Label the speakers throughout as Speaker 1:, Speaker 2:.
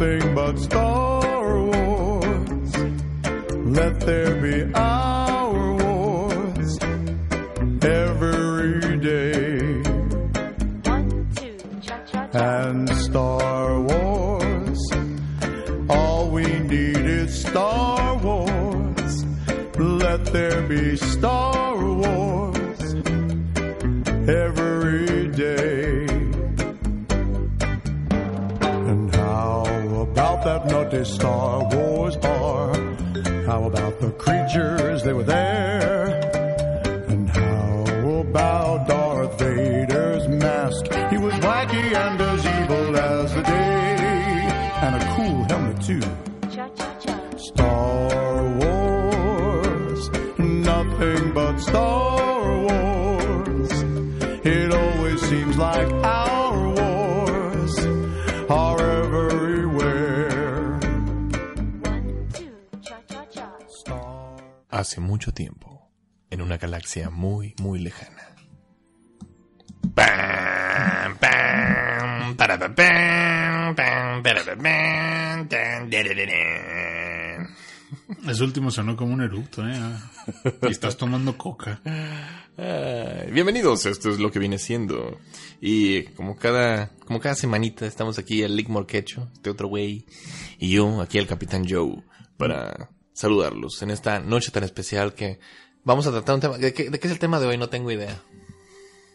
Speaker 1: nothing but Star Wars. Let there be our wars every day.
Speaker 2: One, two, cha cha cha.
Speaker 1: And Star Wars, all we need is Star Wars. Let there be Star nutty Star Wars bar? How about the
Speaker 3: Hace mucho tiempo, en una galaxia muy, muy lejana.
Speaker 4: Ese último sonó como un eructo, ¿eh? Ah. Y estás tomando coca.
Speaker 3: Ay, Bienvenidos, esto es lo que viene siendo. Y como cada, como cada semanita estamos aquí el Lick Morquecho, este otro güey, y yo, aquí el Capitán Joe, para saludarlos en esta noche tan especial que vamos a tratar un tema. ¿De qué, de qué es el tema de hoy? No tengo idea.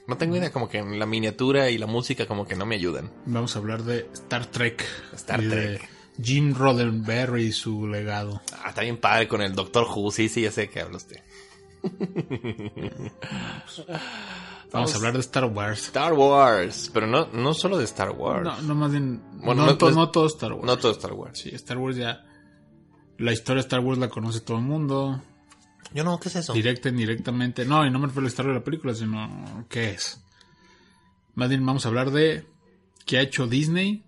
Speaker 3: No tengo idea, como que la miniatura y la música como que no me ayudan.
Speaker 4: Vamos a hablar de Star Trek.
Speaker 3: Star
Speaker 4: y
Speaker 3: Trek.
Speaker 4: De Jim Roddenberry y su legado.
Speaker 3: Ah, está bien padre con el Doctor Who, sí, sí, ya sé que habla usted.
Speaker 4: Vamos a hablar de Star Wars.
Speaker 3: Star Wars, pero no, no solo de Star Wars.
Speaker 4: No, no más bien.
Speaker 3: Bueno,
Speaker 4: no,
Speaker 3: no
Speaker 4: to-
Speaker 3: es-
Speaker 4: no todo Star Wars.
Speaker 3: No todo Star Wars.
Speaker 4: Sí, Star Wars ya. La historia de Star Wars la conoce todo el mundo.
Speaker 3: Yo no, ¿qué es eso?
Speaker 4: Directa, indirectamente. No, y no me refiero a la historia de la película, sino. ¿Qué es? Más bien, vamos a hablar de. ¿Qué ha hecho Disney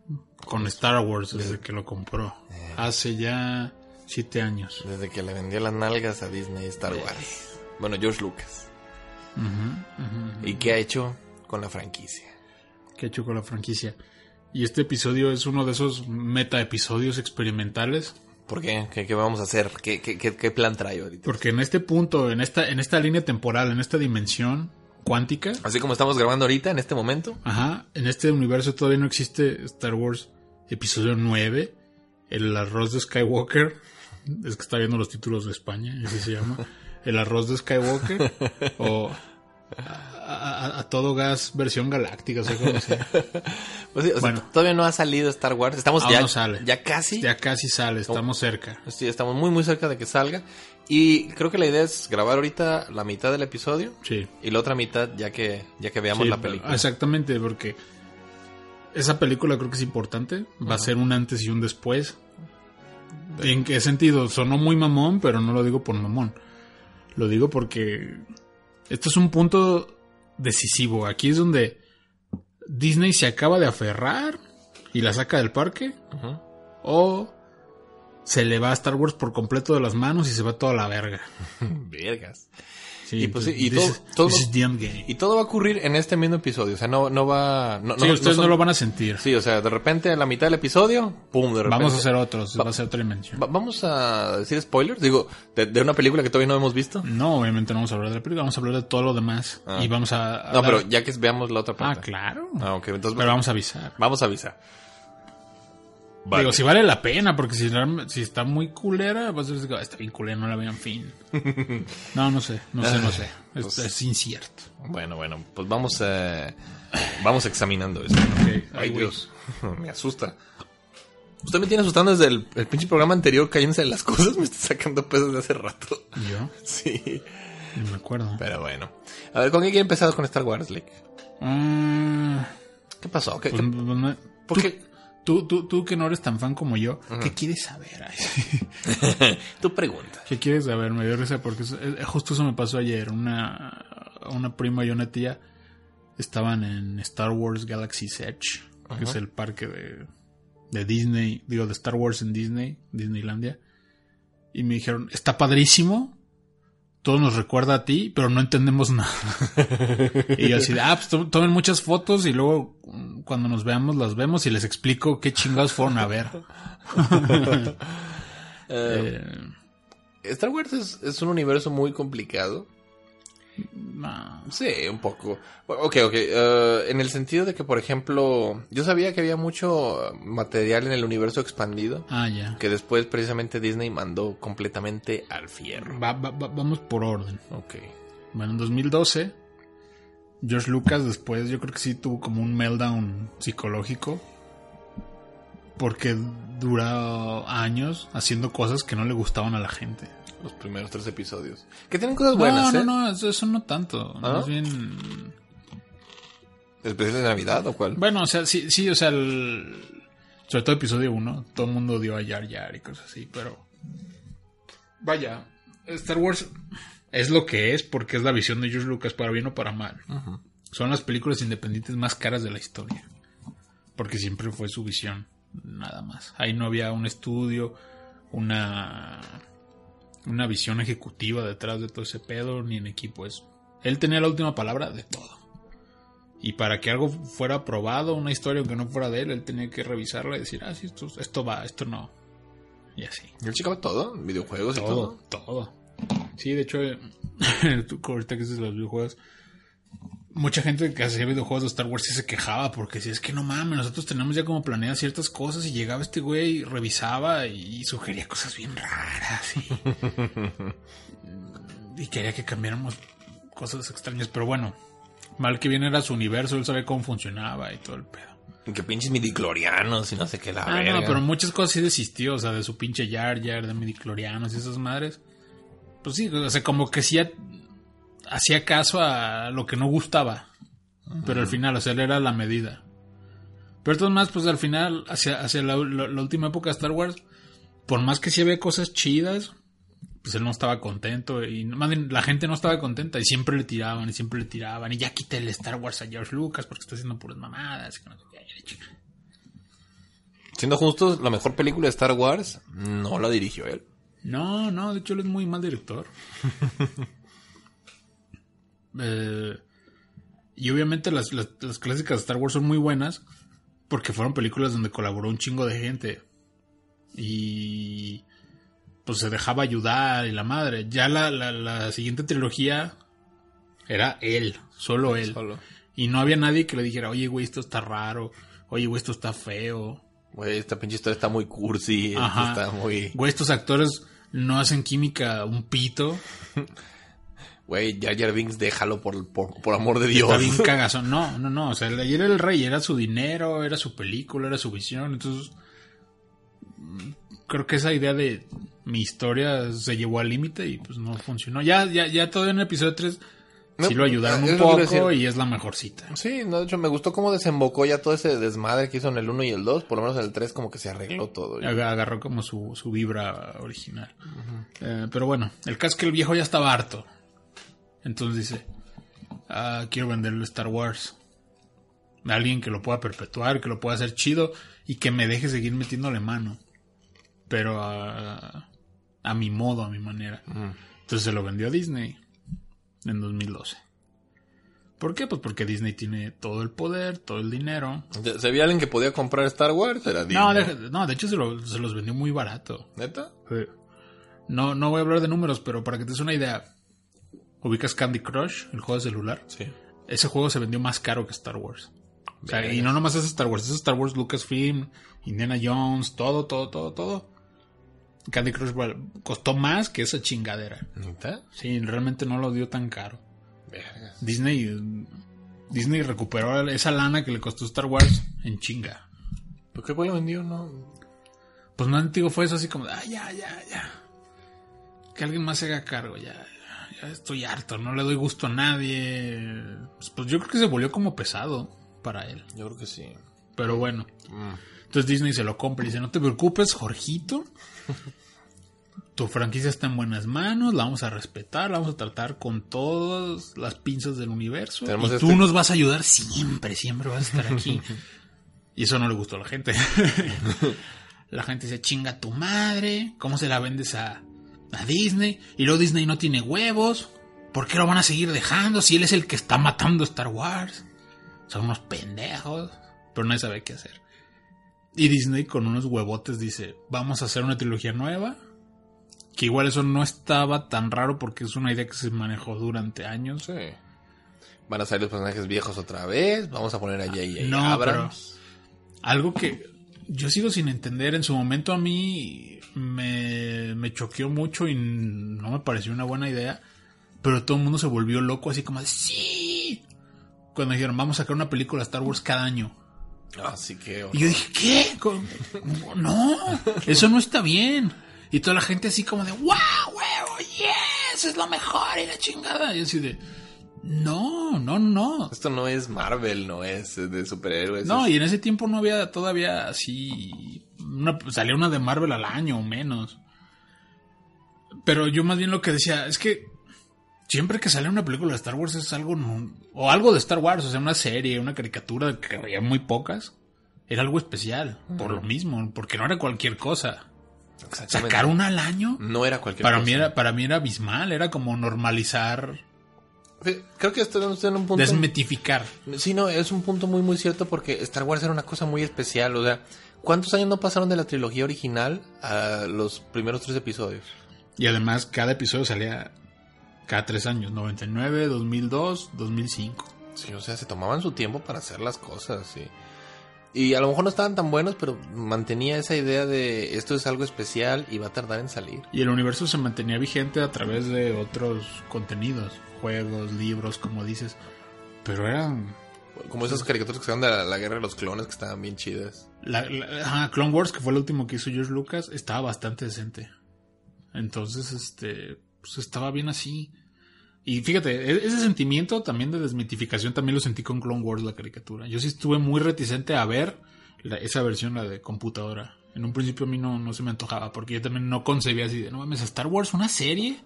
Speaker 4: con Star Wars desde que lo compró?
Speaker 3: Eh.
Speaker 4: Hace ya. Siete años.
Speaker 3: Desde que le vendió las nalgas a Disney y Star Wars. Bueno, George Lucas. ¿Y qué ha hecho con la franquicia?
Speaker 4: que ha hecho con la franquicia. Y este episodio es uno de esos meta episodios experimentales.
Speaker 3: ¿Por qué? ¿Qué, qué vamos a hacer? ¿Qué, qué, qué- plan trae ahorita?
Speaker 4: Porque en este punto, en esta, en esta línea temporal, en esta dimensión cuántica,
Speaker 3: Así como estamos grabando ahorita, en este momento.
Speaker 4: ajá, en este universo todavía no existe Star Wars episodio 9, el arroz de Skywalker. Es que está viendo los títulos de España, así se llama. El arroz de Skywalker. o a, todo gas versión galáctica, o sea, como sea.
Speaker 3: Pues sí, o sea,
Speaker 4: Bueno.
Speaker 3: todavía no ha salido Star Wars. Estamos ya,
Speaker 4: no sale.
Speaker 3: ya casi.
Speaker 4: Ya casi sale, estamos cerca.
Speaker 3: Sí, estamos muy, muy cerca de que salga. Y creo que la idea es grabar ahorita la mitad del episodio.
Speaker 4: Sí.
Speaker 3: Y la otra mitad ya que, ya que veamos
Speaker 4: Sí,
Speaker 3: la película.
Speaker 4: Exactamente, porque esa película creo que es importante. Va a ser un antes y un después. ¿En qué sentido? Sonó muy mamón, pero no lo digo por mamón. Lo digo porque esto es un punto decisivo. Aquí es donde Disney se acaba de aferrar y la saca del parque. O se le va a Star Wars por completo de las manos y se va toda la verga.
Speaker 3: Vergas.
Speaker 4: Sí,
Speaker 3: Y pues sí,
Speaker 4: entonces,
Speaker 3: y todo-. Y todo va a ocurrir en este mismo episodio. O sea, no, no va. No,
Speaker 4: Sí,
Speaker 3: no-
Speaker 4: ustedes no,
Speaker 3: son-
Speaker 4: lo van a sentir.
Speaker 3: Sí, o sea, de repente a la mitad del episodio, pum, de repente.
Speaker 4: Vamos a hacer otros,
Speaker 3: Va-
Speaker 4: va a ser otra dimensión.
Speaker 3: Va- Vamos a decir spoilers, digo, de, de una película que todavía no hemos visto.
Speaker 4: No, obviamente no vamos a hablar de la película, vamos a hablar de todo lo demás.
Speaker 3: Ah.
Speaker 4: Y vamos a.
Speaker 3: No, pero ya que veamos la otra
Speaker 4: Ah,
Speaker 3: parte.
Speaker 4: claro.
Speaker 3: Ah, entonces
Speaker 4: Pero vamos a avisar.
Speaker 3: vamos a avisar. Vale.
Speaker 4: Digo, si vale la pena, porque si, si está muy culera, vas a decir, "Ah, está bien culera, no la vean fin. no, no sé, no sé, no sé. Es,
Speaker 3: Pues-
Speaker 4: es incierto.
Speaker 3: Bueno, bueno, pues vamos a, vamos examinando eso.
Speaker 4: Ok,
Speaker 3: Ay. Dios, me asusta. Usted me tiene asustando desde el, el pinche programa anterior cayéndose de las cosas, me está sacando pesos de hace rato.
Speaker 4: Yo,
Speaker 3: Sí,
Speaker 4: no me acuerdo.
Speaker 3: pero bueno. A ver, ¿con qué quiere empezar con Star Wars, Lick?
Speaker 4: Ah,
Speaker 3: ¿Qué pasó? ¿Qué,
Speaker 4: pues,
Speaker 3: qué-
Speaker 4: pues,
Speaker 3: por qué?
Speaker 4: Tú, tú, tú que no eres tan fan como yo, ¿qué quieres saber?
Speaker 3: Tu pregunta.
Speaker 4: ¿Qué quieres saber? Me dio risa porque eso- justo eso me pasó ayer. Una, una prima y una tía estaban en Star Wars Galaxy's Edge, que es el parque de, de Disney, digo, de Star Wars en Disney, Disneylandia. Y me dijeron, está padrísimo. Todo nos recuerda a ti, pero no entendemos nada. y yo así, de, ah, pues to- tomen muchas fotos y luego mm, cuando nos veamos las vemos y les explico qué chingados fueron a ver.
Speaker 3: Eh,
Speaker 4: Eh,
Speaker 3: Star Wars es, es un universo muy complicado.
Speaker 4: No.
Speaker 3: Sí, un poco. Ok, ok. eh, en el sentido de que, por ejemplo, yo sabía que había mucho material en el universo expandido.
Speaker 4: Ah, ya.
Speaker 3: Que después precisamente Disney mandó completamente al fierro.
Speaker 4: Va- va- va- vamos por orden.
Speaker 3: Ok.
Speaker 4: Bueno, en 2012, George Lucas después yo creo que sí tuvo como un meltdown psicológico. Porque duró años haciendo cosas que no le gustaban a la gente.
Speaker 3: Los primeros tres episodios. Que tienen cosas buenas,
Speaker 4: no,
Speaker 3: ¿eh?
Speaker 4: no, no, eso, eso no tanto.
Speaker 3: ¿Ah?
Speaker 4: Más bien...
Speaker 3: ¿Especial de Navidad o cuál?
Speaker 4: Bueno, o sea, sí, sí, o sea, el- sobre todo episodio 1, todo el mundo odió a Jar Jar y cosas así, pero... Vaya, Star Wars es lo que es porque es la visión de George Lucas, para bien o para mal. Son las películas independientes más caras de la historia. Porque siempre fue su visión, nada más. Ahí no había un estudio, una una visión ejecutiva detrás de todo ese pedo, ni en equipo. Es, él tenía la última palabra de todo. Y para que algo fuera aprobado, una historia aunque no fuera de él, él tenía que revisarla y decir, ah, sí, esto, esto va, esto no. Y así.
Speaker 3: Yo checaba todo, videojuegos y
Speaker 4: Todo,
Speaker 3: todo.
Speaker 4: Sí, de hecho, tú ahorita que dices los videojuegos, mucha gente que hacía videojuegos de Star Wars sí se quejaba porque si es que no mames, nosotros tenemos ya como planeadas ciertas cosas y llegaba este güey y revisaba y sugería cosas bien raras y, y quería que cambiáramos cosas extrañas, pero bueno, mal que bien era su universo, él sabía cómo funcionaba y todo el pedo.
Speaker 3: Y Que pinches midiclorianos y no sé qué la
Speaker 4: Ah,
Speaker 3: verga.
Speaker 4: no, pero muchas cosas sí desistió, o sea, de su pinche Jar Jar, de midiclorianos y esas madres. Pues sí, o sea, como que sí hacía caso a lo que no gustaba. Pero al final, o sea, él era la medida. Pero todas más, pues al final, hacia, hacia la, la- la última época de Star Wars, por más que sí había cosas chidas, pues él no estaba contento y más bien la gente no estaba contenta y siempre le tiraban y siempre le tiraban y ya quita el Star Wars a George Lucas porque está haciendo puras mamadas. y que no sé qué.
Speaker 3: Siendo justos, la mejor película de Star Wars no la dirigió él.
Speaker 4: No, no, de hecho él es muy mal director. Eh, y obviamente las, las- las clásicas de Star Wars son muy buenas porque fueron películas donde colaboró un chingo de gente. Y pues se dejaba ayudar y la madre. Ya la, la, la siguiente trilogía era él, solo él.
Speaker 3: Solo.
Speaker 4: Y no había nadie que le dijera, oye, güey, esto está raro. Oye, güey, esto está feo.
Speaker 3: Güey, esta pinche historia está muy cursi. esto
Speaker 4: Ajá.
Speaker 3: Está muy...
Speaker 4: Güey, estos actores no hacen química un pito.
Speaker 3: Güey, Jar Jar Binks, déjalo por, por, por amor de Dios.
Speaker 4: Está bien cagazón. No, no, no. O sea, él era el rey, era su dinero, era su película, era su visión. Entonces, creo que esa idea de mi historia se llevó al límite y pues no funcionó. Ya, ya, ya todavía en el episodio 3
Speaker 3: No,
Speaker 4: sí lo ayudaron
Speaker 3: es
Speaker 4: un poco y es la mejorcita.
Speaker 3: Sí, no, de hecho me gustó cómo desembocó ya todo ese desmadre que hizo en el 1 y el 2. Por lo menos en el 3 como que se arregló todo.
Speaker 4: Ag- Agarró como su, su vibra original. Eh, pero bueno, el caso es que el viejo ya estaba harto. Entonces dice, ah, quiero venderle Star Wars. A alguien que lo pueda perpetuar, que lo pueda hacer chido y que me deje seguir metiéndole mano. Pero a, a mi modo, a mi manera. Entonces se lo vendió a Disney en 2012. ¿Por qué? Pues porque Disney tiene todo el poder, todo el dinero.
Speaker 3: ¿Se había alguien que podía comprar Star Wars? Era
Speaker 4: No,
Speaker 3: Disney.
Speaker 4: de, no, de hecho se, lo- se los vendió muy barato.
Speaker 3: ¿Neta?
Speaker 4: No, no voy a hablar de números, pero para que te des una idea, ubicas Candy Crush, el juego de celular.
Speaker 3: Sí.
Speaker 4: Ese juego se vendió más caro que Star Wars. O sea, y no nomás es Star Wars, es Star Wars, Lucasfilm, Indiana Jones, todo, todo, todo, todo. Candy Crush costó más que esa chingadera.
Speaker 3: ¿Neta?
Speaker 4: Sí, realmente no lo dio tan caro.
Speaker 3: Verga.
Speaker 4: Disney, Disney recuperó esa lana que le costó Star Wars en chinga.
Speaker 3: ¿Por qué güey lo vendió? No.
Speaker 4: Pues no antiguo fue eso así como, ah, ya, ya, ya. Que alguien más se haga cargo, ya estoy harto, no le doy gusto a nadie. Pues, pues yo creo que se volvió como pesado para él.
Speaker 3: Yo creo que sí.
Speaker 4: Pero bueno,
Speaker 3: Mm.
Speaker 4: entonces Disney se lo compra y dice, no te preocupes, Jorgito. Tu franquicia está en buenas manos, la vamos a respetar, la vamos a tratar con todas las pinzas del universo.
Speaker 3: Tenemos
Speaker 4: y
Speaker 3: este-
Speaker 4: tú nos vas a ayudar siempre, siempre vas a estar aquí. y eso no le gustó a la gente. la gente dice, chinga tu madre, ¿cómo se la vendes a, a Disney? Y luego Disney no tiene huevos. ¿Por qué lo van a seguir dejando si él es el que está matando a Star Wars? Son unos pendejos. pero nadie sabe qué hacer. Y Disney con unos huevotes dice, vamos a hacer una trilogía nueva. Que igual eso no estaba tan raro porque es una idea que se manejó durante años.
Speaker 3: Sí. Van a salir los personajes viejos otra vez. Vamos a poner a J.J.
Speaker 4: No,
Speaker 3: Abrams.
Speaker 4: Algo que yo sigo sin entender, en su momento a mí me, me choqueó mucho y no me pareció una buena idea, pero todo el mundo se volvió loco así como de sí. Cuando dijeron, vamos a sacar una película de Star Wars cada año.
Speaker 3: Así que.
Speaker 4: Y yo dije, ¿qué? ¿Cómo? No, eso no está bien. Y toda la gente así como de, wow, huevo, yes, es lo mejor y la chingada. Y así de, no, no, no.
Speaker 3: Esto no es Marvel, no es de superhéroes.
Speaker 4: No,
Speaker 3: es-
Speaker 4: y en ese tiempo no había todavía así. Una, salía una de Marvel al año o menos. Pero yo más bien lo que decía es que siempre que sale una película de Star Wars es algo. no- o algo de Star Wars, o sea, una serie, una caricatura que había muy pocas. Era algo especial, por lo mismo, porque no era cualquier cosa.
Speaker 3: Exactamente.
Speaker 4: Sacar una al año,
Speaker 3: No era cualquier
Speaker 4: para
Speaker 3: cosa.
Speaker 4: mí era, para mí era abismal, era como normalizar,
Speaker 3: Creo que estoy estoy en un punto.
Speaker 4: desmetificar.
Speaker 3: Sí, no, es un punto muy, muy cierto porque Star Wars era una cosa muy especial. O sea, ¿cuántos años no pasaron de la trilogía original a los primeros tres episodios?
Speaker 4: Y además cada episodio salía cada tres años, 99, 2002, 2005.
Speaker 3: Sí, o sea, se tomaban su tiempo para hacer las cosas, sí. Y a lo mejor no estaban tan buenos, pero mantenía esa idea de esto es algo especial y va a tardar en salir.
Speaker 4: Y el universo se mantenía vigente a través de otros contenidos, juegos, libros, como dices. Pero eran...
Speaker 3: Como esas caricaturas que se de la, la guerra de los clones que estaban bien chidas.
Speaker 4: La, la- ajá, Clone Wars, que fue el último que hizo George Lucas, estaba bastante decente. Entonces, este, pues estaba bien así. Y fíjate, e- ese sentimiento también de desmitificación también lo sentí con Clone Wars, la caricatura. Yo sí estuve muy reticente a ver la- esa versión, la de computadora. En un principio a mí no, no se me antojaba, porque yo también no concebía así de, no mames, Star Wars, una serie.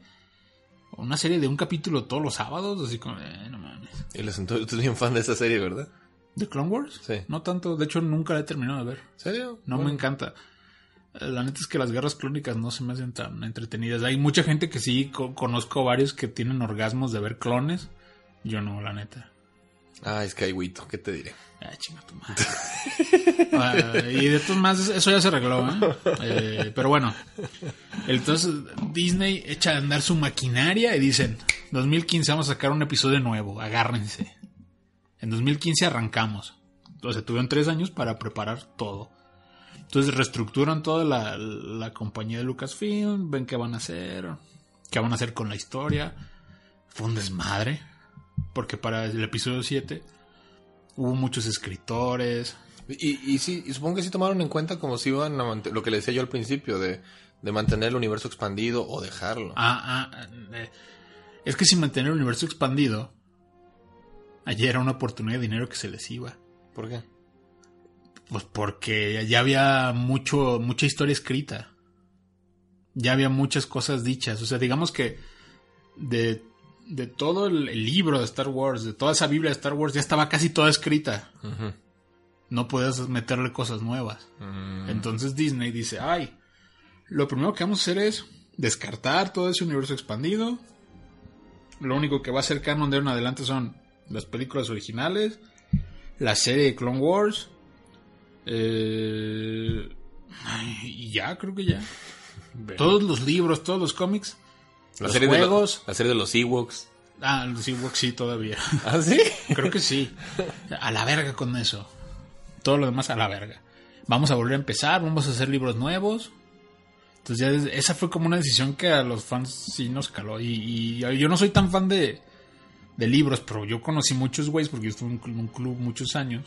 Speaker 4: Una serie de un capítulo todos los sábados, así como, eh, no mames.
Speaker 3: Y les tú eres bien fan de esa serie, ¿verdad?
Speaker 4: ¿De Clone Wars?
Speaker 3: Sí.
Speaker 4: No tanto, de hecho nunca la he terminado de ver.
Speaker 3: ¿Serio?
Speaker 4: No me encanta. Eh, La neta es que las guerras clónicas no se me hacen tan entretenidas. Hay mucha gente que sí, co- conozco varios que tienen orgasmos de ver clones. Yo no, la neta.
Speaker 3: Ah, es que hay Wito, ¿qué te diré?
Speaker 4: Ah, chinga madre. Ah, y de todos más, eso ya se arregló, ¿eh? Eh, Pero bueno. Entonces, Disney echa a andar su maquinaria y dicen: 2015 vamos a sacar un episodio nuevo, agárrense. En 2015 arrancamos. Entonces, tuvieron tres años para preparar todo. Entonces, reestructuran toda la, la compañía de Lucasfilm, ven qué van a hacer, qué van a hacer con la historia. Fue un desmadre. Porque para el episodio 7 hubo muchos escritores.
Speaker 3: Y, y sí, y supongo que sí tomaron en cuenta como si iban a lo que le decía yo al principio, de, de mantener el universo expandido o dejarlo.
Speaker 4: Ah, ah, eh, es que sin mantener el universo expandido, ayer era una oportunidad de dinero que se les iba.
Speaker 3: ¿Por qué?
Speaker 4: Pues porque ya había mucho, mucha historia escrita. Ya había muchas cosas dichas. O sea, digamos que de, de todo el, libro de Star Wars, de toda esa Biblia de Star Wars, ya estaba casi toda escrita. No puedes meterle cosas nuevas.
Speaker 3: Mm.
Speaker 4: Entonces Disney dice, ay, lo primero que vamos a hacer es descartar todo ese universo expandido. Lo único que va a ser canon de ahora en adelante son las películas originales, la serie de Clone Wars, eh, y ya, creo que ya. Todos los libros, todos los cómics,
Speaker 3: La
Speaker 4: los
Speaker 3: serie de lo-
Speaker 4: juegos.
Speaker 3: la serie de los Ewoks.
Speaker 4: Ah, los Ewoks sí, todavía.
Speaker 3: ¿Ah, sí?
Speaker 4: Creo que sí. A la verga con eso. Todo lo demás a la verga. Vamos a volver a empezar, vamos a hacer libros nuevos. Entonces ya es- esa fue como una decisión que a los fans sí nos caló. Y, y yo no soy tan fan de, de libros, pero yo conocí muchos güeyes porque yo estuve en un club muchos años.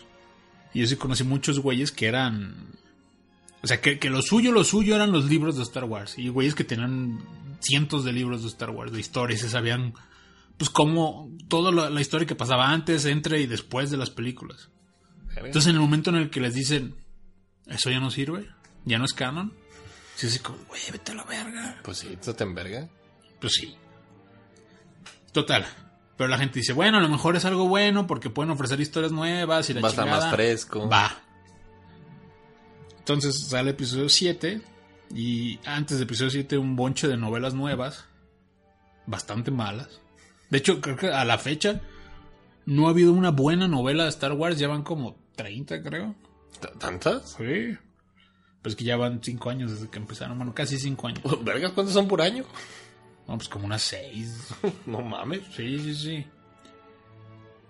Speaker 4: Y yo sí conocí muchos güeyes que eran... O sea, que, que lo suyo, lo suyo eran los libros de Star Wars. Y güeyes que tenían cientos de libros de Star Wars, de historias, se sabían pues como toda la, la historia que pasaba antes, entre y después de las películas. Entonces en el momento en el que les dicen, eso ya no sirve, ya no es canon, sí así como, güey, vete a la verga.
Speaker 3: Pues sí, esto te enverga.
Speaker 4: Pues sí. Total. Pero la gente dice, bueno, a lo mejor es algo bueno porque pueden ofrecer historias nuevas y la
Speaker 3: Va a estar
Speaker 4: chingada.
Speaker 3: más fresco.
Speaker 4: Va. Entonces sale episodio 7 y antes de episodio 7 un bonche de novelas nuevas, bastante malas. De hecho, creo que a la fecha no ha habido una buena novela de Star Wars, ya van como 30, creo.
Speaker 3: ¿T- ¿Tantas?
Speaker 4: Sí. Pues es que ya van 5 años desde que empezaron. Bueno, casi 5 años.
Speaker 3: ¿Vergas cuántos son por año?
Speaker 4: No, pues como unas 6.
Speaker 3: No mames.
Speaker 4: Sí, sí, sí.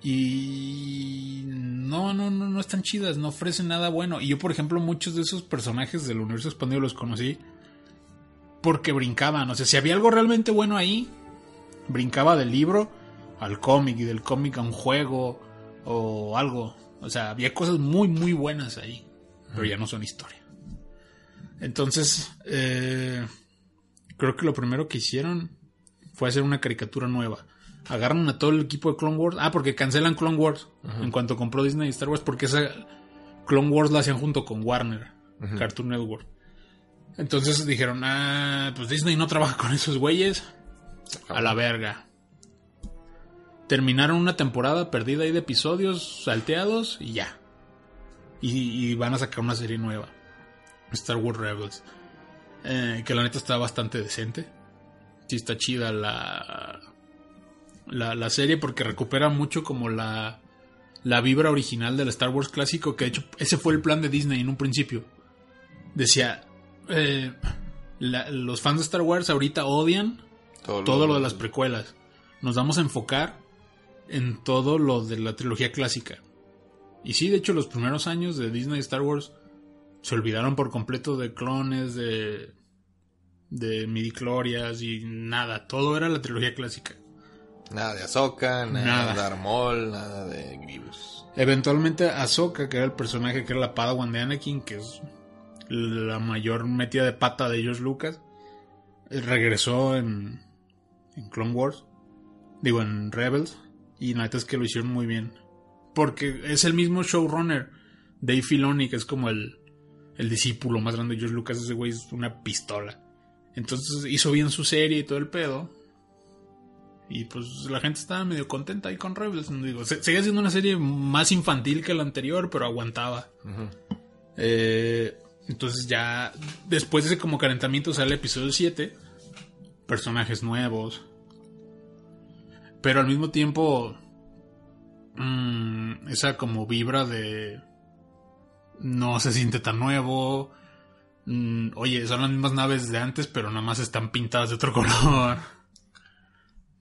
Speaker 4: Y no, no, no, no están chidas, no ofrecen nada bueno. Y yo, por ejemplo, muchos de esos personajes del universo expandido los conocí porque brincaban. O sea, si había algo realmente bueno ahí, brincaba del libro al cómic y del cómic a un juego o algo. O sea, había cosas muy, muy buenas ahí, pero ya no son historia. Entonces, eh, creo que lo primero que hicieron fue hacer una caricatura nueva. Agarran a todo el equipo de Clone Wars. Ah, porque cancelan Clone Wars en cuanto compró Disney y Star Wars, porque esa Clone Wars la hacían junto con Warner, Cartoon Network. Entonces dijeron, ah, pues Disney no trabaja con esos güeyes. A la verga. Terminaron una temporada perdida ahí de episodios salteados y ya. Y, y van a sacar una serie nueva. Star Wars Rebels. Eh, que la neta está bastante decente. Sí está chida la, la, la serie porque recupera mucho como la, la vibra original del Star Wars clásico. Que de hecho ese fue el plan de Disney en un principio. Decía, eh, la- los fans de Star Wars ahorita odian todo lo de las precuelas. Nos vamos a enfocar en todo lo de la trilogía clásica. Y sí, de hecho, los primeros años de Disney y Star Wars se olvidaron por completo de clones, de, de midichlorias y nada. Todo era la trilogía clásica.
Speaker 3: Nada de Ahsoka, nada,
Speaker 4: Nada.
Speaker 3: de Armol, nada de Grievous.
Speaker 4: Eventualmente Ahsoka, que era el personaje que era la Padawan de Anakin, que es la mayor metida de pata de George Lucas, regresó en, en Clone Wars, digo en Rebels, y la neta es que lo hicieron muy bien. Porque es el mismo showrunner, Dave Filoni, que es como el, el discípulo más grande de George Lucas, ese güey es una pistola. Entonces hizo bien su serie y todo el pedo. Y pues la gente estaba medio contenta ahí con Rebels. Digo, se- seguía siendo una serie más infantil que la anterior, pero aguantaba. Eh, entonces ya después de ese como calentamiento sale el episodio 7. Personajes nuevos. Pero al mismo tiempo... mm, esa como vibra de... No se siente tan nuevo. Mm, oye, son las mismas naves de antes, pero nada más están pintadas de otro color.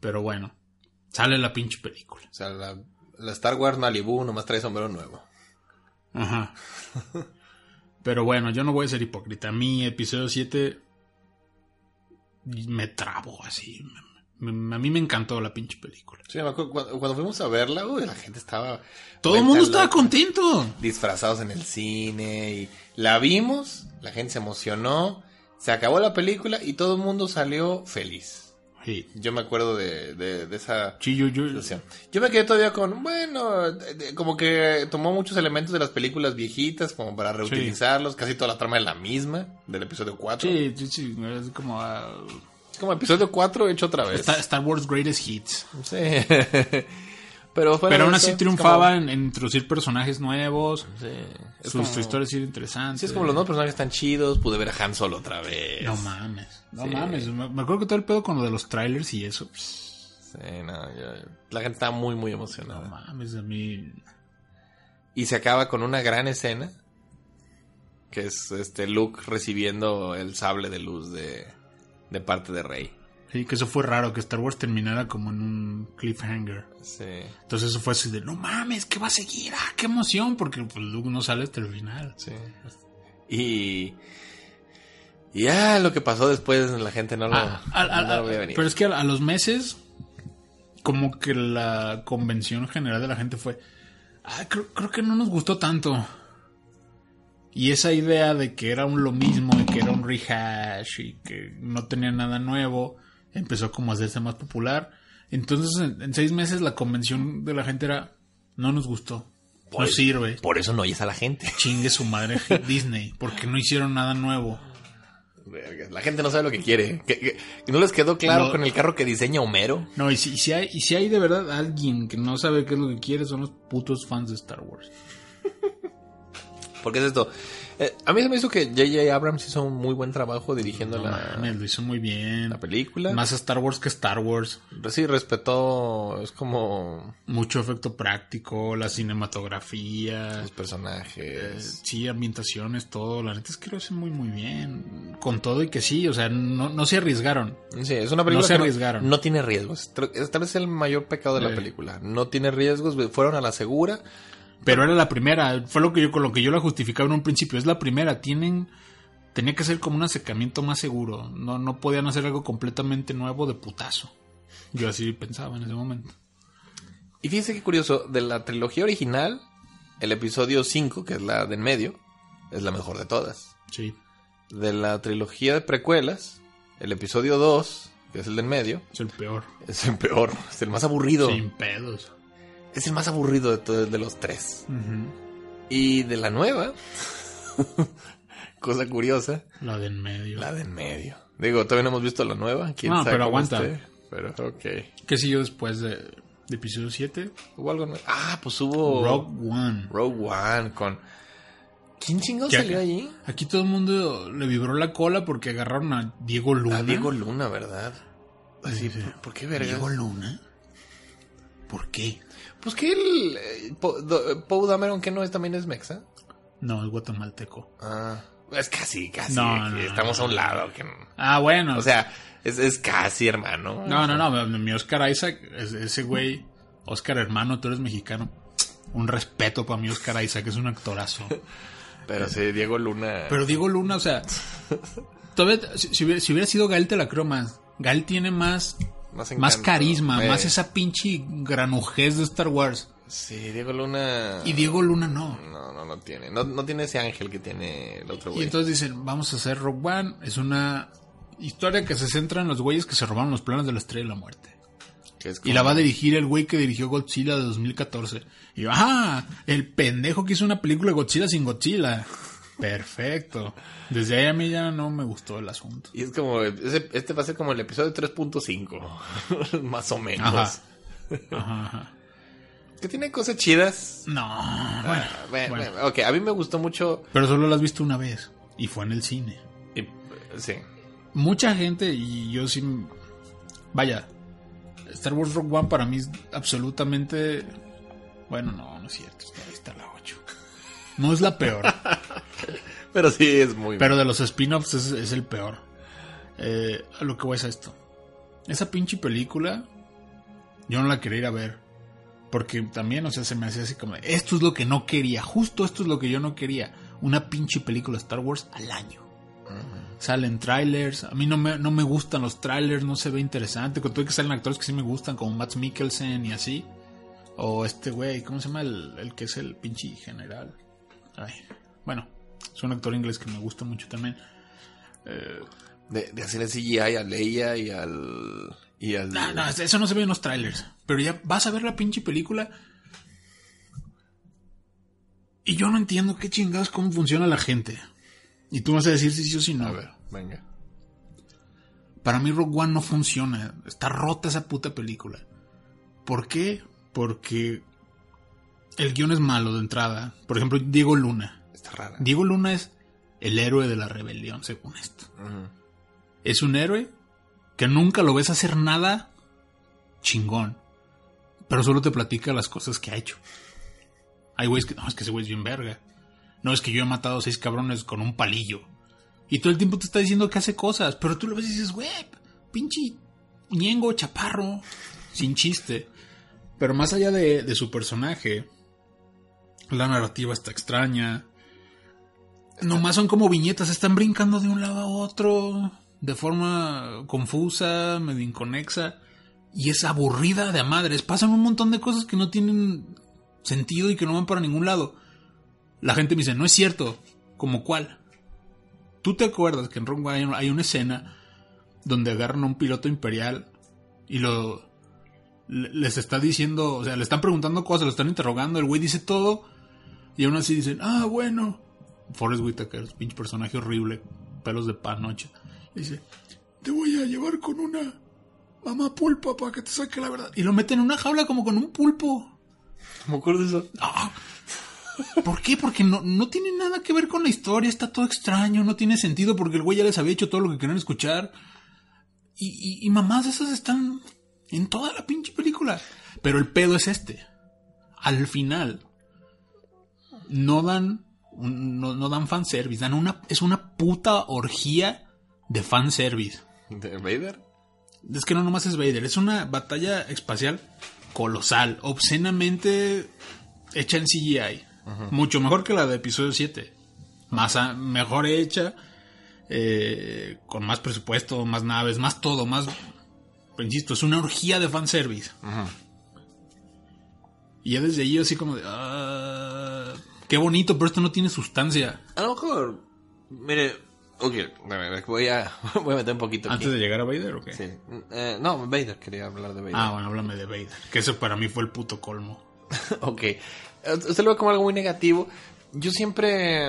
Speaker 4: Pero bueno, sale la pinche película.
Speaker 3: O sea, la, la Star Wars Malibu nomás trae sombrero nuevo.
Speaker 4: Ajá. Pero bueno, yo no voy a ser hipócrita. A mí, episodio 7 me trabo así. Me- me- a mí me encantó la pinche película.
Speaker 3: Sí, me acuerdo cuando, cuando fuimos a verla, uy, la gente estaba...
Speaker 4: Todo el mundo estaba contento.
Speaker 3: Disfrazados en el cine y la vimos, la gente se emocionó, se acabó la película y todo el mundo salió feliz.
Speaker 4: Sí.
Speaker 3: Yo me acuerdo de, de, de esa
Speaker 4: Sí, yo, yo-
Speaker 3: situación. Yo me quedé todavía con, bueno, de- como que tomó muchos elementos de las películas viejitas como para reutilizarlos, casi toda la trama es la misma del episodio 4.
Speaker 4: sí, sí, sí, es como
Speaker 3: Es como episodio 4 hecho otra vez.
Speaker 4: Star, Star Wars Greatest Hits.
Speaker 3: Sí. Pero,
Speaker 4: Pero aún así
Speaker 3: eso,
Speaker 4: triunfaba
Speaker 3: como-
Speaker 4: en, en introducir personajes nuevos.
Speaker 3: Sí,
Speaker 4: Sus
Speaker 3: como-
Speaker 4: historias eran interesantes.
Speaker 3: Sí, es como los nuevos personajes están chidos. Pude ver a Han Solo otra vez.
Speaker 4: No mames. No
Speaker 3: Sí.
Speaker 4: mames. Me, me acuerdo que todo el pedo con lo de los trailers y eso.
Speaker 3: Sí, no, yo- la gente está muy, muy
Speaker 4: no
Speaker 3: emocionada.
Speaker 4: mames, a mí.
Speaker 3: y se acaba con una gran escena. Que es este Luke recibiendo el sable de luz de, de parte de Rey.
Speaker 4: Sí, que eso fue raro, que Star Wars terminara como en un cliffhanger.
Speaker 3: Sí.
Speaker 4: Entonces eso fue así de, no mames, ¿qué va a seguir? ¡Ah, qué emoción! Porque pues, Luke no sale hasta el final.
Speaker 3: Sí. Y. Y ya lo que pasó después, la gente no lo,
Speaker 4: Ah,
Speaker 3: no lo veía venir.
Speaker 4: pero es que a, a los meses, como que la convención general de la gente fue, ah, creo, creo que no nos gustó tanto. Y esa idea de que era un lo mismo y que era un rehash y que no tenía nada nuevo, empezó como a hacerse más popular. Entonces en, en seis meses la convención de la gente era, no nos gustó, no
Speaker 3: Por-
Speaker 4: sirve.
Speaker 3: Por eso no oyes a la gente.
Speaker 4: Chingue su madre Disney, porque no hicieron nada nuevo.
Speaker 3: La gente no sabe lo que quiere. ¿Que, que- que no les quedó claro
Speaker 4: No.
Speaker 3: con el carro que diseña Homero?
Speaker 4: No, y si, y si hay, y si hay de verdad alguien que no sabe qué es lo que quiere, son los putos fans de Star Wars.
Speaker 3: Porque es esto. Eh, a mí se me hizo que J.J. Abrams hizo un muy buen trabajo dirigiendo
Speaker 4: No
Speaker 3: la,
Speaker 4: lo hizo muy bien.
Speaker 3: la película.
Speaker 4: Más Star Wars que Star Wars.
Speaker 3: Sí, respetó. Es como.
Speaker 4: Mucho efecto práctico, la cinematografía.
Speaker 3: Los personajes.
Speaker 4: Sí, ambientaciones, todo. La neta es que lo hacen muy, muy bien. Con todo y que sí, o sea, no, no se arriesgaron.
Speaker 3: Sí, es una película
Speaker 4: No se
Speaker 3: que
Speaker 4: arriesgaron.
Speaker 3: no tiene riesgos. Tal vez es el mayor pecado de la película. No tiene riesgos, fueron a la segura.
Speaker 4: Pero era la primera. Fue lo que yo, con lo que yo la justificaba en un principio. Es la primera. Tienen. Tenía que ser como un acercamiento más seguro. No, no podían hacer algo completamente nuevo de putazo. Yo así pensaba en ese momento.
Speaker 3: Y fíjense qué curioso, de la trilogía original, el episodio 5, que es la de en medio, es la mejor de todas.
Speaker 4: Sí.
Speaker 3: De la trilogía de precuelas, el episodio 2, que es el de en medio,
Speaker 4: Es el peor.
Speaker 3: es el peor, es el más aburrido.
Speaker 4: Sin pedos.
Speaker 3: Es el más aburrido de todos de los tres. Y de la nueva, cosa curiosa,
Speaker 4: La de en medio.
Speaker 3: la de en medio. Digo, todavía no hemos visto la nueva. ¿Quién
Speaker 4: No,
Speaker 3: sabe
Speaker 4: pero aguanta.
Speaker 3: Pero, ok.
Speaker 4: ¿Qué siguió después de, de episodio 7?
Speaker 3: ¿Hubo algo nuevo? Ah, pues hubo...
Speaker 4: Rogue One.
Speaker 3: Rogue One con... ¿Quién chingado salió allí?
Speaker 4: Aquí todo el mundo le vibró la cola porque agarraron a Diego Luna.
Speaker 3: A Diego Luna, ¿verdad? Así,
Speaker 4: Sí.
Speaker 3: ¿por, por qué verga?
Speaker 4: ¿Diego Luna? ¿Por qué?
Speaker 3: Pues que él... eh, Poe Dameron, que no es, también es mexa.
Speaker 4: No, es guatemalteco.
Speaker 3: Ah, es casi, casi.
Speaker 4: No, no,
Speaker 3: estamos
Speaker 4: no,
Speaker 3: a un lado. Que,
Speaker 4: Ah, bueno.
Speaker 3: o sea, es, es casi hermano.
Speaker 4: No, no, no. Mi Oscar Isaac, es- ese güey, Oscar hermano, tú eres mexicano. Un respeto para mi Oscar Isaac, es un actorazo.
Speaker 3: Pero sí, Diego Luna...
Speaker 4: Pero Diego Luna, o sea, todavía, si, si hubiera, si hubiera sido Gael, te la creo más. Gael tiene más,
Speaker 3: más,
Speaker 4: más carisma, más esa pinche granujez de Star Wars.
Speaker 3: Sí, Diego Luna...
Speaker 4: Y Diego Luna no.
Speaker 3: No, no, no tiene. No, no tiene ese ángel que tiene el otro
Speaker 4: Y
Speaker 3: güey.
Speaker 4: entonces dicen, vamos a hacer Rogue One. Es una historia que se centra en los güeyes que se robaron los planes de la Estrella de la Muerte. Y la va a dirigir el güey que dirigió Godzilla de 2014. Y yo, ah, el pendejo que hizo una película de Godzilla sin Godzilla. Perfecto. Desde ahí a mí ya no me gustó el asunto.
Speaker 3: Y es como, este va a ser como el episodio 3.5, más o menos.
Speaker 4: Ajá. Ajá, ajá.
Speaker 3: Que tiene cosas chidas.
Speaker 4: No, bueno,
Speaker 3: Ah, bueno,
Speaker 4: bueno.
Speaker 3: bueno, ok, a mí me gustó mucho.
Speaker 4: Pero solo la has visto una vez. Y fue en el cine.
Speaker 3: y- sí,
Speaker 4: Mucha gente, y yo sí. Vaya, Star Wars Rogue One para mí es absolutamente. Bueno, no, no es cierto. Está, No es la peor.
Speaker 3: pero sí es muy.
Speaker 4: pero de los spin-offs es, es el peor. Eh, a lo que voy es a esto. Esa pinche película. Yo no la quería ir a ver. Porque también, o sea, se me hacía así como. Esto es lo que no quería. Justo esto es lo que yo no quería. Una pinche película Star Wars al año. Salen trailers. A mí no me, no me gustan los trailers, no se ve interesante. Con todo que salen actores que sí me gustan, como Matt Mikkelsen y así. O este güey, ¿cómo se llama? El, el que es el pinche general. Ay, bueno, es un actor inglés que me gusta mucho también.
Speaker 3: de, de hacer el CGI a Leia y al. Y al.
Speaker 4: No, no, eso no se ve en los trailers. Pero ya vas a ver la pinche película. Y yo no entiendo qué chingados cómo funciona la gente. Y tú vas a decir si sí o si no.
Speaker 3: A ver, venga.
Speaker 4: Para mí Rogue One no funciona. Está rota esa puta película. ¿Por qué? Porque el guion es malo de entrada. Por ejemplo, Diego Luna.
Speaker 3: Está rara.
Speaker 4: Diego Luna es el héroe de la rebelión, según esto. Es un héroe que nunca lo ves hacer nada chingón. Pero solo te platica las cosas que ha hecho. Hay güeyes que, no, es que ese güey es bien verga. No, es que yo he matado a seis cabrones con un palillo. Y todo el tiempo te está diciendo que hace cosas. Pero tú lo ves y dices, güey, pinche ñengo, chaparro, sin chiste. Pero más allá de, de su personaje, la narrativa está extraña. Nomás son como viñetas, están brincando de un lado a otro, de forma confusa, medio inconexa, y es aburrida de a madres. Pasan un montón de cosas que no tienen sentido y que no van para ningún lado. La gente me dice, no es cierto, ¿como cuál? ¿Tú te acuerdas que en Rogue hay una- escena donde agarran a un piloto imperial y lo le- les está diciendo, o sea, le están preguntando cosas, lo están interrogando, el güey dice todo y aún así dicen, ah, bueno. Forrest Whitaker, pinche personaje horrible, pelos de panocha. Dice, te voy a llevar con una mamá pulpa para que te saque la verdad. Y lo meten en una jaula como con un pulpo.
Speaker 3: Me acuerdo de eso.
Speaker 4: Ah. ¿Por qué? Porque no, no tiene nada que ver con la historia, está todo extraño, no tiene sentido porque el güey ya les había hecho todo lo que querían escuchar. Y, y, y mamás esas están en toda la pinche película. Pero el pedo es este. Al final, no dan, no, no dan fanservice, dan una, es una puta orgía de fanservice.
Speaker 3: ¿De Vader?
Speaker 4: Es que no nomás es Vader, es una batalla espacial colosal, obscenamente hecha en CGI. Mucho mejor que la de episodio 7. Más a- mejor hecha, eh, con más presupuesto, más naves, más todo, más... insisto, es una orgía de fanservice. Y ya desde ahí así como de... "Ah, qué bonito, pero esto no tiene sustancia.
Speaker 3: A lo mejor. Mire. Ok, a ver, voy a, voy a meter un poquito aquí.
Speaker 4: Antes de llegar a Vader, ¿o qué?
Speaker 3: Sí. Eh, no, Vader, quería hablar de Vader.
Speaker 4: Ah, bueno, háblame de Vader. Que eso para mí fue el puto colmo.
Speaker 3: ok. Usted lo ve como algo muy negativo. Yo siempre.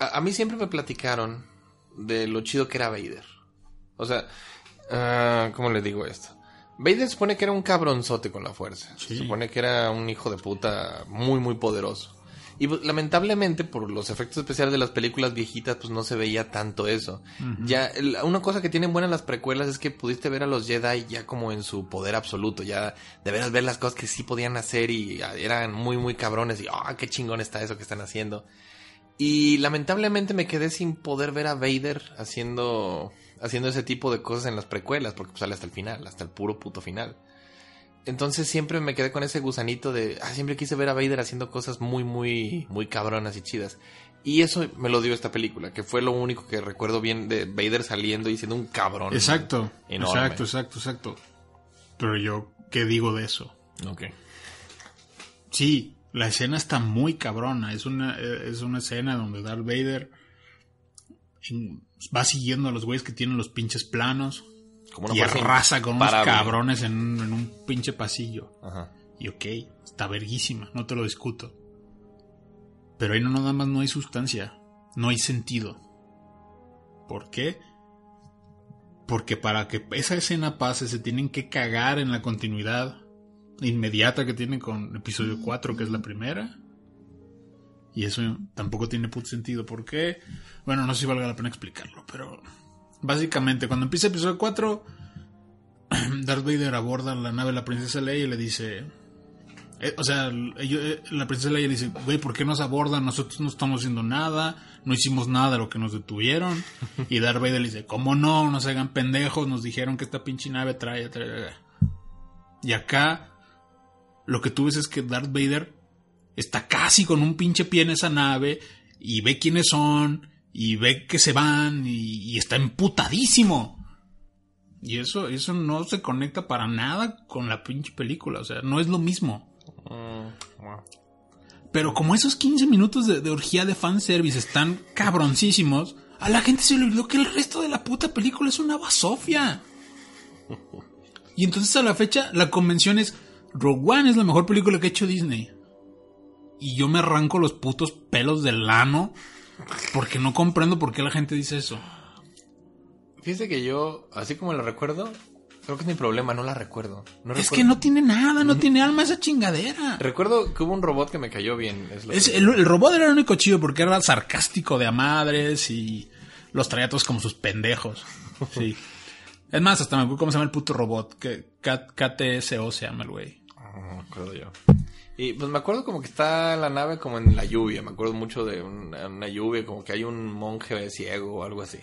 Speaker 3: A, a mí siempre me platicaron de lo chido que era Vader. O sea, ah, ¿cómo le digo esto? Vader supone que era un cabronzote con la fuerza. Se
Speaker 4: Sí.
Speaker 3: supone que era un hijo de puta muy, muy poderoso. Y pues, lamentablemente, por los efectos especiales de las películas viejitas, pues no se veía tanto eso. Ya, una cosa que tienen buenas las precuelas es que pudiste ver a los Jedi ya como en su poder absoluto, ya de veras ver las cosas que sí podían hacer y ah, eran muy, muy cabrones y, ah, qué chingón está eso que están haciendo. Y lamentablemente me quedé sin poder ver a Vader haciendo, haciendo ese tipo de cosas en las precuelas, porque pues, sale hasta el final, hasta el puro puto final. Entonces siempre me quedé con ese gusanito de, ah, siempre quise ver a Vader haciendo cosas muy, muy, muy cabronas y chidas. Y eso me lo dio esta película, que fue lo único que recuerdo bien de Vader saliendo y siendo un cabrón.
Speaker 4: Exacto,
Speaker 3: Enorme.
Speaker 4: exacto, exacto, exacto. Pero yo, ¿qué digo de eso?
Speaker 3: Ok.
Speaker 4: Sí, la escena está muy cabrona. Es una, eh, es una escena donde Darth Vader va siguiendo a los güeyes que tienen los pinches planos
Speaker 3: Como
Speaker 4: y arrasa con unos cabrones en un, en un pinche pasillo.
Speaker 3: Ajá.
Speaker 4: Y ok, está verguísima, no te lo discuto. Pero ahí no nada más no hay sustancia, no hay sentido. ¿Por qué? Porque para que esa escena pase se tienen que cagar en la continuidad inmediata que tiene con episodio 4, que es la primera. Y eso tampoco tiene puto sentido. ¿Por qué? Bueno, no sé si valga la pena explicarlo, pero básicamente cuando empieza episodio 4, Darth Vader aborda la nave de la princesa Leia y le dice, eh, o sea, eh, la princesa Leia dice, güey, ¿por qué nos abordan? Nosotros no estamos haciendo nada, no hicimos nada de lo que nos detuvieron. Y Darth Vader le dice, ¿cómo no? No se hagan pendejos, nos dijeron que esta pinche nave trae, trae, trae". Y acá, lo que tú ves es que Darth Vader está casi con un pinche pie en esa nave y ve quiénes son y ve que se van y, y está emputadísimo. Y eso, eso no se conecta para nada con la pinche película, o sea, no es lo mismo.
Speaker 3: Mm.
Speaker 4: Pero como esos 15 minutos de, de orgía de fanservice están cabroncísimos, a la gente se le olvidó que el resto de la puta película es una basofia. Y entonces a la fecha la convención es Rogue One es la mejor película que ha hecho Disney. Y yo me arranco los putos pelos del ano porque no comprendo por qué la gente dice eso.
Speaker 3: Fíjese que yo, así como lo recuerdo, creo que es mi problema, no la recuerdo. No
Speaker 4: Es
Speaker 3: recuerdo-
Speaker 4: que no tiene nada, no tiene alma esa chingadera.
Speaker 3: Recuerdo que hubo un robot que me cayó bien. Es
Speaker 4: el, el robot era el único chido porque era sarcástico de a madres y los traía todos como sus pendejos. Sí. Es más, hasta me acuerdo cómo se llama el puto robot. Que K- KTSO se llama el güey.
Speaker 3: Ah, No acuerdo yo. Y pues me acuerdo como que está la nave como en la lluvia. Me acuerdo mucho de una, una lluvia, como que hay un monje ciego o algo así.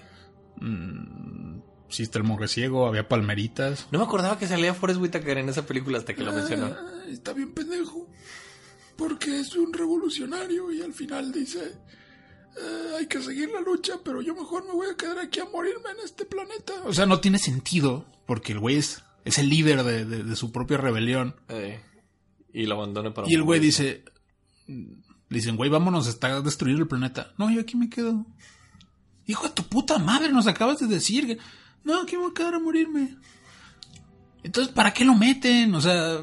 Speaker 4: Sí, está el monje ciego, había palmeritas.
Speaker 3: No me acordaba que salía Forrest Whitaker en esa película hasta que lo mencionó.
Speaker 4: Ah, está bien pendejo. Porque es un revolucionario y al final dice... "Eh, hay que seguir la lucha, pero yo mejor me voy a quedar aquí a morirme en este planeta. O sea, no tiene sentido, porque el güey es, es el líder de- de- de su propia rebelión.
Speaker 3: Eh, y lo abandoné para
Speaker 4: Y el güey dice, le dicen, güey, vámonos, está a destruir el planeta. No, yo aquí me quedo. Hijo de tu puta madre, nos acabas de decir. que- No, aquí me voy a quedar a morirme. Entonces, ¿para qué lo meten? O sea,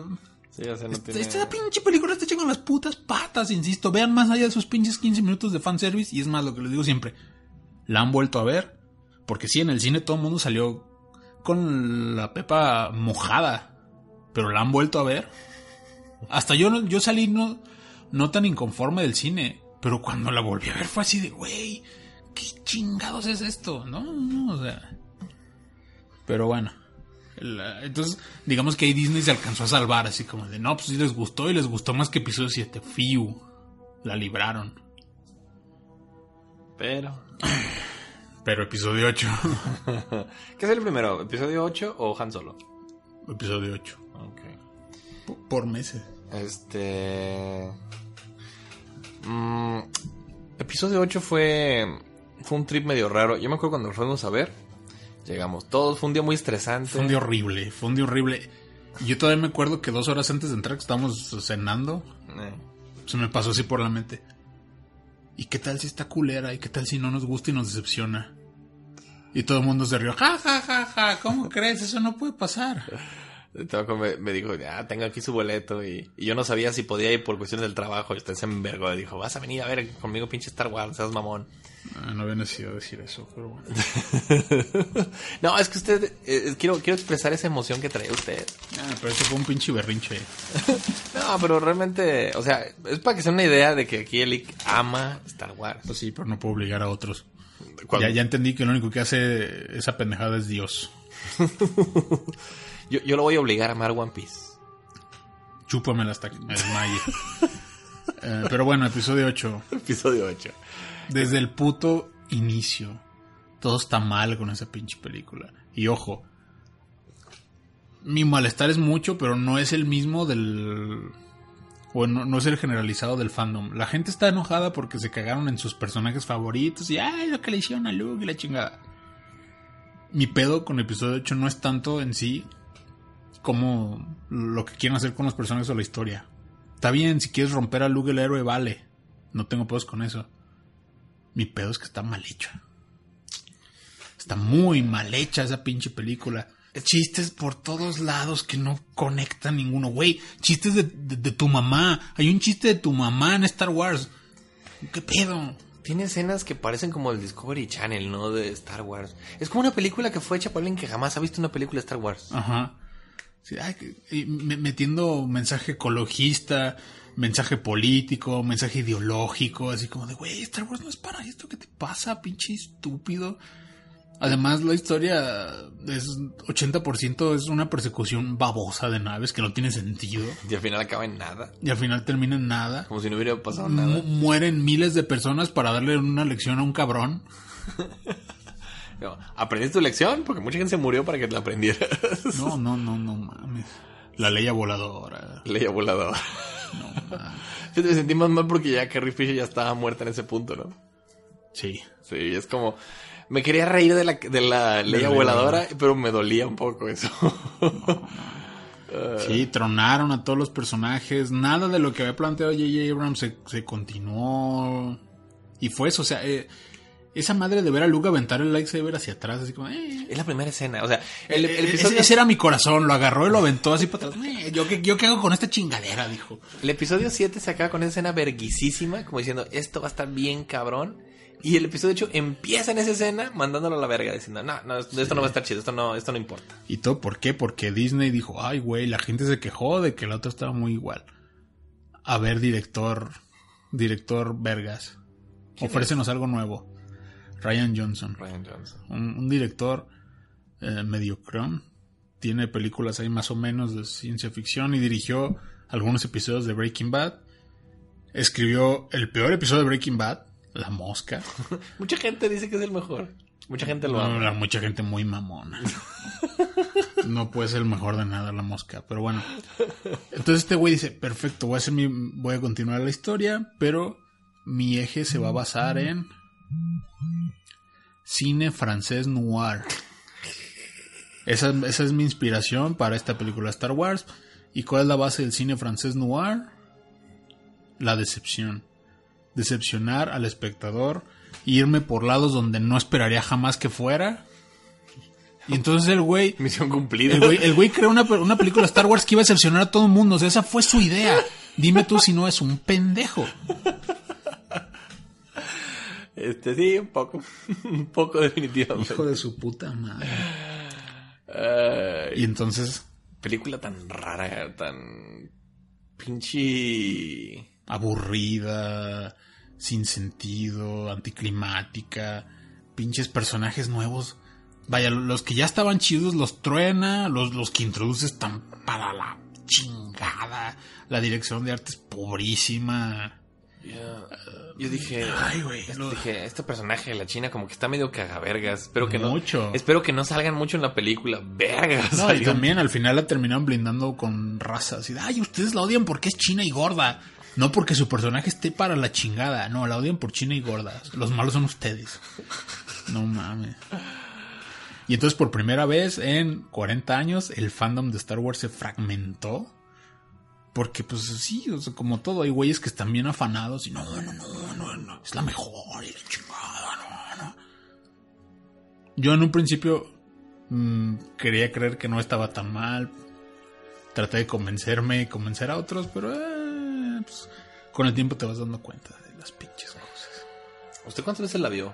Speaker 3: Sí, o sea, no
Speaker 4: esta,
Speaker 3: tiene-
Speaker 4: esta pinche película está hecha con las putas patas, insisto. Vean más allá de esos pinches 15 minutos de fanservice. Y es más lo que les digo siempre. La han vuelto a ver. Porque sí, en el cine todo el mundo salió con la pepa mojada. Pero la han vuelto a ver. Hasta yo, yo salí no, no tan inconforme del cine, pero cuando la volví a ver fue así de, güey, ¿qué chingados es esto? No, no, o sea. Pero bueno. la- entonces, digamos que ahí Disney se alcanzó a salvar, así como de, no, pues sí les gustó y les gustó más que episodio 7. Fiu. La libraron.
Speaker 3: Pero.
Speaker 4: Pero episodio 8.
Speaker 3: ¿Qué es el primero? ¿Episodio 8 o Han Solo?
Speaker 4: episodio 8.
Speaker 3: Ok.
Speaker 4: Por meses.
Speaker 3: Este. mm, episodio 8 fue. Fue un trip medio raro. Yo me acuerdo cuando lo fuimos a ver. Llegamos todos. Fue un día muy estresante.
Speaker 4: Fue un día horrible, fue un día horrible. Y Yo todavía me acuerdo que dos horas antes de entrar, que estábamos cenando,
Speaker 3: Eh,
Speaker 4: se me pasó así por la mente. ¿Y qué tal si está culera? ¿Y qué tal si no nos gusta y nos decepciona? Y todo el mundo se rió. Ja, ja, ja, ja. ¿Cómo crees? Eso no puede pasar.
Speaker 3: Me, me dijo, ah, tengo aquí su boleto. Y, y yo no sabía si podía ir por cuestiones del trabajo. Y usted se envergó. y Dijo, vas a venir a ver conmigo, pinche Star Wars, seas mamón.
Speaker 4: Ah, no había necesidad de decir eso, pero bueno.
Speaker 3: no, es que usted, eh, quiero, quiero expresar esa emoción que trae usted.
Speaker 4: Ah, pero eso fue un pinche berrinche.
Speaker 3: No, pero realmente, o sea, es para que sea una idea de que aquí Elic ama Star Wars.
Speaker 4: Pues sí, pero no puedo obligar a otros. Ya, ya entendí que lo único que hace esa pendejada es Dios.
Speaker 3: Yo, yo lo voy a obligar a amar One Piece.
Speaker 4: Chúpamela hasta que me desmaye. Eh, pero bueno, episodio 8.
Speaker 3: Episodio 8.
Speaker 4: Desde el puto inicio. Todo está mal con esa pinche película. Y ojo. Mi malestar es mucho, pero no es el mismo del... O no, no es el generalizado del fandom. La gente está enojada porque se cagaron en sus personajes favoritos y ay, lo que le hicieron a Luke y la chingada. Mi pedo con episodio 8 no es tanto en sí como lo que quieren hacer con los personajes o la historia. Está bien, si quieres romper a Luke el héroe, vale. No tengo pedos con eso. Mi pedo es que está mal hecha. Está muy mal hecha esa pinche película. Chistes por todos lados que no conectan ninguno. Güey, chistes de, de- de tu mamá. Hay un chiste de tu mamá en Star Wars. ¿Qué pedo?
Speaker 3: Tiene escenas que parecen como el Discovery Channel, ¿no? De Star Wars. Es como una película que fue hecha por alguien que jamás ha visto una película de Star Wars.
Speaker 4: Ajá. Sí, ay, metiendo mensaje ecologista, mensaje político, mensaje ideológico, así como de, güey, Star Wars no es para esto, ¿qué te pasa, pinche estúpido? Además, la historia es 80% es una persecución babosa de naves que no tiene sentido.
Speaker 3: Y al final acaba en nada.
Speaker 4: Y al final termina en nada.
Speaker 3: Como si no hubiera pasado
Speaker 4: Mu-
Speaker 3: nada.
Speaker 4: mueren miles de personas para darle una lección a un cabrón.
Speaker 3: ¿Aprendiste tu lección? Porque mucha gente se murió para que la aprendieras.
Speaker 4: No, no, no, no mames. La ley voladora.
Speaker 3: Leía volador.
Speaker 4: No mames.
Speaker 3: Yo te sentí más mal porque ya Carrie Fisher ya estaba muerta en ese punto, ¿no?
Speaker 4: Sí.
Speaker 3: Sí, es como... Me quería reír de la, de la Leia voladora, pero me dolía un poco eso.
Speaker 4: Sí, tronaron a todos los personajes. Nada de lo que había planteado J.J. Abrams se, se continuó. Y fue eso, o sea, eh, esa madre de ver a Luke aventar el lightsaber hacia atrás, así como, eh.
Speaker 3: es la primera escena. O sea, el, el
Speaker 4: Eh,
Speaker 3: episodio,
Speaker 4: ese, ese era mi corazón, lo agarró y lo aventó así para atrás. Eh, ¿yo, qué, ¿Yo qué hago con esta chingadera? Dijo.
Speaker 3: el episodio 7 se acaba con esa escena verguisísima, como diciendo, esto va a estar bien cabrón. Y el episodio 8 empieza en esa escena mandándolo a la verga, diciendo, no, no, esto no va a estar chido, esto no, esto no importa.
Speaker 4: ¿Y todo por qué? Porque Disney dijo, ay, güey, la gente se quejó de que el otro estaba muy igual. A ver, director, director Vergas, ofrécenos algo nuevo. Ryan Johnson.
Speaker 3: Ryan Johnson.
Speaker 4: un, un director eh, mediocrón. Tiene películas ahí más o menos de ciencia ficción y dirigió algunos episodios de Breaking Bad. Escribió el peor episodio de Breaking Bad, La Mosca.
Speaker 3: Mucha gente dice que es el mejor. Mucha gente lo
Speaker 4: No,
Speaker 3: ama.
Speaker 4: mucha gente muy mamona. No puede ser el mejor de nada la mosca, pero bueno. Entonces este güey dice, perfecto, voy a hacer mi, voy a continuar la historia, pero mi eje se va a basar en cine francés noir. Esa, esa es mi inspiración para esta película Star Wars. ¿Y cuál es la base del cine francés noir? La decepción. Decepcionar al espectador, irme por lados donde no esperaría jamás que fuera. Y entonces el güey
Speaker 3: Misión cumplida.
Speaker 4: el güey, el güey creó una, una película Star Wars que iba a decepcionar a todo el mundo. O sea, esa fue su idea. Dime tú si no es un pendejo.
Speaker 3: Este, sí, un poco. un poco definitivamente.
Speaker 4: Hijo de su puta madre. Y entonces,
Speaker 3: película tan rara, tan pinche
Speaker 4: aburrida, sin sentido, anticlimática, pinches personajes nuevos. Vaya, los que ya estaban chidos los truena, los, los que introduce están para la chingada. La dirección de arte es pobrísima.
Speaker 3: Yo dije,
Speaker 4: Ay, güey,
Speaker 3: este- dije, este personaje de la China como que está medio cagavergas. Espero que
Speaker 4: Mucho.
Speaker 3: no. Espero que no salgan mucho en la película. Vergas.
Speaker 4: No, y también al final la terminaron blindando con razas. Y, ay, ustedes la odian porque es china y gorda. No porque su personaje esté para la chingada. No, la odian por china y gorda. Los malos son ustedes. No mames. Y entonces por primera vez en 40 años el fandom de Star Wars se fragmentó. Porque pues sí, o sea, como todo, hay güeyes que están bien afanados y no, no, no, no, no, es la mejor y la chingada, no, no. Yo en un principio mm, quería creer que no estaba tan mal. Traté de convencerme y convencer a otros, pero eh, pues, con el tiempo te vas dando cuenta de las pinches cosas.
Speaker 3: ¿Usted cuántas veces la vio?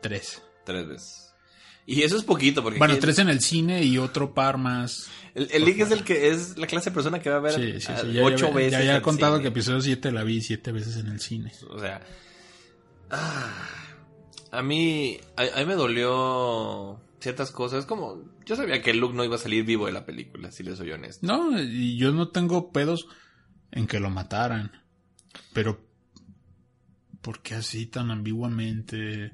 Speaker 4: Tres.
Speaker 3: Tres veces. Y eso es poquito porque...
Speaker 4: Bueno, tres en el cine y otro par más.
Speaker 3: El, el Lick es el que es la clase de persona que va a ver
Speaker 4: Sí, sí,
Speaker 3: a-
Speaker 4: sí. Ya,
Speaker 3: ocho
Speaker 4: ya-
Speaker 3: veces.
Speaker 4: Ya, ya he contado
Speaker 3: cine.
Speaker 4: que episodio 7 la vi siete veces en el cine.
Speaker 3: O sea, ah, a mí, a, a mí me dolió ciertas cosas. Como, yo sabía que Luke no iba a salir vivo de la película, si le soy honesto.
Speaker 4: No, y yo no tengo pedos en que lo mataran. Pero, ¿por qué así tan ambiguamente?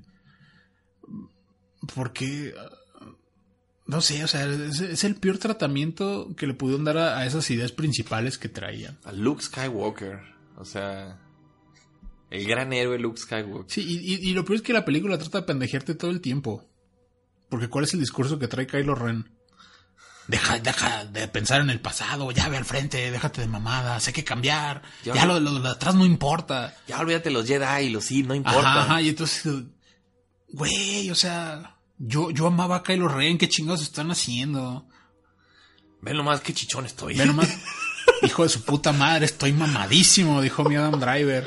Speaker 4: ¿Por qué? No sé, o sea, es, es el peor tratamiento que le pudieron dar a, a esas ideas principales que traían.
Speaker 3: A Luke Skywalker, o sea, el gran héroe Luke Skywalker.
Speaker 4: Sí, y, y- y lo peor es que la película trata de pendejearte todo el tiempo. Porque ¿cuál es el discurso que trae Kylo Ren? Deja, deja de pensar en el pasado, ya ve al frente, déjate de mamadas, hay que cambiar,
Speaker 3: Ya
Speaker 4: ya, lo, lo de atrás no importa.
Speaker 3: Ya olvídate los Jedi y los Sith, no importa.
Speaker 4: Ajá, ajá, y entonces, güey, o sea, yo, yo amaba a Kylo Ren, qué chingados están haciendo.
Speaker 3: Ven nomás qué chichón estoy.
Speaker 4: Ve nomás, hijo de su puta madre, estoy mamadísimo, dijo mi Adam Driver.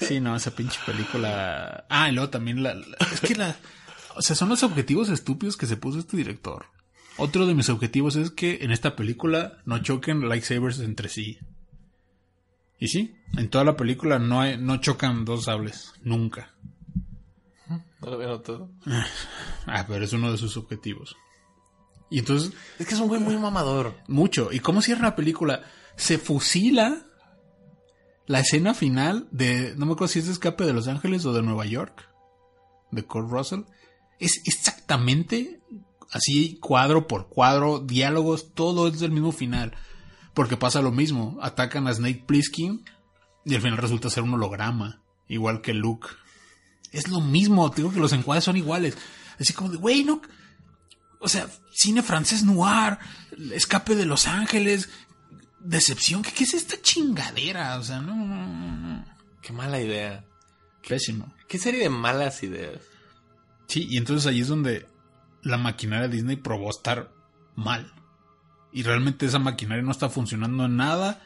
Speaker 4: Sí, no, esa pinche película. Ah, y luego también la, la- es que la, o sea, son los objetivos estúpidos que se puso este director. Otro de mis objetivos es que en esta película no choquen lightsabers entre sí. Y sí, en toda la película no hay, no chocan dos sables, nunca.
Speaker 3: No lo.
Speaker 4: Ah, pero es uno de sus objetivos. Y entonces,
Speaker 3: Es que es un güey muy mamador.
Speaker 4: mucho. ¿Y cómo cierra la película? Se fusila la escena final de, no me acuerdo si es de Escape de Los Ángeles o de Nueva York, de Kurt Russell. Es exactamente así, cuadro por cuadro, diálogos, todo es del mismo final. Porque pasa lo mismo. Atacan a Snake Plissken y al final resulta ser un holograma, igual que Luke. Es lo mismo, te digo que los encuadres son iguales. Así como de, güey, no. O sea, cine francés noir, escape de Los Ángeles, decepción. ¿Qué, qué es esta chingadera? O sea, no, no, no, no.
Speaker 3: Qué mala idea.
Speaker 4: Pésimo.
Speaker 3: Qué serie de malas ideas.
Speaker 4: Sí, y entonces ahí es donde la maquinaria de Disney probó estar mal. Y realmente esa maquinaria no está funcionando en nada.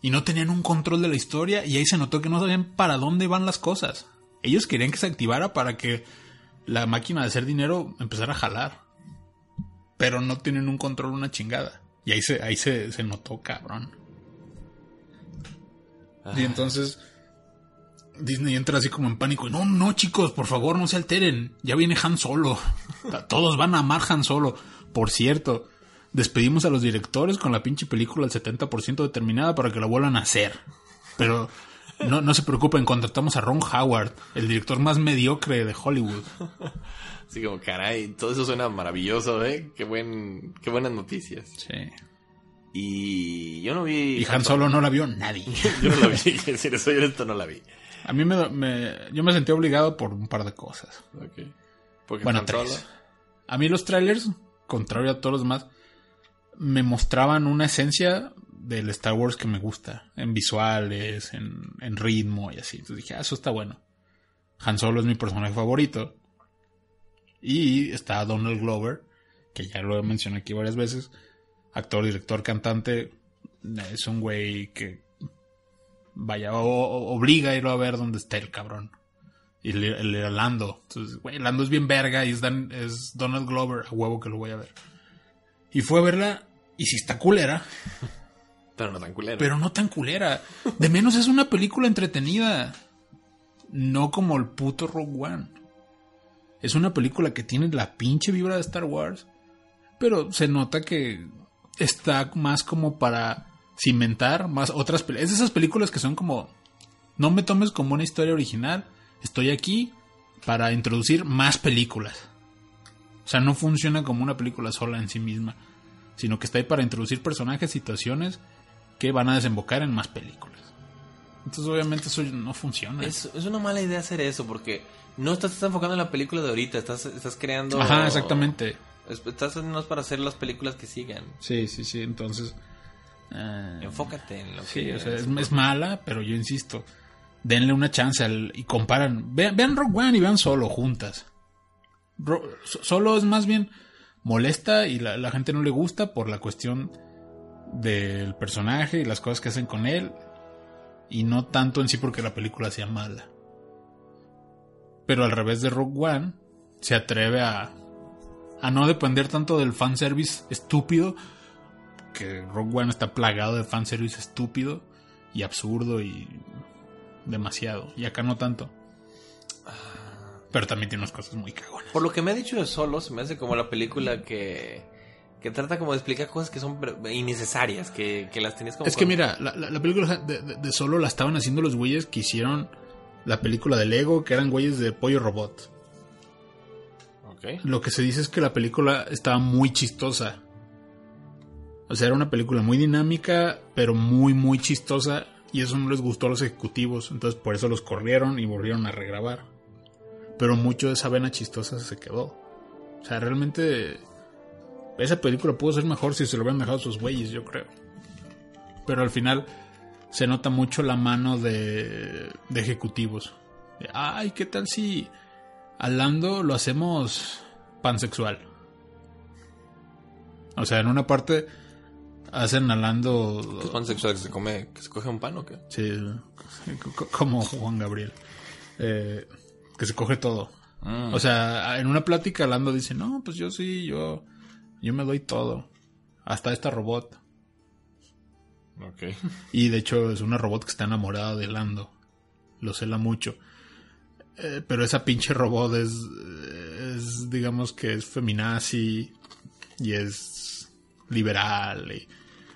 Speaker 4: Y no tenían un control de la historia. Y ahí se notó que no sabían para dónde van las cosas. Ellos querían que se activara para que la máquina de hacer dinero empezara a jalar. Pero no tienen un control, una chingada. Y ahí se, ahí se, se notó cabrón. Y entonces Disney entra así como en pánico. No, no, chicos, por favor, no se alteren. Ya viene Han Solo. Todos van a amar Han Solo. Por cierto, despedimos a los directores con la pinche película al 70% determinada para que la vuelvan a hacer. Pero no, no se preocupen, contratamos a Ron Howard, el director más mediocre de Hollywood.
Speaker 3: Así como, caray, todo eso suena maravilloso, ¿eh? Qué, buen, qué buenas noticias.
Speaker 4: Sí.
Speaker 3: Y yo no vi...
Speaker 4: Y Han Solo no la vio nadie.
Speaker 3: Yo no la vi, si le soy honesto, no la vi.
Speaker 4: A mí me, me- yo me sentí obligado por un par de cosas.
Speaker 3: Ok. Porque
Speaker 4: Bueno,
Speaker 3: Han
Speaker 4: tres.
Speaker 3: Solo-
Speaker 4: A mí los trailers, contrario a todos los demás, me mostraban una esencia del Star Wars que me gusta. En visuales, en, ritmo y así. Entonces dije, ah, eso está bueno. Han Solo es mi personaje favorito. Y está Donald Glover, que ya lo mencioné aquí varias veces. Actor, director, cantante. Es un güey que vaya, obliga a irlo a ver donde está el cabrón. Y el, el, el Lando. Entonces, güey, Lando es bien verga y es, es Donald Glover. A huevo que lo voy a ver. Y fue a verla. Y si está culera.
Speaker 3: Pero no tan culero.
Speaker 4: pero no tan culera. De menos es una película entretenida. No como el puto Rogue One. Es una película que tiene la pinche vibra de Star Wars. Pero se nota que está más como para cimentar más otras películas. Es de esas películas que son como... No me tomes como una historia original. Estoy aquí para introducir más películas. O sea, no funciona como una película sola en sí misma. Sino que está ahí para introducir personajes, situaciones que van a desembocar en más películas. Entonces obviamente eso no funciona.
Speaker 3: Es, es una mala idea hacer eso porque no estás, estás enfocando en la película de ahorita, estás, estás creando...
Speaker 4: Ajá, exactamente.
Speaker 3: Es- Estás haciendo para hacer las películas que sigan.
Speaker 4: Sí, sí, sí. Entonces... eh,
Speaker 3: Enfócate en lo
Speaker 4: sí,
Speaker 3: que...
Speaker 4: o sea, es, es mala, pero yo insisto. Denle una chance al- y comparan. Vean, vean Rock One y vean Solo juntas. Ro- solo es más bien molesta y la, la gente no le gusta por la cuestión del personaje y las cosas que hacen con él. Y no tanto en sí porque la película sea mala. Pero al revés de Rogue One, se atreve a, a no depender tanto del fanservice estúpido. Que Rogue One está plagado de fanservice estúpido y absurdo y demasiado. Y acá no tanto. Pero también tiene unas cosas muy cagonas.
Speaker 3: Por lo que me ha dicho de Solo, se me hace como la película que... Que trata como de explicar cosas que son innecesarias, que, que las tenías como...
Speaker 4: Es que
Speaker 3: con-
Speaker 4: mira, la, la- la película de, de- de solo la estaban haciendo los güeyes que hicieron la película de Lego, que eran güeyes de pollo robot.
Speaker 3: Ok.
Speaker 4: Lo que se dice es que la película estaba muy chistosa. O sea, era una película muy dinámica, pero muy, muy chistosa. Y eso no les gustó a los ejecutivos. Entonces por eso los corrieron y volvieron a regrabar. Pero mucho de esa vena chistosa se quedó. O sea, realmente esa película pudo ser mejor si se lo hubieran dejado sus güeyes, yo creo. Pero al final se nota mucho la mano de, de ejecutivos. De, Ay, ¿qué tal si a Lando lo hacemos pansexual? O sea, en una parte hacen a Lando...
Speaker 3: ¿Es pansexual que se come, que se coge un pan o qué?
Speaker 4: Sí, co- co- como Juan Gabriel. Eh, que se coge todo.
Speaker 3: Mm.
Speaker 4: O sea, en una plática Lando dice, no, pues yo sí, yo, yo me doy todo. Hasta esta robot.
Speaker 3: Ok.
Speaker 4: Y de hecho es una robot que está enamorada de Lando. Lo cela mucho. Eh, pero esa pinche robot es, es, digamos que es feminazi y es liberal. Y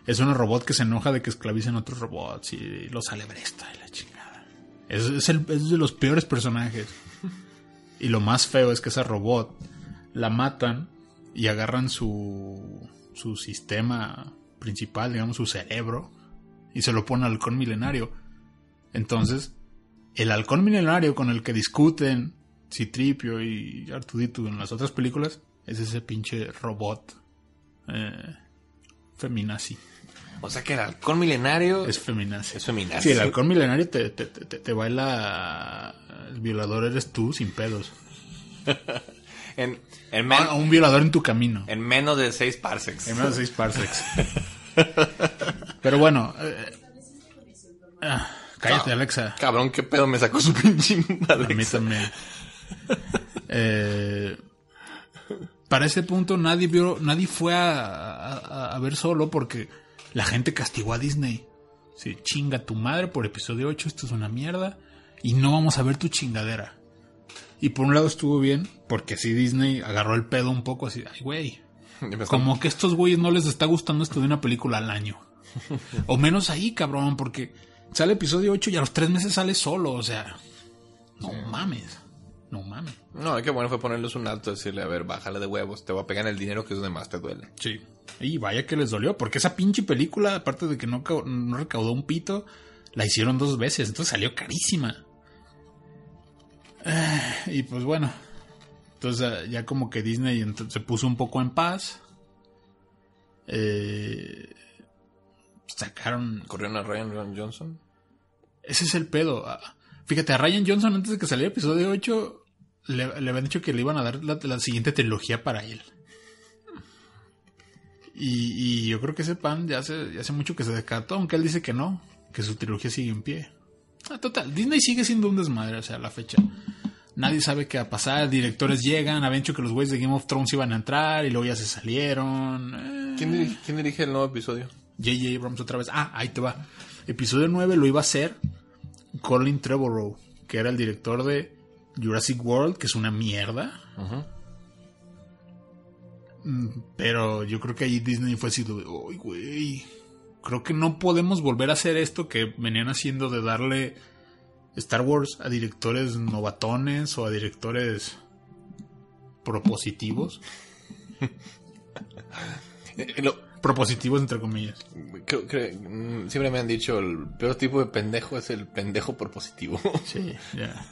Speaker 4: es una robot que se enoja de que esclavicen otros robots y los alebresta y la chingada. Es, es, el- es de los peores personajes. Y lo más feo es que esa robot la matan y agarran su, su sistema principal, digamos su cerebro, y se lo ponen al halcón milenario. Entonces, el halcón milenario con el que discuten Citripio y Artudito en las otras películas es ese pinche robot eh, feminazi.
Speaker 3: O sea que el halcón milenario
Speaker 4: Es feminazi.
Speaker 3: es feminazi.
Speaker 4: Sí, el halcón milenario te, te, te, te baila. El violador eres tú sin pedos.
Speaker 3: En, en, men-
Speaker 4: Ah, un violador en tu camino.
Speaker 3: en menos de seis parsecs.
Speaker 4: En menos de 6 parsecs. Pero bueno. eh, ah, cállate, Alexa.
Speaker 3: Cabrón, qué pedo me sacó su pinche
Speaker 4: A mí
Speaker 3: Alexa.
Speaker 4: también. Eh, para ese punto nadie vio, nadie fue a, a- a ver solo porque la gente castigó a Disney. Sí, chinga tu madre por episodio 8, esto es una mierda. Y no vamos a ver tu chingadera. Y por un lado estuvo bien, porque así Disney agarró el pedo un poco así, ay güey, como que a estos güeyes no les está gustando esto de una película al año. O menos ahí, cabrón, porque sale episodio 8 y a los tres meses sale solo, o sea. No mames. No mames.
Speaker 3: No, qué bueno fue ponerles un alto, decirle, a ver, bájale de huevos, te voy a pegar el dinero que es donde más te duele.
Speaker 4: Sí. Y vaya que les dolió, porque esa pinche película, aparte de que no, no recaudó un pito, la hicieron dos veces, entonces salió carísima. Ah, y pues bueno. Entonces ah, ya como que Disney se puso un poco en paz. Eh, sacaron
Speaker 3: Corrieron a Ryan Johnson.
Speaker 4: Ese es el pedo. Ah, Fíjate, a Ryan Johnson antes de que saliera episodio 8 le, le habían dicho que le iban a dar la, la siguiente trilogía para él. Y, y yo creo que ese pan ya hace, ya hace mucho que se descartó, aunque él dice que no, que su trilogía sigue en pie. Ah, total, Disney sigue siendo un desmadre, o sea, la fecha. Nadie sabe qué va a pasar, directores llegan, habían dicho que los güeyes de Game of Thrones iban a entrar y luego ya se salieron. Eh,
Speaker 3: ¿Quién dirige, quién dirige el nuevo episodio?
Speaker 4: J.J. Abrams otra vez. Ah, ahí te va. Episodio 9 lo iba a hacer Colin Trevorrow, que era el director de Jurassic World, que es una mierda. Mm, Pero yo creo que ahí Disney fue así de, "Ay, güey, creo que no podemos volver a hacer esto que venían haciendo de darle Star Wars a directores novatones o a directores propositivos.
Speaker 3: Lo-
Speaker 4: Propositivos entre comillas.
Speaker 3: creo que, mm, siempre me han dicho, el peor tipo de pendejo es el pendejo propositivo.
Speaker 4: Sí, ya.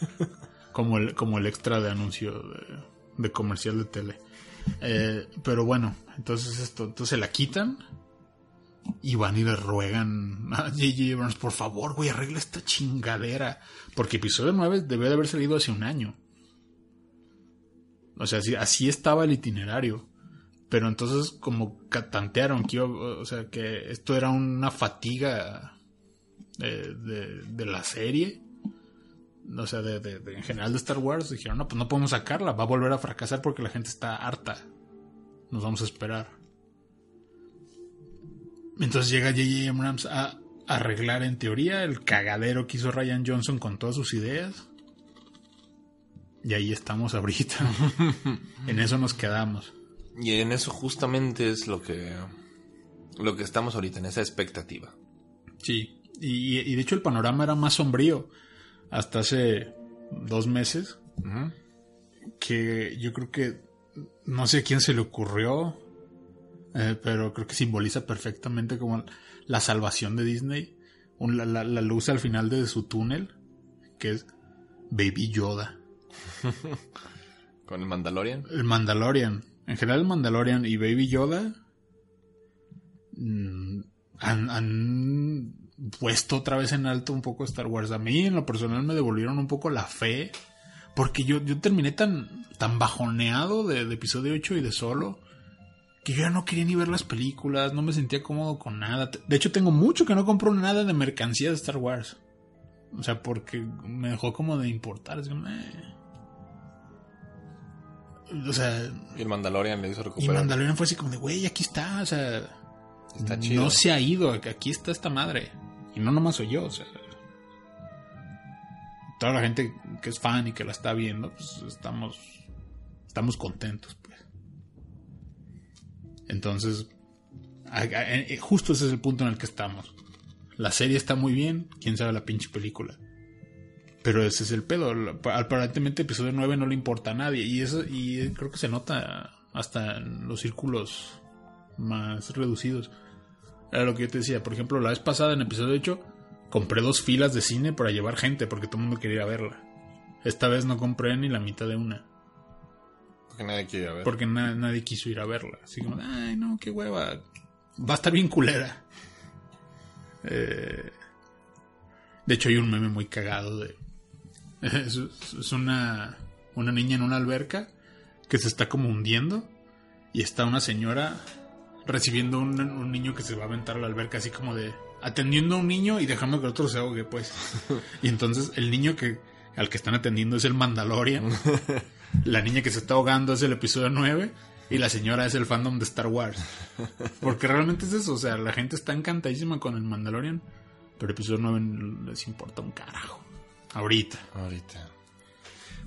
Speaker 4: Como el, como el extra de anuncio de, de comercial de tele. Eh, pero bueno, entonces esto, entonces la quitan y van y le ruegan a J.J. Por favor, güey, arregla esta chingadera. Porque episodio 9 debió de haber salido hace un año. O sea, así, así estaba el itinerario. Pero entonces como tantearon que o sea, que esto era una fatiga eh, de, la serie o sea, de- en general de Star Wars, dijeron, no, pues no podemos sacarla, va a volver a fracasar porque la gente está harta. Nos vamos a esperar. Entonces llega J.J. Abrams a arreglar en teoría el cagadero que hizo Ryan Johnson con todas sus ideas. Y ahí estamos ahorita. en eso nos quedamos.
Speaker 3: y en eso justamente es lo que, lo que estamos ahorita, en esa expectativa.
Speaker 4: Sí. Y, y de hecho el panorama era más sombrío hasta hace dos meses. Que yo creo que no sé a quién se le ocurrió, eh, pero creo que simboliza perfectamente como la salvación de Disney, Un- la, la- la luz al final de su túnel, que es Baby Yoda,
Speaker 3: Con el Mandalorian.
Speaker 4: el Mandalorian. En general el Mandalorian y Baby Yoda mm, han, han puesto otra vez en alto un poco Star Wars. A mí en lo personal me devolvieron un poco la fe. Porque yo, yo terminé tan, tan bajoneado de, de episodio 8 y de solo. Que yo ya no quería ni ver las películas. No me sentía cómodo con nada. De hecho tengo mucho que no compro nada de mercancía de Star Wars. O sea, porque me dejó como de importar. Es como, eh. O sea,
Speaker 3: Y el Mandalorian le hizo
Speaker 4: y
Speaker 3: recuperar.
Speaker 4: Mandalorian fue así como de, güey, aquí está, o sea,
Speaker 3: Está chido.
Speaker 4: no se ha ido, aquí está esta madre. Y no nomás soy yo, o sea. Toda la gente que es fan y que la está viendo, pues estamos, estamos contentos. Entonces, eh, justo ese es el punto en el que estamos. La serie está muy bien, quién sabe la pinche película. Pero ese es el pedo. Aparentemente episodio 9 no le importa a nadie. Y eso, y creo que se nota hasta en los círculos más reducidos. Era lo que yo te decía. Por ejemplo, la vez pasada en episodio 8 compré dos filas de cine para llevar gente porque todo el mundo quería ir a verla. Esta vez no compré ni la mitad de una.
Speaker 3: Porque nadie quiere ir a ver.
Speaker 4: Porque na- nadie quiso ir a verla. Así como, ay, no, qué hueva. Va a estar bien culera. Eh, de hecho, hay un meme muy cagado de. Es, es una, una niña en una alberca que se está como hundiendo. Y está una señora recibiendo un, un niño que se va a aventar a la alberca, así como de. Atendiendo a un niño y dejando que el otro se ahogue, pues. Y entonces el niño que al que están atendiendo es el Mandalorian. La niña que se está ahogando es el episodio 9 y la señora es el fandom de Star Wars. Porque realmente es eso, o sea, la gente está encantadísima con el Mandalorian, pero episodio 9 les importa un carajo. Ahorita.
Speaker 3: Ahorita.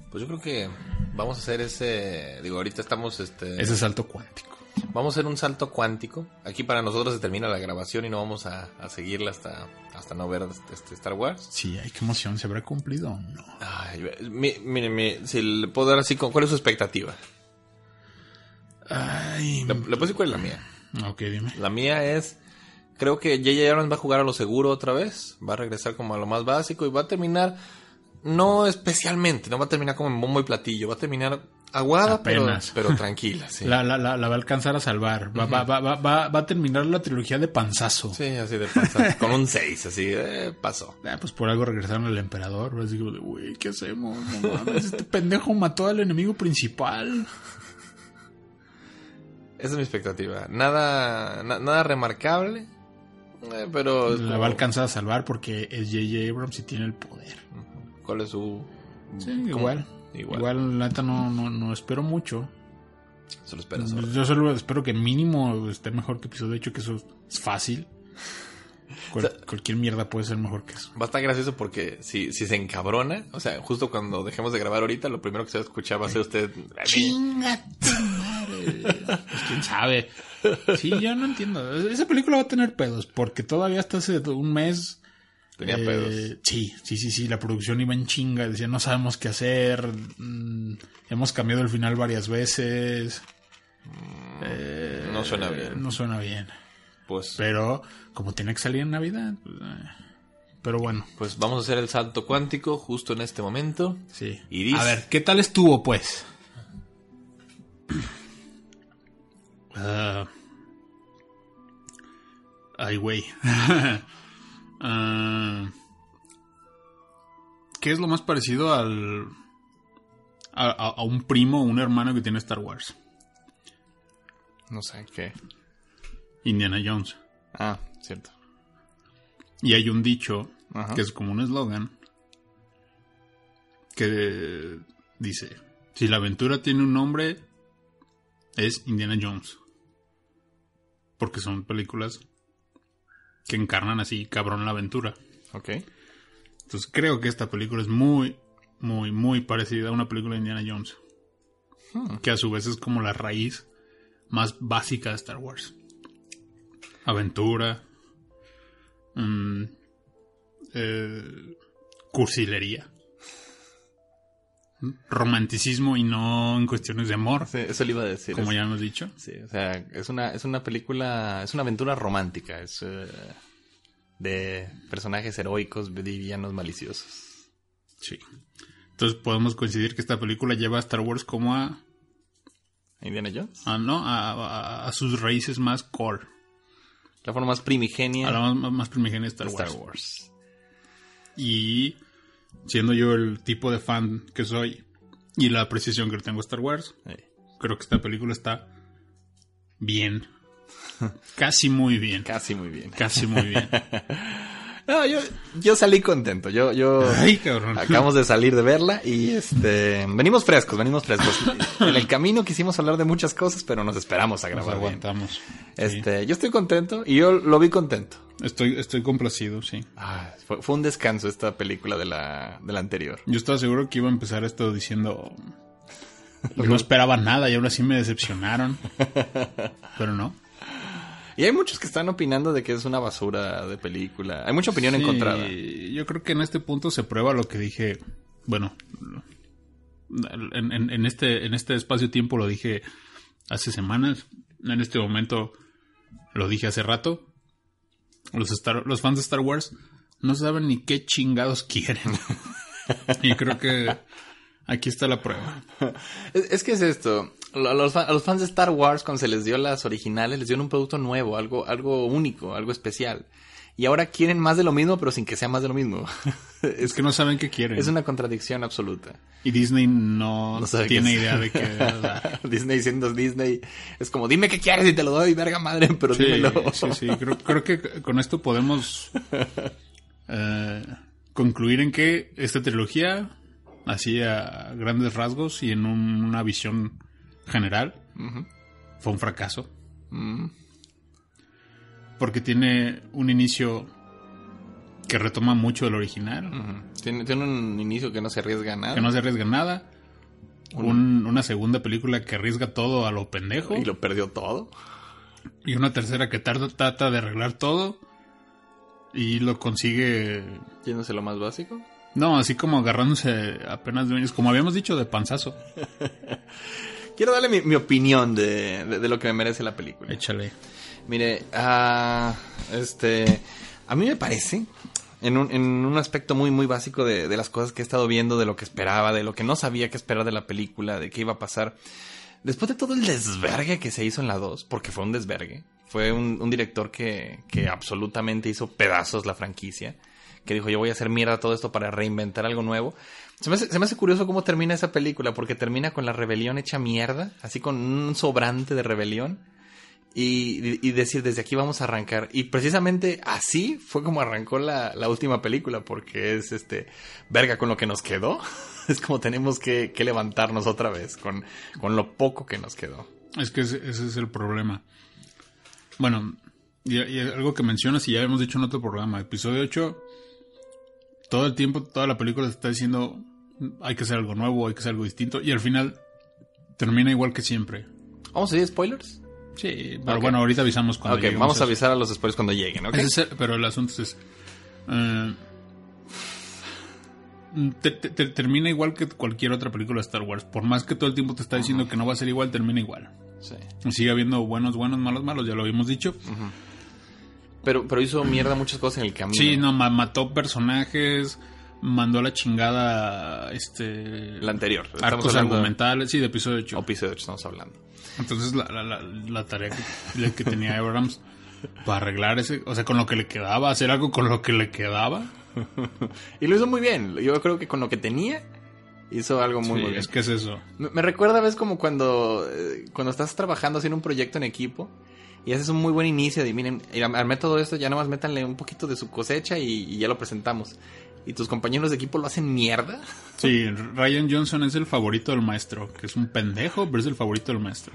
Speaker 3: Pues yo creo que vamos a hacer ese. Digo, ahorita estamos. este
Speaker 4: Ese salto cuántico.
Speaker 3: Vamos a hacer un salto cuántico. Aquí para nosotros se termina la grabación y no vamos a, a seguirla hasta, hasta no ver este Star Wars.
Speaker 4: Sí, ay, qué emoción, ¿se habrá cumplido o no?
Speaker 3: Ay, si le puedo dar así, ¿cuál es su expectativa?
Speaker 4: Ay,
Speaker 3: Le, le puedo decir cuál es la mía.
Speaker 4: ok, dime.
Speaker 3: La mía es, creo que J.J. Abrams va a jugar a lo seguro otra vez, va a regresar como a lo más básico y va a terminar, no especialmente, no va a terminar como en bombo y platillo, va a terminar aguada, pero,
Speaker 4: Apenas.
Speaker 3: pero tranquila, sí.
Speaker 4: La, la, la, la va a alcanzar a salvar. Va, va, va, va, va, va a terminar la trilogía de panzazo.
Speaker 3: Sí, así de pasar, con un 6, así, eh, pasó.
Speaker 4: Ah, pues por algo regresaron al emperador. Así como de, güey, ¿qué hacemos? No mames, este pendejo mató al enemigo principal.
Speaker 3: Esa es mi expectativa. Nada, na- nada remarcable, eh, pero...
Speaker 4: La
Speaker 3: como-
Speaker 4: va a alcanzar a salvar porque es J.J. Abrams y tiene el poder.
Speaker 3: ¿Cuál es su...?
Speaker 4: Igual.
Speaker 3: Igual.
Speaker 4: Igual, la neta, no, no, no espero mucho.
Speaker 3: Solo.
Speaker 4: Yo solo espero que mínimo esté mejor que episodio 8, que eso es fácil. Cual- cualquier mierda puede ser mejor que eso.
Speaker 3: Va a estar gracioso porque si, si se encabrona, o sea, justo cuando dejemos de grabar ahorita, lo primero que se va a escuchar va a ser usted.
Speaker 4: ¡Chinga tu madre! Pues quién sabe. Sí, yo no entiendo. Esa película va a tener pedos porque todavía hasta hace un mes.
Speaker 3: Tenía
Speaker 4: eh,
Speaker 3: pedos.
Speaker 4: Sí, sí, sí, sí. La producción iba en chinga. Decía, no sabemos qué hacer. mm, hemos cambiado el final varias veces. Eh,
Speaker 3: No suena bien.
Speaker 4: No suena bien.
Speaker 3: Pues,
Speaker 4: Pero como tiene que salir en Navidad. eh. Pero bueno,
Speaker 3: pues vamos a hacer el salto cuántico justo en este momento.
Speaker 4: sí.
Speaker 3: Y dice-
Speaker 4: A ver, ¿qué tal estuvo, pues? Ah. ay, güey. Ah. ¿Qué es lo más parecido al. A, a- a un primo o un hermano que tiene Star Wars?
Speaker 3: No sé qué.
Speaker 4: Indiana Jones.
Speaker 3: Ah, cierto.
Speaker 4: Y hay un dicho
Speaker 3: Ajá.
Speaker 4: que es como un eslogan que dice, si la aventura tiene un nombre, es Indiana Jones. Porque son películas que encarnan así cabrón la aventura.
Speaker 3: Ok.
Speaker 4: Entonces creo que esta película es muy, muy, muy parecida a una película de Indiana Jones. Que a su vez es como la raíz más básica de Star Wars. Aventura. mm, eh, cursilería. Romanticismo y no en cuestiones de amor,
Speaker 3: Sí, eso le iba a decir.
Speaker 4: como
Speaker 3: Es-
Speaker 4: ya hemos dicho.
Speaker 3: Sí, o sea, es una, es una película, es una aventura romántica, es eh, de personajes heroicos, villanos maliciosos.
Speaker 4: Sí. Entonces podemos coincidir que esta película lleva a Star Wars como a,
Speaker 3: Indiana Jones.
Speaker 4: a, ¿no? a, a- a sus raíces más core.
Speaker 3: La forma más primigenia
Speaker 4: A la más, más primigenia de Star,
Speaker 3: de Star
Speaker 4: Wars.
Speaker 3: Wars.
Speaker 4: Y siendo yo el tipo de fan que soy y la apreciación que tengo a Star Wars,
Speaker 3: Sí.
Speaker 4: creo que esta película está bien. Casi muy bien.
Speaker 3: Casi muy bien.
Speaker 4: Casi muy bien.
Speaker 3: No, yo, yo salí contento. Yo, yo
Speaker 4: Ay, cabrón.
Speaker 3: acabamos de salir de verla y este venimos frescos, venimos frescos. En el camino quisimos hablar de muchas cosas, pero nos esperamos a
Speaker 4: Nos
Speaker 3: grabar bien.
Speaker 4: aguantamos. Sí.
Speaker 3: Este, yo estoy contento y yo lo vi contento.
Speaker 4: Estoy, estoy complacido, sí.
Speaker 3: Ah, fue, fue un descanso esta película de la, de la anterior.
Speaker 4: Yo estaba seguro que iba a empezar esto diciendo... No esperaba nada y aún así me decepcionaron. Pero no.
Speaker 3: Y hay muchos que están opinando de que es una basura de película. Hay mucha opinión
Speaker 4: Sí,
Speaker 3: encontrada.
Speaker 4: Yo creo que en este punto se prueba lo que dije. Bueno, en, en- en este, en este espacio-tiempo lo dije hace semanas. En este momento lo dije hace rato. Los, Star- los fans de Star Wars no saben ni qué chingados quieren. y creo que aquí está la prueba.
Speaker 3: Es, es que es esto. A los, fa- a los fans de Star Wars, cuando se les dio las originales, les dieron un producto nuevo, algo, algo único, algo especial. Y ahora quieren más de lo mismo, pero sin que sea más de lo mismo.
Speaker 4: Es
Speaker 3: es,
Speaker 4: que no saben qué quieren.
Speaker 3: es una contradicción absoluta.
Speaker 4: Y Disney no,
Speaker 3: No sabe
Speaker 4: tiene idea de qué...
Speaker 3: Disney siendo Disney. Es como, dime qué quieres y te lo doy, verga madre, pero
Speaker 4: Sí,
Speaker 3: dímelo.
Speaker 4: sí, sí. Creo, creo que con esto podemos eh, concluir en que esta trilogía, así a grandes rasgos y en un- una visión general, fue un fracaso.
Speaker 3: Mm.
Speaker 4: Porque tiene un inicio que retoma mucho del original.
Speaker 3: Tiene, tiene un inicio que no se arriesga a nada.
Speaker 4: que no se arriesga nada. un- una segunda película que arriesga todo a lo pendejo.
Speaker 3: Y lo perdió todo.
Speaker 4: Y una tercera que tarda, trata de arreglar todo. Y lo consigue
Speaker 3: Yéndose lo más básico.
Speaker 4: No, así como agarrándose apenas de uñas, como habíamos dicho, de panzazo.
Speaker 3: Quiero darle mi, mi opinión de, de- de lo que me merece la película.
Speaker 4: Échale.
Speaker 3: Mire, ah, este, a mí me parece, en un, en un aspecto muy, muy básico de, de las cosas que he estado viendo, de lo que esperaba, de lo que no sabía que esperar de la película, de qué iba a pasar. Después de todo el desvergue que se hizo en la 2, porque fue un desvergue, fue un, un director que, que absolutamente hizo pedazos la franquicia, que dijo yo voy a hacer mierda todo esto para reinventar algo nuevo. Se me, hace, curioso cómo termina esa película, porque termina con la rebelión hecha mierda, así con un sobrante de rebelión y, y decir desde aquí vamos a arrancar. Y precisamente así fue como arrancó la, la última película, porque es este, verga con lo que nos quedó. Es como tenemos que, que levantarnos otra vez con, con lo poco que nos quedó.
Speaker 4: Es que ese, es el problema. Bueno, Y, y algo que mencionas y ya hemos dicho en otro programa, episodio 8, todo el tiempo, toda la película te está diciendo hay que hacer algo nuevo, hay que hacer algo distinto y al final termina igual que siempre.
Speaker 3: ¿Vamos a decir spoilers?
Speaker 4: Sí, pero bueno, ahorita avisamos cuando
Speaker 3: ok, vamos a avisar a los spoilers cuando lleguen, ¿ok?
Speaker 4: Es pero el asunto es... eh, te- te- te- termina igual que cualquier otra película de Star Wars. Por más que todo el tiempo te está diciendo que no va a ser igual, termina igual.
Speaker 3: Sí.
Speaker 4: Sigue habiendo buenos, buenos, malos, malos, ya lo habíamos dicho.
Speaker 3: Pero, pero hizo mierda muchas cosas en el camino.
Speaker 4: Sí, no, ma- mató personajes, mandó a la chingada este
Speaker 3: La anterior.
Speaker 4: Arcos argumentales, sí, de episodio 8.
Speaker 3: de episodio 8 estamos hablando.
Speaker 4: Entonces la, la, la, la tarea que, que tenía Abrams para arreglar ese, o sea, con lo que le quedaba, hacer algo con lo que le quedaba.
Speaker 3: Y lo hizo muy bien. Yo creo que con lo que tenía, hizo algo muy,
Speaker 4: Sí,
Speaker 3: muy bien.
Speaker 4: es que es eso.
Speaker 3: Me, me recuerda, ¿ves? Como cuando, eh, cuando estás trabajando haciendo un proyecto en equipo y haces un muy buen inicio de, miren, al armé todo esto, ya nomás métanle un poquito de su cosecha y, y ya lo presentamos. Y tus compañeros de equipo lo hacen mierda.
Speaker 4: Sí, Ryan Johnson es el favorito del maestro, que es un pendejo, pero es el favorito del maestro.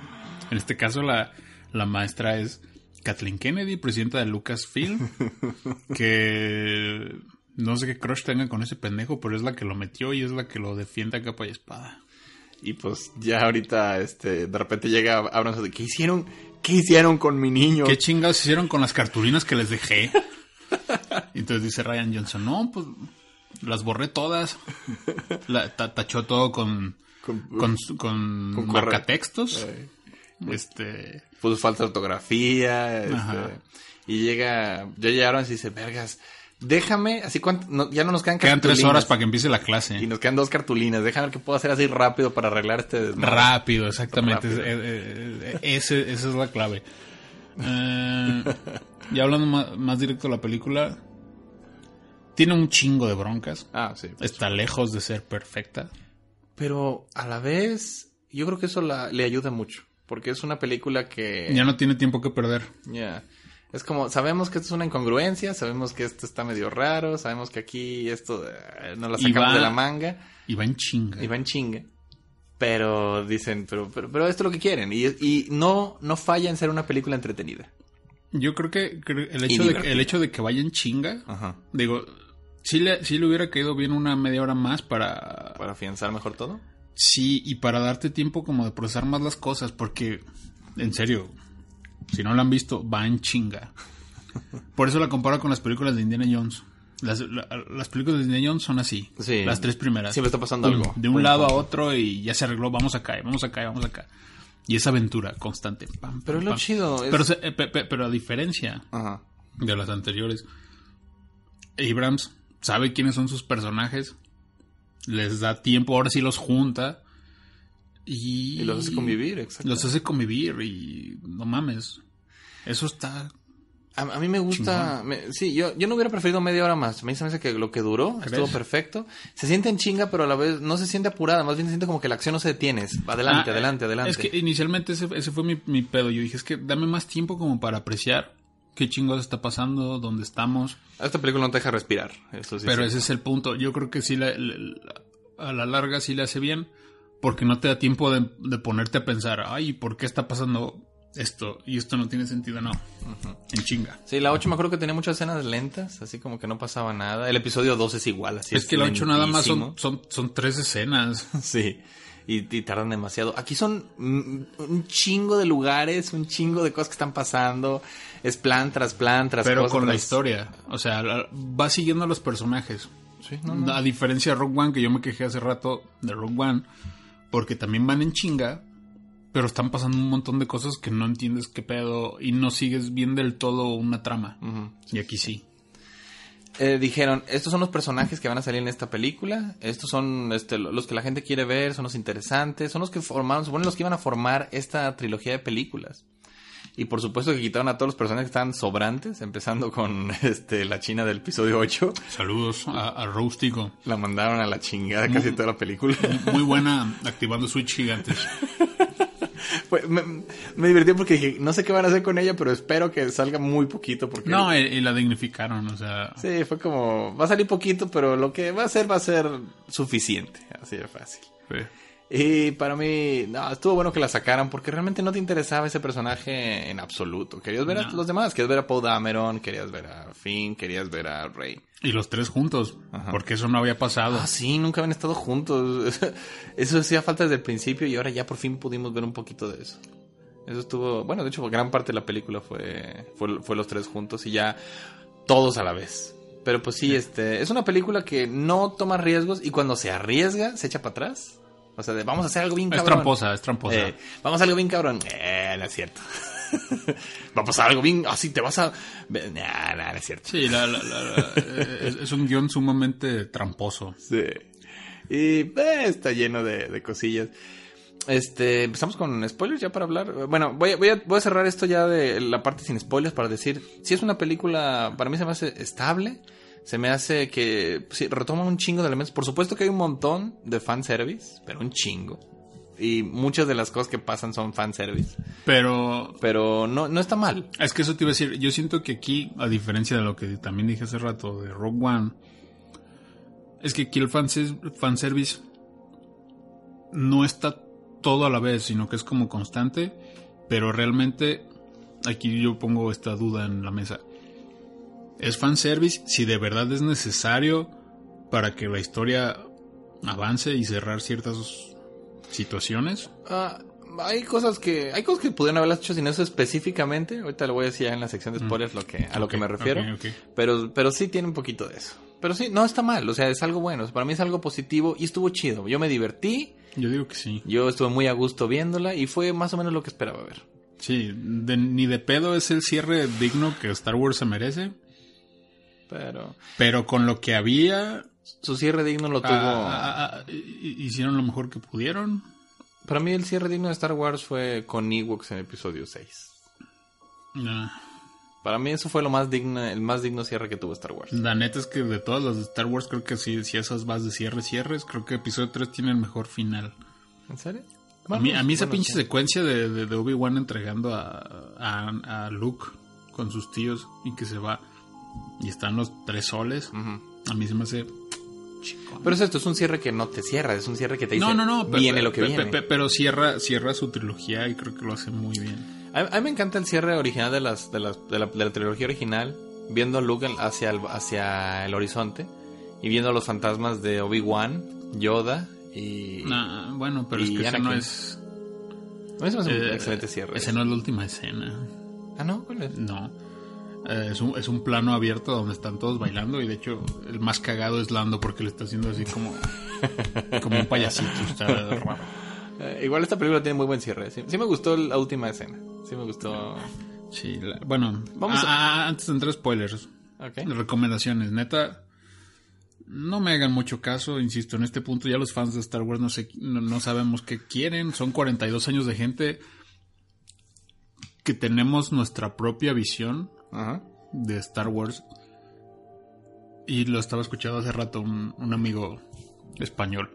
Speaker 4: En este caso la, la maestra es Kathleen Kennedy, presidenta de Lucasfilm, que no sé qué crush tenga con ese pendejo, pero es la que lo metió y es la que lo defiende a capa y espada.
Speaker 3: Y pues ya ahorita, este, de repente llega Abrams de, ¿qué hicieron? ¿Qué hicieron con mi niño?
Speaker 4: ¿Qué chingados hicieron con las cartulinas que les dejé? Entonces dice Ryan Johnson, no, pues las borré todas. La, ta- tachó todo con,
Speaker 3: Con-
Speaker 4: con, su- con,
Speaker 3: con
Speaker 4: marcatextos.
Speaker 3: Eh,
Speaker 4: Este,
Speaker 3: puso falta de ortografía. este, y llega, ya llegaron y dice, vergas, déjame, así cuánto, no- ya no nos quedan
Speaker 4: quedan tres
Speaker 3: cartulinas".
Speaker 4: horas para que empiece la clase.
Speaker 3: Y nos quedan dos cartulinas. Déjame ver qué puedo hacer así rápido para arreglar este desmadre.
Speaker 4: Rápido, exactamente.
Speaker 3: Rápido.
Speaker 4: Es- ese- esa es la clave. Eh, ya hablando más, más directo de la película, tiene un chingo de broncas.
Speaker 3: Ah, sí.
Speaker 4: Está lejos de ser perfecta.
Speaker 3: Pero a la vez, yo creo que eso la- le ayuda mucho. Porque es una película que...
Speaker 4: Ya no tiene tiempo que perder.
Speaker 3: Ya. Es como, sabemos que esto es una incongruencia, sabemos que esto está medio raro, sabemos que aquí esto eh, no la sacamos
Speaker 4: va-
Speaker 3: de la manga
Speaker 4: Y va en chinga.
Speaker 3: y va en chinga. Pero dicen, pero, pero, pero esto es lo que quieren. Y, y no, no falla en ser una película entretenida.
Speaker 4: Yo creo que creo- el hecho, de, el hecho de que vaya en chinga,
Speaker 3: Ajá.
Speaker 4: digo, sí le, sí le hubiera caído bien una media hora más para...
Speaker 3: Para afianzar mejor todo.
Speaker 4: Sí, y para darte tiempo como de procesar más las cosas, porque, en serio, si no la han visto, va en chinga. Por eso la comparo con las películas de Indiana Jones. Las, la- las películas de Indiana Jones son así.
Speaker 3: Sí.
Speaker 4: Las tres primeras.
Speaker 3: Siempre está pasando algo.
Speaker 4: De un lado a otro y ya se arregló, vamos acá, vamos acá, vamos acá. Y esa aventura constante. pam,
Speaker 3: Pero
Speaker 4: pam,
Speaker 3: es lo
Speaker 4: pam.
Speaker 3: chido. es-
Speaker 4: Pero, se- eh, pe- pe- pero a diferencia
Speaker 3: Ajá.
Speaker 4: de las anteriores, Abrams sabe quiénes son sus personajes, les da tiempo, ahora sí los junta y,
Speaker 3: Y los hace convivir, exacto.
Speaker 4: Los hace convivir y no mames. Eso está.
Speaker 3: A, a mí me gusta, me- sí, yo, yo no hubiera preferido media hora más. Me hace que lo que duró estuvo perfecto. Se siente en chinga, pero a la vez no se siente apurada. Más bien se siente como que la acción no se detiene. Es Adelante,
Speaker 4: Ah,
Speaker 3: adelante, adelante.
Speaker 4: Es que inicialmente ese, ese fue mi, mi pedo. Yo dije, es que dame más tiempo como para apreciar qué chingados está pasando, dónde estamos.
Speaker 3: Esta película no te deja respirar. Eso sí.
Speaker 4: Pero
Speaker 3: sí.
Speaker 4: ese es el punto. Yo creo que sí, la- la- a la larga sí le hace bien. Porque no te da tiempo de, de ponerte a pensar, ay, ¿por qué está pasando esto? Y esto no tiene sentido, no. En chinga.
Speaker 3: Sí, la 8 me acuerdo que tenía muchas escenas lentas, así como que no pasaba nada. El episodio 2 es igual, así
Speaker 4: es que la 8 nada más son, son tres escenas.
Speaker 3: Sí. Y, y tardan demasiado. Aquí son mm, un chingo de lugares, un chingo de cosas que están pasando. Es plan tras plan tras
Speaker 4: pero
Speaker 3: cosa
Speaker 4: con la historia. O sea, va siguiendo a los personajes.
Speaker 3: Sí, no, no.
Speaker 4: A diferencia de Rogue One, que yo me quejé hace rato de Rogue One, porque también van en chinga, pero están pasando un montón de cosas que no entiendes qué pedo y no sigues bien del todo una trama. Y aquí sí.
Speaker 3: Eh, dijeron, estos son los personajes que van a salir en esta película, estos son este, lo- los que la gente quiere ver, son los interesantes, son los que formaron, suponen los que iban a formar esta trilogía de películas. Y por supuesto que quitaron a todos los personajes que estaban sobrantes, empezando con este la china del episodio 8.
Speaker 4: Saludos a, a Roastico.
Speaker 3: La mandaron a la chingada casi toda la película.
Speaker 4: Muy buena activando Switch gigantes.
Speaker 3: Me, me divirtió porque dije, no sé qué van a hacer con ella, pero espero que salga muy poquito porque...
Speaker 4: No, y, y la dignificaron, o sea.
Speaker 3: Sí, fue como, va a salir poquito, pero lo que va a hacer va a ser suficiente, así de fácil.
Speaker 4: sí.
Speaker 3: Y para mí, no, estuvo bueno que la sacaran porque realmente no te interesaba ese personaje en absoluto. Querías ver a los demás, querías ver a Paul Dameron, querías ver a Finn, querías ver a Rey.
Speaker 4: Y los tres juntos,
Speaker 3: Ajá.
Speaker 4: porque eso no había pasado.
Speaker 3: Ah, sí, nunca habían estado juntos. Eso hacía falta desde el principio y ahora ya por fin pudimos ver un poquito de eso. Eso estuvo, bueno, de hecho gran parte de la película fue, fue, fue los tres juntos y ya todos a la vez. Pero pues sí, este, es una película que no toma riesgos y cuando se arriesga se echa para atrás. O sea, de, vamos a hacer algo bien
Speaker 4: es
Speaker 3: cabrón.
Speaker 4: tramposa, es tramposa.
Speaker 3: Eh, vamos a algo bien cabrón. Eh, no es cierto. Va a pasar algo bien, así te vas a... Nah, nah, no es cierto.
Speaker 4: Sí, la- la- la- la- es, es un guion sumamente tramposo.
Speaker 3: Sí. Y eh, está lleno de, de cosillas. Este, empezamos con spoilers ya para hablar. Bueno, voy, voy, a, voy a cerrar esto ya de la parte sin spoilers para decir, si es una película, para mí se me hace estable, se me hace que sí, retoma un chingo de elementos. Por supuesto que hay un montón de fanservice, pero un chingo. Y muchas de las cosas que pasan son fanservice.
Speaker 4: Pero
Speaker 3: Pero no, no está mal.
Speaker 4: es que eso te iba a decir. Yo siento que aquí, a diferencia de lo que también dije hace rato de Rogue One, es que aquí el fanservice no está todo a la vez, sino que es como constante. Pero realmente, aquí yo pongo esta duda en la mesa. ¿Es fanservice si de verdad es necesario para que la historia avance y cerrar ciertas situaciones?
Speaker 3: Ah, hay cosas que hay cosas que pudieron haberlas hecho sin eso específicamente. Ahorita lo voy a decir ya en la sección de spoilers lo que, a lo que me refiero. Pero, pero sí tiene un poquito de eso. Pero sí, no está mal. O sea, es algo bueno. Para mí es algo positivo y estuvo chido. Yo me divertí.
Speaker 4: Yo digo que sí.
Speaker 3: Yo estuve muy a gusto viéndola y fue más o menos lo que esperaba ver.
Speaker 4: Sí, de- ni de pedo es el cierre digno que Star Wars se merece,
Speaker 3: Pero
Speaker 4: pero con lo que había,
Speaker 3: su cierre digno lo tuvo.
Speaker 4: ah, ah, ah, hi- hicieron lo mejor que pudieron.
Speaker 3: Para mí el cierre digno de Star Wars fue con Ewoks en episodio 6.
Speaker 4: Ah,
Speaker 3: Para mí eso fue lo más digno, el más digno cierre que tuvo Star Wars.
Speaker 4: la neta es que de todas las de Star Wars, creo que sí, si esas vas de cierre, cierres, creo que episodio 3 tiene el mejor final.
Speaker 3: ¿En serio?
Speaker 4: A mí, a mí esa
Speaker 3: Bueno,
Speaker 4: pinche
Speaker 3: sí.
Speaker 4: secuencia de, de- de Obi-Wan entregando a, a, a Luke con sus tíos y que se va y están los tres soles, a mí se me hace chingón.
Speaker 3: Pero es esto, es un cierre que no te cierra, es un cierre que te dice,
Speaker 4: No, no, no.
Speaker 3: viene lo que viene.
Speaker 4: pe- pero cierra, cierra su trilogía y creo que lo hace muy bien.
Speaker 3: A, a mí me encanta el cierre original de, las, de, las, de, la, de la trilogía original, viendo a Luke hacia el, hacia el horizonte y viendo a los fantasmas de Obi-Wan, Yoda y...
Speaker 4: Nah, bueno, pero es que ese
Speaker 3: Anakin.
Speaker 4: no es.
Speaker 3: Me hace un
Speaker 4: eh,
Speaker 3: excelente cierre.
Speaker 4: Ese no es la última escena.
Speaker 3: Ah, ¿no? ¿Cuál es?
Speaker 4: No. Eh, es, un, es un plano abierto donde están todos bailando y de hecho el más cagado es Lando porque le está haciendo así como, como un payasito. Está raro.
Speaker 3: Eh, igual esta película tiene muy buen cierre. Sí, sí me gustó la última escena. Sí me gustó...
Speaker 4: Sí, la- bueno,
Speaker 3: Vamos
Speaker 4: ah, ah, antes de entrar a spoilers,
Speaker 3: Ok.
Speaker 4: recomendaciones, neta, no me hagan mucho caso, insisto, en este punto ya los fans de Star Wars no, sé, no, no sabemos qué quieren, son 42 años de gente que tenemos nuestra propia visión
Speaker 3: Ajá.
Speaker 4: de Star Wars y lo estaba escuchando hace rato un, un amigo español,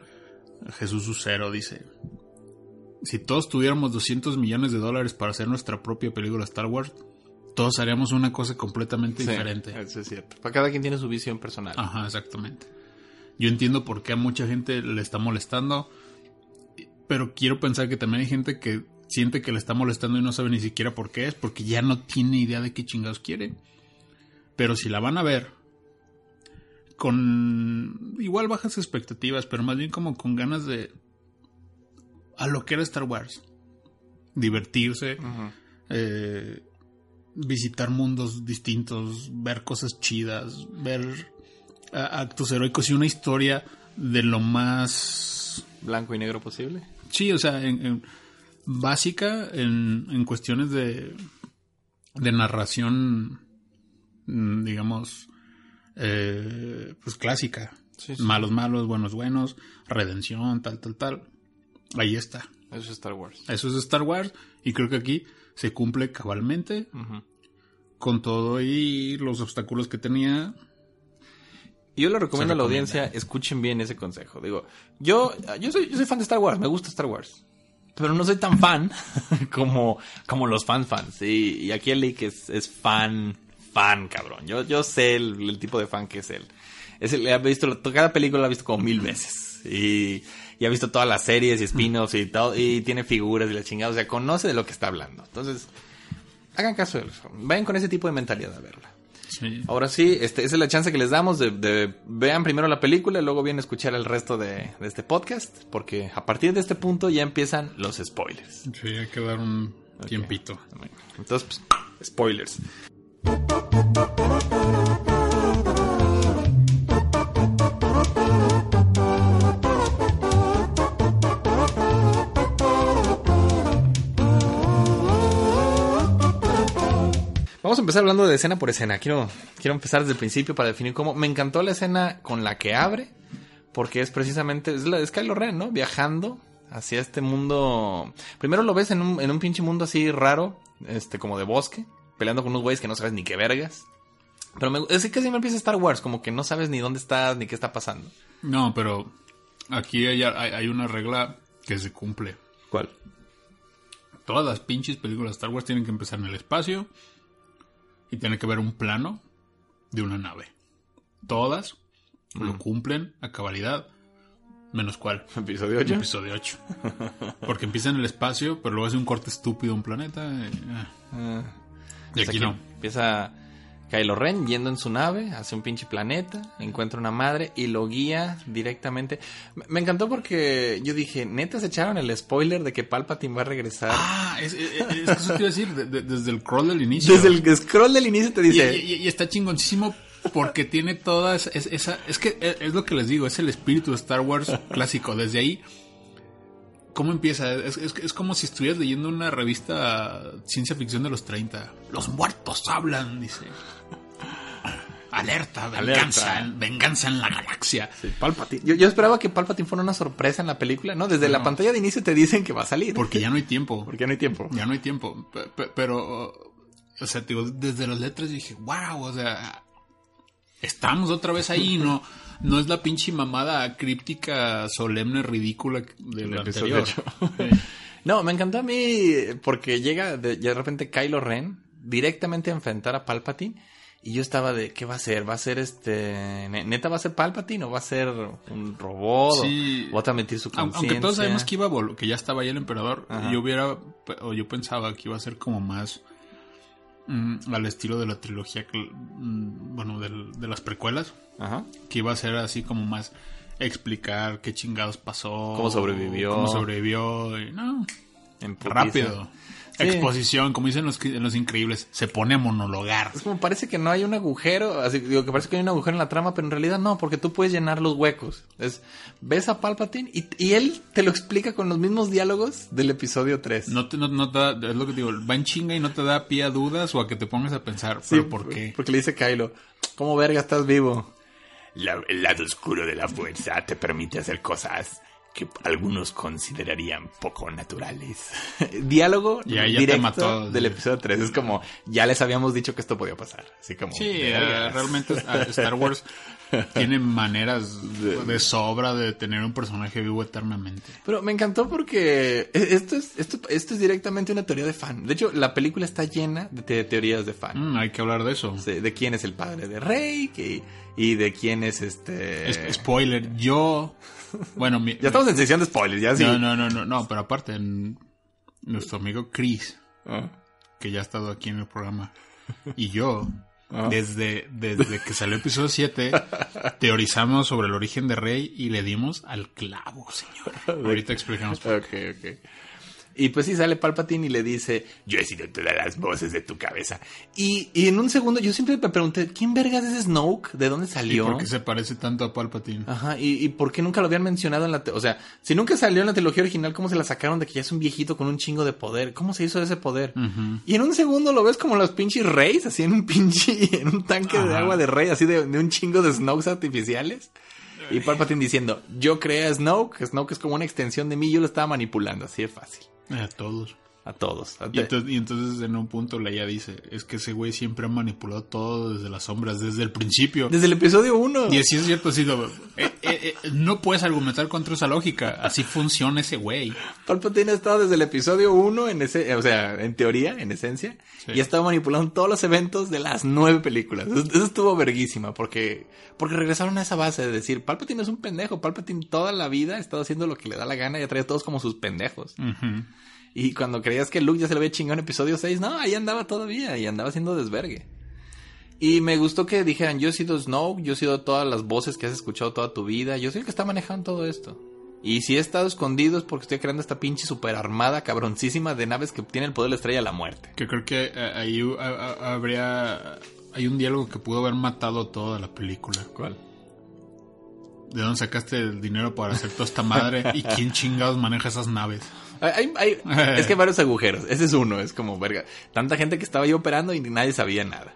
Speaker 4: Jesús Ucero, dice, si todos tuviéramos 200 millones de dólares para hacer nuestra propia película Star Wars, todos haríamos una cosa completamente
Speaker 3: Sí,
Speaker 4: diferente.
Speaker 3: Eso es cierto. Para cada quien tiene su visión personal.
Speaker 4: Ajá, exactamente. Yo entiendo por qué a mucha gente le está molestando, pero quiero pensar que también hay gente que siente que le está molestando y no sabe ni siquiera por qué es, porque ya no tiene idea de qué chingados quiere. Pero si la van a ver con igual bajas expectativas, pero más bien como con ganas de a lo que era Star Wars, divertirse, eh, visitar mundos distintos, ver cosas chidas, ver actos heroicos y una historia de lo más
Speaker 3: Blanco y negro posible.
Speaker 4: sí, o sea, en- en- básica en, en cuestiones de de narración, mm, digamos, eh, pues clásica,
Speaker 3: Sí, sí.
Speaker 4: malos malos, buenos buenos, redención, tal tal tal. Ahí está.
Speaker 3: Eso es Star Wars.
Speaker 4: Eso es Star Wars y creo que aquí se cumple cabalmente con todo y los obstáculos que tenía.
Speaker 3: Y yo le recomiendo a la audiencia, escuchen bien ese consejo. Digo, yo, yo soy, yo soy fan de Star Wars, me gusta Star Wars. Pero no soy tan fan como, como los fan fans. Y, y aquí el Leak es, es fan, fan, cabrón. Yo, yo sé el, el tipo de fan que es él. Es el, ha visto, cada película la ha visto como mil veces. y, y ha visto todas las series y spin-offs y todo, y tiene figuras y la chingada, o sea, conoce de lo que está hablando. Entonces, hagan caso, de eso. vayan con ese tipo de mentalidad a verla.
Speaker 4: Sí.
Speaker 3: Ahora sí, este, esa es la chance que les damos de, de- vean primero la película y luego vienen a escuchar el resto de, de este podcast, porque a partir de este punto ya empiezan los spoilers.
Speaker 4: Sí, hay que dar un tiempito.
Speaker 3: Entonces, pues, spoilers. Vamos a empezar hablando de escena por escena. Quiero, quiero empezar desde el principio para definir cómo. Me encantó la escena con la que abre, porque es precisamente. Es la de Kylo Ren, ¿no? Viajando hacia este mundo. Primero lo ves en un, en un pinche mundo así raro, este, como de bosque, peleando con unos güeyes que no sabes ni qué vergas. Pero me, es que casi me empieza Star Wars, como que no sabes ni dónde estás ni qué está pasando.
Speaker 4: No, pero aquí hay, hay- hay una regla que se cumple.
Speaker 3: ¿Cuál?
Speaker 4: Todas las pinches películas de Star Wars tienen que empezar en el espacio y tiene que ver un plano de una nave. Todas lo cumplen a cabalidad, menos cuál.
Speaker 3: ¿Episodio 8?
Speaker 4: Episodio 8. Porque empieza en el espacio, pero luego hace un corte estúpido a un planeta. y, ah. Y aquí no.
Speaker 3: Empieza Kylo Ren yendo en su nave hacia un pinche planeta, encuentra una madre y lo guía directamente. Me, encantó porque yo dije, neta se echaron el spoiler de que Palpatine va a regresar.
Speaker 4: Ah, es, es- es que eso te iba a decir, de- de- desde el crawl del inicio.
Speaker 3: Desde el scroll del inicio te dice,
Speaker 4: y- y está chingoncísimo porque tiene todas es, esa es que es, es lo que les digo es el espíritu de Star Wars clásico desde ahí cómo empieza es, es- es como si estuvieras leyendo una revista ciencia ficción de los 30 los muertos hablan dice alerta venganza
Speaker 3: Alerta.
Speaker 4: venganza en la galaxia
Speaker 3: Palpatine. Yo, yo esperaba que Palpatine fuera una sorpresa en la película, ¿no? Desde la pantalla de inicio te dicen que va a salir.
Speaker 4: porque ya no hay tiempo
Speaker 3: Porque no hay tiempo.
Speaker 4: ya no hay tiempo Pe- pe- pero o sea digo desde las letras dije wow o sea estamos otra vez ahí no no es la pinche mamada críptica solemne ridícula del
Speaker 3: episodio
Speaker 4: anterior
Speaker 3: ocho. No, me encantó a mí porque llega de, de repente Kylo Ren directamente a enfrentar a Palpatine y yo estaba de, ¿qué va a ser? ¿Va a ser este, ne- neta va a ser Palpatine o va a ser un robot?
Speaker 4: Sí.
Speaker 3: ¿O va a transmitir su conciencia?
Speaker 4: aunque todos sabemos que iba a que ya estaba ahí el emperador
Speaker 3: Ajá.
Speaker 4: yo hubiera o yo pensaba que iba a ser como más mm, al estilo de la trilogía mm, bueno del- de las precuelas
Speaker 3: Ajá.
Speaker 4: que iba a ser así como más explicar qué chingados pasó,
Speaker 3: Cómo sobrevivió.
Speaker 4: cómo sobrevivió, y no,
Speaker 3: En
Speaker 4: rápido.
Speaker 3: Sí.
Speaker 4: Exposición, como dicen los, los increíbles, se pone a monologar.
Speaker 3: Es como parece que no hay un agujero, así digo que parece que hay un agujero en la trama, pero en realidad no, porque tú puedes llenar los huecos. Es, ves a Palpatine y, y él te lo explica con los mismos diálogos del episodio 3.
Speaker 4: No te, no, no te da, es lo que te digo, va en chinga y no te da pie a dudas o a que te pongas a pensar,
Speaker 3: Sí,
Speaker 4: pero ¿por qué?
Speaker 3: Porque le dice Kylo, ¿cómo verga estás vivo?
Speaker 5: La- el lado oscuro de la fuerza te permite hacer cosas que algunos considerarían poco naturales.
Speaker 3: Diálogo
Speaker 4: ya
Speaker 3: directo
Speaker 4: mató.
Speaker 3: del episodio 3. Es como, ya les habíamos dicho que esto podía pasar. Así como,
Speaker 4: Sí, eh, realmente eh, Star Wars tiene maneras de sobra de tener un personaje vivo eternamente.
Speaker 3: Pero me encantó porque esto es, esto, esto es directamente una teoría de fan. De hecho, la película está llena de te- teorías de fan.
Speaker 4: Mm, hay que hablar de eso.
Speaker 3: De, de quién es el padre de Rey y de quién es este...
Speaker 4: Es- spoiler, yo... Bueno, mi,
Speaker 3: ya estamos en sección de spoilers, ya sí.
Speaker 4: No, no, no, no, no, pero aparte, en- nuestro amigo Chris,
Speaker 3: Ah.
Speaker 4: que ya ha estado aquí en el programa, y yo,
Speaker 3: Ah.
Speaker 4: desde, desde que salió el episodio 7, teorizamos sobre el origen de Rey y le dimos al clavo, señor. Ahorita explicamos. por
Speaker 3: Ok, ok. Y pues sí sale Palpatine y le dice,
Speaker 5: Yo he sido todas las voces de tu cabeza.
Speaker 3: y, y en un segundo yo siempre me pregunté, ¿quién vergas es Snoke? ¿De dónde
Speaker 4: ¿Y
Speaker 3: salió?
Speaker 4: por qué se parece tanto a Palpatine?
Speaker 3: Ajá, ¿y, y por qué nunca lo habían mencionado en la... O sea, si nunca salió en la trilogía original, ¿cómo se la sacaron de que ya es un viejito con un chingo de poder? ¿Cómo se hizo ese poder? Y en un segundo lo ves como los pinches reyes, así en un pinche... En un tanque de agua de rey, así de, de un chingo de Snokes artificiales. Y Palpatine diciendo, yo creé a Snoke, Snoke es como una extensión de mí, yo lo estaba manipulando, así de fácil.
Speaker 4: A todos.
Speaker 3: A todos.
Speaker 4: Y entonces, y entonces en un punto Leia dice, es que ese güey siempre ha manipulado todo desde las sombras, desde el principio.
Speaker 3: Desde el episodio 1.
Speaker 4: Y así es cierto, así lo- eh, eh, eh, no puedes argumentar contra esa lógica. Así funciona ese güey.
Speaker 3: Palpatine ha estado desde el episodio 1 en ese, o sea, en teoría, en esencia,
Speaker 4: Sí.
Speaker 3: y ha estado manipulando todos los eventos de las nueve películas. Eso, estuvo verguísima, porque, porque regresaron a esa base de decir, Palpatine es un pendejo, Palpatine toda la vida ha estado haciendo lo que le da la gana y ha traído a todos como sus pendejos. Y cuando creías que Luke ya se lo había chingado en episodio 6, no, ahí andaba todavía, y andaba haciendo desvergue. Y me gustó que dijeran, yo he sido Snoke, yo he sido todas las voces que has escuchado toda tu vida, yo soy el que está manejando todo esto. Y si he estado escondido es porque estoy creando esta pinche super armada cabroncísima de naves que tiene el poder de la estrella de la muerte.
Speaker 4: Que creo que eh, ahí uh, habría... Hay un diálogo que pudo haber matado toda la película.
Speaker 3: ¿Cuál?
Speaker 4: ¿De dónde sacaste el dinero para hacer toda esta madre? ¿Y quién chingados maneja esas naves?
Speaker 3: Hay, hay- es que hay varios agujeros, ese es uno, es como verga. Tanta gente que estaba ahí operando y nadie sabía nada.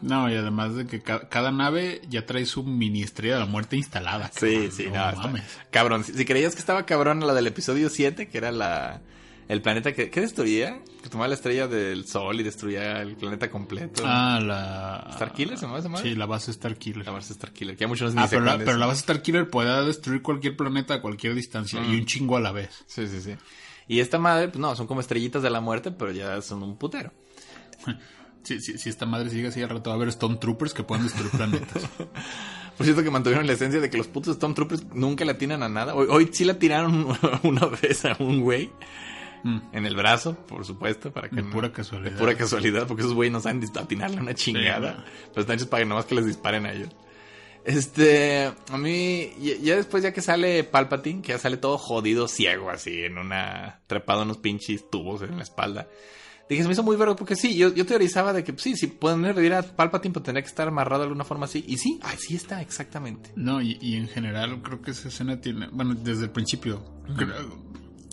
Speaker 4: No, y además de que ca- cada nave ya trae su mini estrella de la muerte instalada.
Speaker 3: Sí,
Speaker 4: cabrón.
Speaker 3: sí,
Speaker 4: no,
Speaker 3: no, está-
Speaker 4: mames.
Speaker 3: cabrón. Si, si creías que estaba cabrón la del episodio 7, que era la el planeta que, ¿qué destruía? Que tomaba la estrella del sol y destruía el planeta completo.
Speaker 4: Ah, la...
Speaker 3: ¿Starkiller se madre?
Speaker 4: Sí, la base Starkiller.
Speaker 3: La base Starkiller, que ya muchos
Speaker 4: Ah, pero la, pero la base Starkiller puede destruir cualquier planeta a cualquier distancia y un chingo a la vez.
Speaker 3: Sí, sí, sí. Y esta madre, pues no, son como estrellitas de la muerte, pero ya son un putero.
Speaker 4: Si, si, si esta madre sigue así al rato va a haber Stormtroopers que pueden destruir planetas.
Speaker 3: Por cierto que mantuvieron la esencia de que los putos Stormtroopers nunca le atinan a nada. Hoy, hoy sí le tiraron una vez a un güey
Speaker 4: Mm.
Speaker 3: en el brazo, por supuesto, para que
Speaker 4: De
Speaker 3: no-
Speaker 4: pura casualidad.
Speaker 3: De pura casualidad, porque esos güeyes no saben atinarle una chingada.
Speaker 4: Sí,
Speaker 3: Pero están hechos para que nomás que les disparen a ellos. Este, a mí, ya, después ya que sale Palpatine, que ya sale todo jodido, ciego, así, en una, trepado en unos pinches tubos en la espalda. Dije, se me hizo muy vergo, porque sí, yo, yo teorizaba de que pues, sí, si pueden revivir a Palpatine, pues tendría que estar amarrado de alguna forma así. Y sí, así está, exactamente.
Speaker 4: No, y, y en general creo que esa escena tiene, bueno, desde el principio, creo,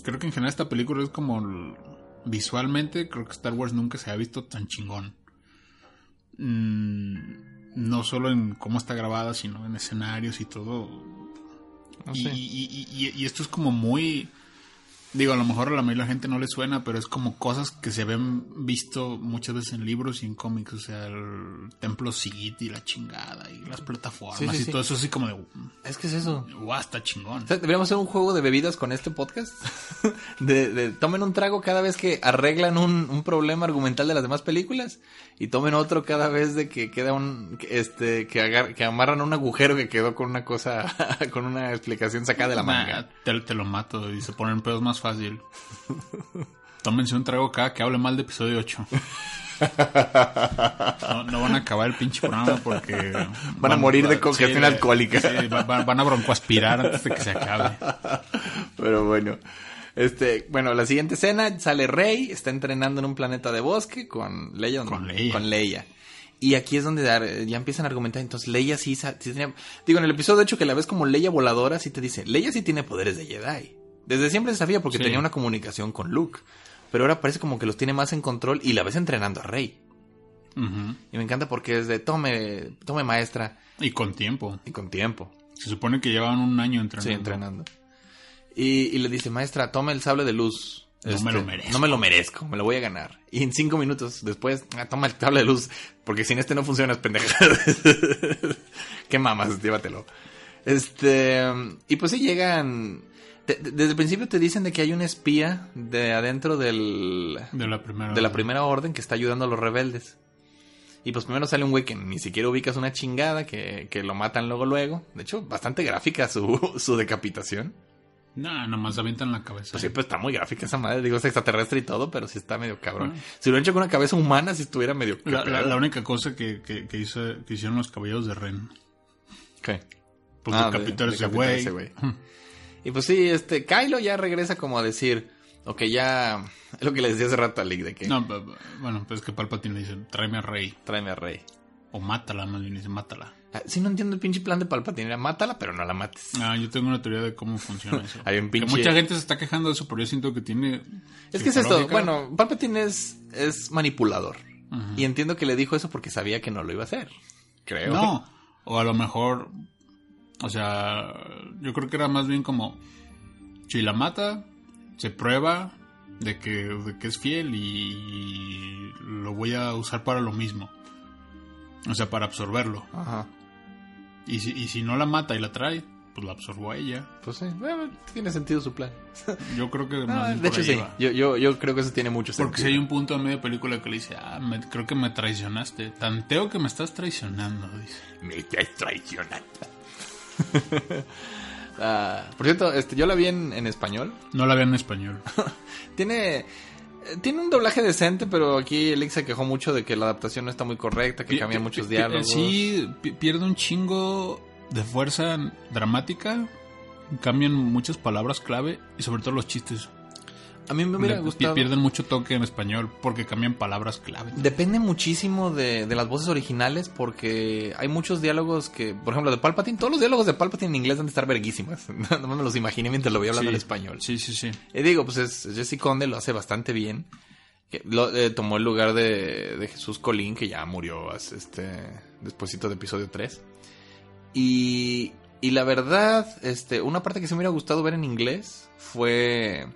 Speaker 4: creo que en general esta película es como visualmente, creo que Star Wars nunca se ha visto tan chingón. Mm, no solo en cómo está grabada, sino en escenarios y todo.
Speaker 3: No
Speaker 4: y,
Speaker 3: sé.
Speaker 4: y- y- y- y esto es como muy... Digo, a lo mejor a la mayoría de la gente no le suena, pero es como cosas que se ven visto muchas veces en libros y en cómics. O sea, el templo Sith y la chingada y las plataformas
Speaker 3: Sí, sí,
Speaker 4: y
Speaker 3: sí.
Speaker 4: todo eso así como de...
Speaker 3: Es que es eso.
Speaker 4: Guau, está chingón.
Speaker 3: O sea, deberíamos hacer un juego de bebidas con este podcast. de, de- tomen un trago cada vez que arreglan un, un problema argumental de las demás películas. Y tomen otro cada vez de que queda un, este, que, agar- que amarran un agujero que quedó con una cosa, con una explicación sacada de la
Speaker 4: Nah,
Speaker 3: manga.
Speaker 4: te, te lo mato y se ponen pedos más fácil. Tómense un trago cada que hable mal de episodio 8. No, no van a acabar el pinche programa porque...
Speaker 3: Van a morir de congestión alcohólica.
Speaker 4: sí, va- va- van a broncoaspirar antes de que se acabe.
Speaker 3: Pero bueno. Este, bueno, la siguiente escena sale Rey, está entrenando en un planeta de bosque con Leia.
Speaker 4: Con Leia.
Speaker 3: Con Leia. Y aquí es donde ya empiezan a argumentar. Entonces, Leia sí, sa- sí tenía. Digo, en el episodio, de hecho, que la ves como Leia voladora, sí te dice: Leia sí tiene poderes de Jedi. Desde siempre se sabía porque
Speaker 4: Sí.
Speaker 3: tenía una comunicación con Luke. Pero ahora parece como que los tiene más en control y la ves entrenando a Rey. Y me encanta porque es de: tome, tome maestra.
Speaker 4: Y con tiempo.
Speaker 3: Y con tiempo.
Speaker 4: Se supone que llevaban un año entrenando.
Speaker 3: Sí, entrenando. Y, y le dice, maestra, tome el sable de luz. Este,
Speaker 4: No me lo merezco.
Speaker 3: No me lo merezco, me lo voy a ganar. Y en cinco minutos después, ah, toma el sable de luz, porque sin este no funciona, es pendeja. Qué mamas, llévatelo. Este, y pues sí llegan... te- desde el principio te dicen de que hay un espía de adentro del,
Speaker 4: De la primera.
Speaker 3: de la primera orden que está ayudando a los rebeldes. Y pues primero sale un güey que ni siquiera ubicas una chingada, que, que lo matan luego luego. De hecho, bastante gráfica su, su decapitación.
Speaker 4: No, nomás avientan la cabeza.
Speaker 3: Pues sí, pues está muy gráfica esa madre. Digo, es extraterrestre y todo, pero sí está medio cabrón.
Speaker 4: Ah.
Speaker 3: Si lo han hecho con una cabeza humana, si estuviera medio...
Speaker 4: La, la- la única cosa que, que, que hizo, que hicieron los caballeros de Ren.
Speaker 3: ¿Qué?
Speaker 4: Pues
Speaker 3: Ah,
Speaker 4: decapitar
Speaker 3: de-
Speaker 4: ese güey.
Speaker 3: Y pues sí, este, Kylo ya regresa como a decir, ok, ya, es lo que le decía hace rato a Lick, de que
Speaker 4: No, b- bueno, pues que Palpatine le dice, tráeme a Rey.
Speaker 3: tráeme a Rey.
Speaker 4: O mátala, más bien dice, mátala.
Speaker 3: Ah, Sí, no entiendo el pinche plan de Palpatine, era mátala, pero no la mates.
Speaker 4: Ah, yo tengo una teoría de cómo funciona eso.
Speaker 3: Hay un
Speaker 4: Que
Speaker 3: pinche-
Speaker 4: mucha gente se está quejando de eso, pero yo siento que tiene...
Speaker 3: Es que es esto, bueno, Palpatine es, es manipulador. Y entiendo que le dijo eso porque sabía que no lo iba a hacer. Creo.
Speaker 4: No, o a lo mejor, o sea, yo creo que era más bien como, si la mata, se prueba De que, de que es fiel y lo voy a usar para lo mismo. O sea, para absorberlo.
Speaker 3: Ajá.
Speaker 4: Y si, y si no la mata y la trae, pues la absorbo a ella.
Speaker 3: Pues sí, bueno, tiene sentido su plan.
Speaker 4: Yo creo que más
Speaker 3: Ah,
Speaker 4: bien
Speaker 3: de hecho, sí. Yo, yo, yo creo que eso tiene mucho sentido.
Speaker 4: Porque si hay un punto en medio película que le dice, ah, me- creo que me traicionaste. Tanteo que me estás traicionando, dice.
Speaker 5: Me estás traicionando.
Speaker 3: Ah, por cierto, este, yo la vi en, en español.
Speaker 4: No la vean en español.
Speaker 3: Tiene, eh, tiene un doblaje decente, pero aquí Elix se quejó mucho de que la adaptación no está muy correcta, que cambian muchos
Speaker 4: pi-
Speaker 3: diálogos.
Speaker 4: Sí, pi- pierde un chingo de fuerza dramática. Cambian muchas palabras clave y sobre todo los chistes.
Speaker 3: A mí me hubiera
Speaker 4: Le-
Speaker 3: gustado.
Speaker 4: Pierden mucho toque en español porque cambian palabras clave.
Speaker 3: Depende muchísimo de, de las voces originales porque hay muchos diálogos que, por ejemplo, de Palpatine, todos los diálogos de Palpatine en inglés han de estar verguísimas. No me los imaginé mientras lo voy hablando
Speaker 4: Sí.
Speaker 3: en español.
Speaker 4: Sí, sí, sí.
Speaker 3: Y digo, pues es Jesse Conde lo hace bastante bien. Que lo- eh, tomó el lugar de, de Jesús Colín, que ya murió este despuesito de episodio 3. Y, y la verdad, este, una parte que se me hubiera gustado ver en inglés fue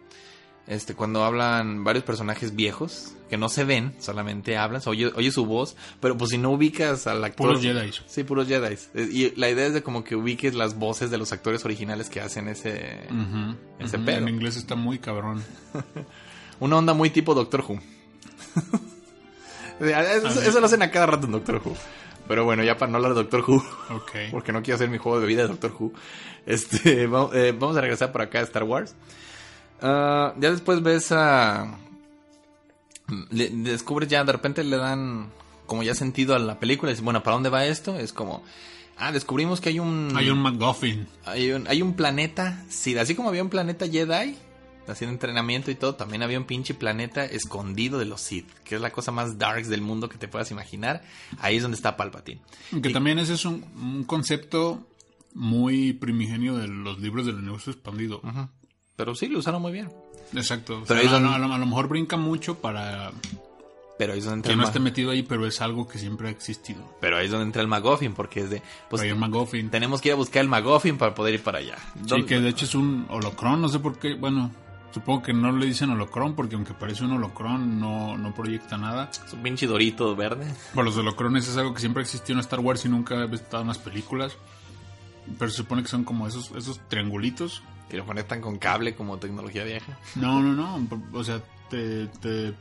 Speaker 3: este cuando hablan varios personajes viejos que no se ven, solamente hablan, oye, oye su voz, pero pues si no ubicas al actor...
Speaker 4: Puros Jedi.
Speaker 3: Sí, puros Jedi. Y la idea es de como que ubiques las voces de los actores originales que hacen ese...
Speaker 4: Ujú,
Speaker 3: Ese pedo.
Speaker 4: En inglés está muy cabrón.
Speaker 3: Una onda muy tipo Doctor Who. eso, eso lo hacen a cada rato en Doctor Who. Pero bueno, ya para no hablar de Doctor Who, porque no quiero hacer mi juego de vida de Doctor Who, este, eh, vamos a regresar por acá a Star Wars. Ah, ya después ves a... le- descubres ya, de repente le dan como ya sentido a la película. Y dices, bueno, ¿para dónde va esto? Es como... Ah, descubrimos que hay un...
Speaker 4: Hay un McGuffin.
Speaker 3: Hay un, hay un planeta, sí, así como había un planeta Jedi, haciendo entrenamiento y todo, también había un pinche planeta escondido de los Sith, que es la cosa más darks del mundo que te puedas imaginar. Ahí es donde está Palpatine.
Speaker 4: Que
Speaker 3: Y-
Speaker 4: también ese es un, un concepto muy primigenio de los libros del universo expandido.
Speaker 3: Ujú. Pero sí, lo usaron muy bien.
Speaker 4: Exacto. O
Speaker 3: Pero
Speaker 4: sea,
Speaker 3: es
Speaker 4: a, lo-
Speaker 3: donde-
Speaker 4: a lo, a lo mejor brinca mucho para
Speaker 3: Pero ahí es donde entra,
Speaker 4: que
Speaker 3: el,
Speaker 4: no esté metido ahí, pero es algo que siempre ha existido.
Speaker 3: pero ahí es donde entra el McGuffin, porque es de, pues
Speaker 4: un McGuffin.
Speaker 3: tenemos que ir a buscar el McGuffin para poder ir para allá.
Speaker 4: Sí,
Speaker 3: ¿Dónde-
Speaker 4: que de hecho es un holocrón, no sé por qué, bueno, supongo que no le dicen holocrón porque aunque parece un holocrón no, no proyecta nada.
Speaker 3: Es un pinche dorito verde.
Speaker 4: Por los holocrones es algo que siempre existió en Star Wars y nunca he estado en las películas. Pero se supone que son como esos, esos triangulitos.
Speaker 3: Y lo conectan con cable como tecnología vieja.
Speaker 4: No, no, no. O sea, te, te-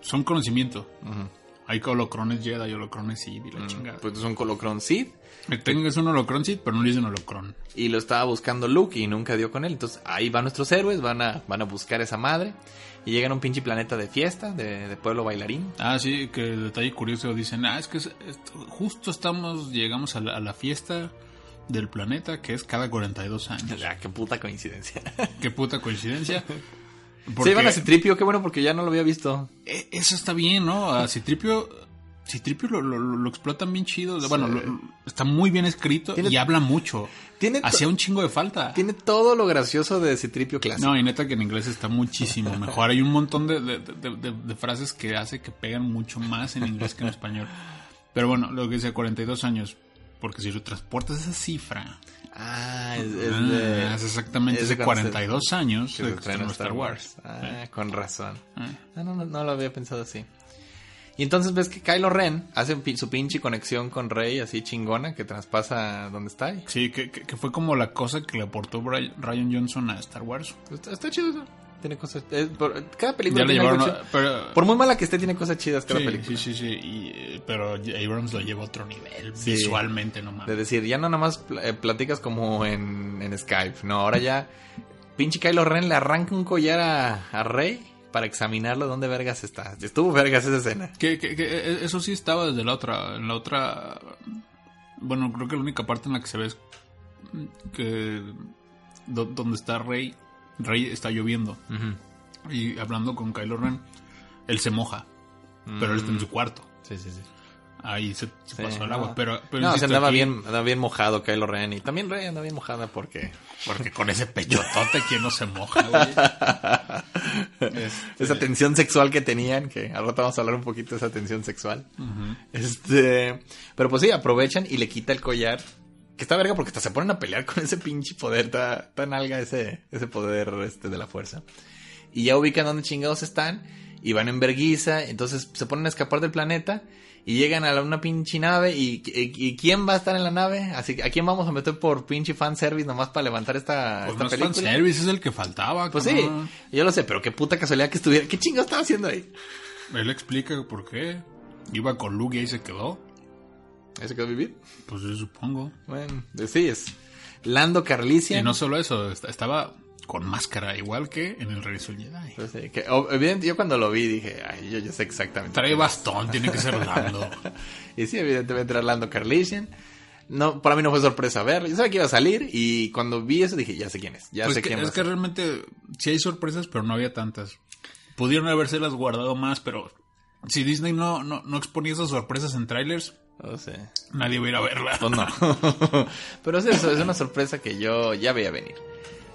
Speaker 4: son conocimiento.
Speaker 3: Ujú.
Speaker 4: Hay holocrones Jedi, holocrones Sith y la
Speaker 3: Mm,
Speaker 4: chingada.
Speaker 3: Pues es un Colocron Sith.
Speaker 4: Tengo es un holocron Sith, pero no le dicen holocron.
Speaker 3: Y lo estaba buscando Luke y nunca dio con él. Entonces ahí van nuestros héroes, van a, van a buscar esa madre. Y llegan a un pinche planeta de fiesta, de, de pueblo bailarín.
Speaker 4: Ah, sí, que detalle curioso dicen, ah, es que es- justo estamos, llegamos a la, a la fiesta del planeta que es cada 42 años.
Speaker 3: Ya, qué puta coincidencia.
Speaker 4: Qué puta coincidencia.
Speaker 3: Se iban a Citripio, qué bueno porque ya no lo había visto.
Speaker 4: E- Eso está bien, ¿no? A Citripio, Citripio lo, lo- lo explotan bien chido. Bueno, lo- está muy bien escrito
Speaker 3: Tiene-
Speaker 4: y habla mucho.
Speaker 3: Tiene,
Speaker 4: Hacía un chingo de falta.
Speaker 3: tiene todo lo gracioso de Citripio clásico.
Speaker 4: No, y neta que en inglés está muchísimo mejor. Hay un montón de, de- de- de- de frases que hace que pegan mucho más en inglés que en español. Pero bueno, lo que dice 42 años. Porque si lo transportas esa cifra,
Speaker 3: Ah, es, es
Speaker 4: ah,
Speaker 3: de...
Speaker 4: es exactamente
Speaker 3: es de
Speaker 4: hace
Speaker 3: cuando se-
Speaker 4: 42 años
Speaker 3: que se
Speaker 4: estrenó Star Wars.
Speaker 3: Ah, con razón.
Speaker 4: Ah.
Speaker 3: Ah, no, no, no lo había pensado así. Y entonces ves que Kylo Ren hace su pinche conexión con Rey así chingona que traspasa donde está. Y
Speaker 4: Sí, que, que- que fue como la cosa que le aportó Ryan Johnson a Star Wars.
Speaker 3: Está, está chido eso. Tiene cosas. por- cada película tiene algo
Speaker 4: pero,
Speaker 3: Por muy mala que esté, tiene cosas chidas cada
Speaker 4: sí,
Speaker 3: película.
Speaker 4: sí, sí, sí. y, eh, pero Abrams lo lleva a otro nivel.
Speaker 3: Sí.
Speaker 4: Visualmente nomás.
Speaker 3: De decir, ya no nada más eh, platicas como en, en Skype. No, ahora ya. Pinche Kylo Ren le arranca un collar a, a Rey para examinarlo dónde vergas está. Estuvo vergas esa escena.
Speaker 4: Que, que- que, eh, eso sí estaba desde la otra. En la otra. Bueno, creo que la única parte en la que se ve es que. do- donde está Rey. Rey está lloviendo. Y hablando con Kylo Ren, él se moja. Pero él está en su cuarto.
Speaker 3: Sí, sí, sí.
Speaker 4: Ahí se, se
Speaker 3: Sí,
Speaker 4: pasó el
Speaker 3: no.
Speaker 4: agua. Pero, pero
Speaker 3: no, se andaba
Speaker 4: aquí-
Speaker 3: bien, andaba bien mojado Kylo Ren. Y también Rey andaba bien mojada porque.
Speaker 4: Porque con ese pechotote, ¿quién no se moja, güey? Este,
Speaker 3: Esa tensión sexual que tenían, que al rato vamos a hablar un poquito de esa tensión sexual. Este, pero pues sí, aprovechan y le quita el collar. Que está verga porque hasta se ponen a pelear con ese pinche poder, tan alga ese, ese poder este, de la fuerza. y ya ubican dónde chingados están y van en verguiza, entonces se ponen a escapar del planeta y llegan a la- una pinche nave y, y- y ¿quién va a estar en la nave? Así que ¿a quién vamos a meter por pinche fanservice nomás para levantar esta,
Speaker 4: Pues
Speaker 3: esta
Speaker 4: no es
Speaker 3: película?
Speaker 4: fanservice, es el que faltaba.
Speaker 3: Pues sí, yo lo sé, pero qué puta casualidad que estuviera. ¿Qué chingados estaba haciendo ahí?
Speaker 4: Él explica por qué. Iba con Luke y ahí se quedó.
Speaker 3: ¿Ahí se quedó a vivir?
Speaker 4: Pues yo supongo.
Speaker 3: Bueno, sí, es Lando Carlisian.
Speaker 4: Y no solo eso, est- estaba con máscara, igual que en el Regreso del Jedi.
Speaker 3: Pues sí, que, o- evidente, yo cuando lo vi dije, ay, yo ya sé exactamente.
Speaker 4: Trae
Speaker 3: es.
Speaker 4: bastón, tiene que ser Lando.
Speaker 3: Y sí, evidentemente era Lando Carlisian. No, para mí no fue sorpresa verlo. Yo sabía que iba a salir y cuando vi eso dije, ya sé quién es. Ya
Speaker 4: Pues
Speaker 3: sé
Speaker 4: que-
Speaker 3: quién
Speaker 4: es
Speaker 3: a
Speaker 4: que realmente sí hay sorpresas, pero no había tantas. Pudieron habérselas guardado más, pero si Disney no, no, no exponía esas sorpresas en trailers,
Speaker 3: No sé.
Speaker 4: nadie iba a ir a verla.
Speaker 3: Pues no. Pero es eso, es una sorpresa que yo ya veía venir.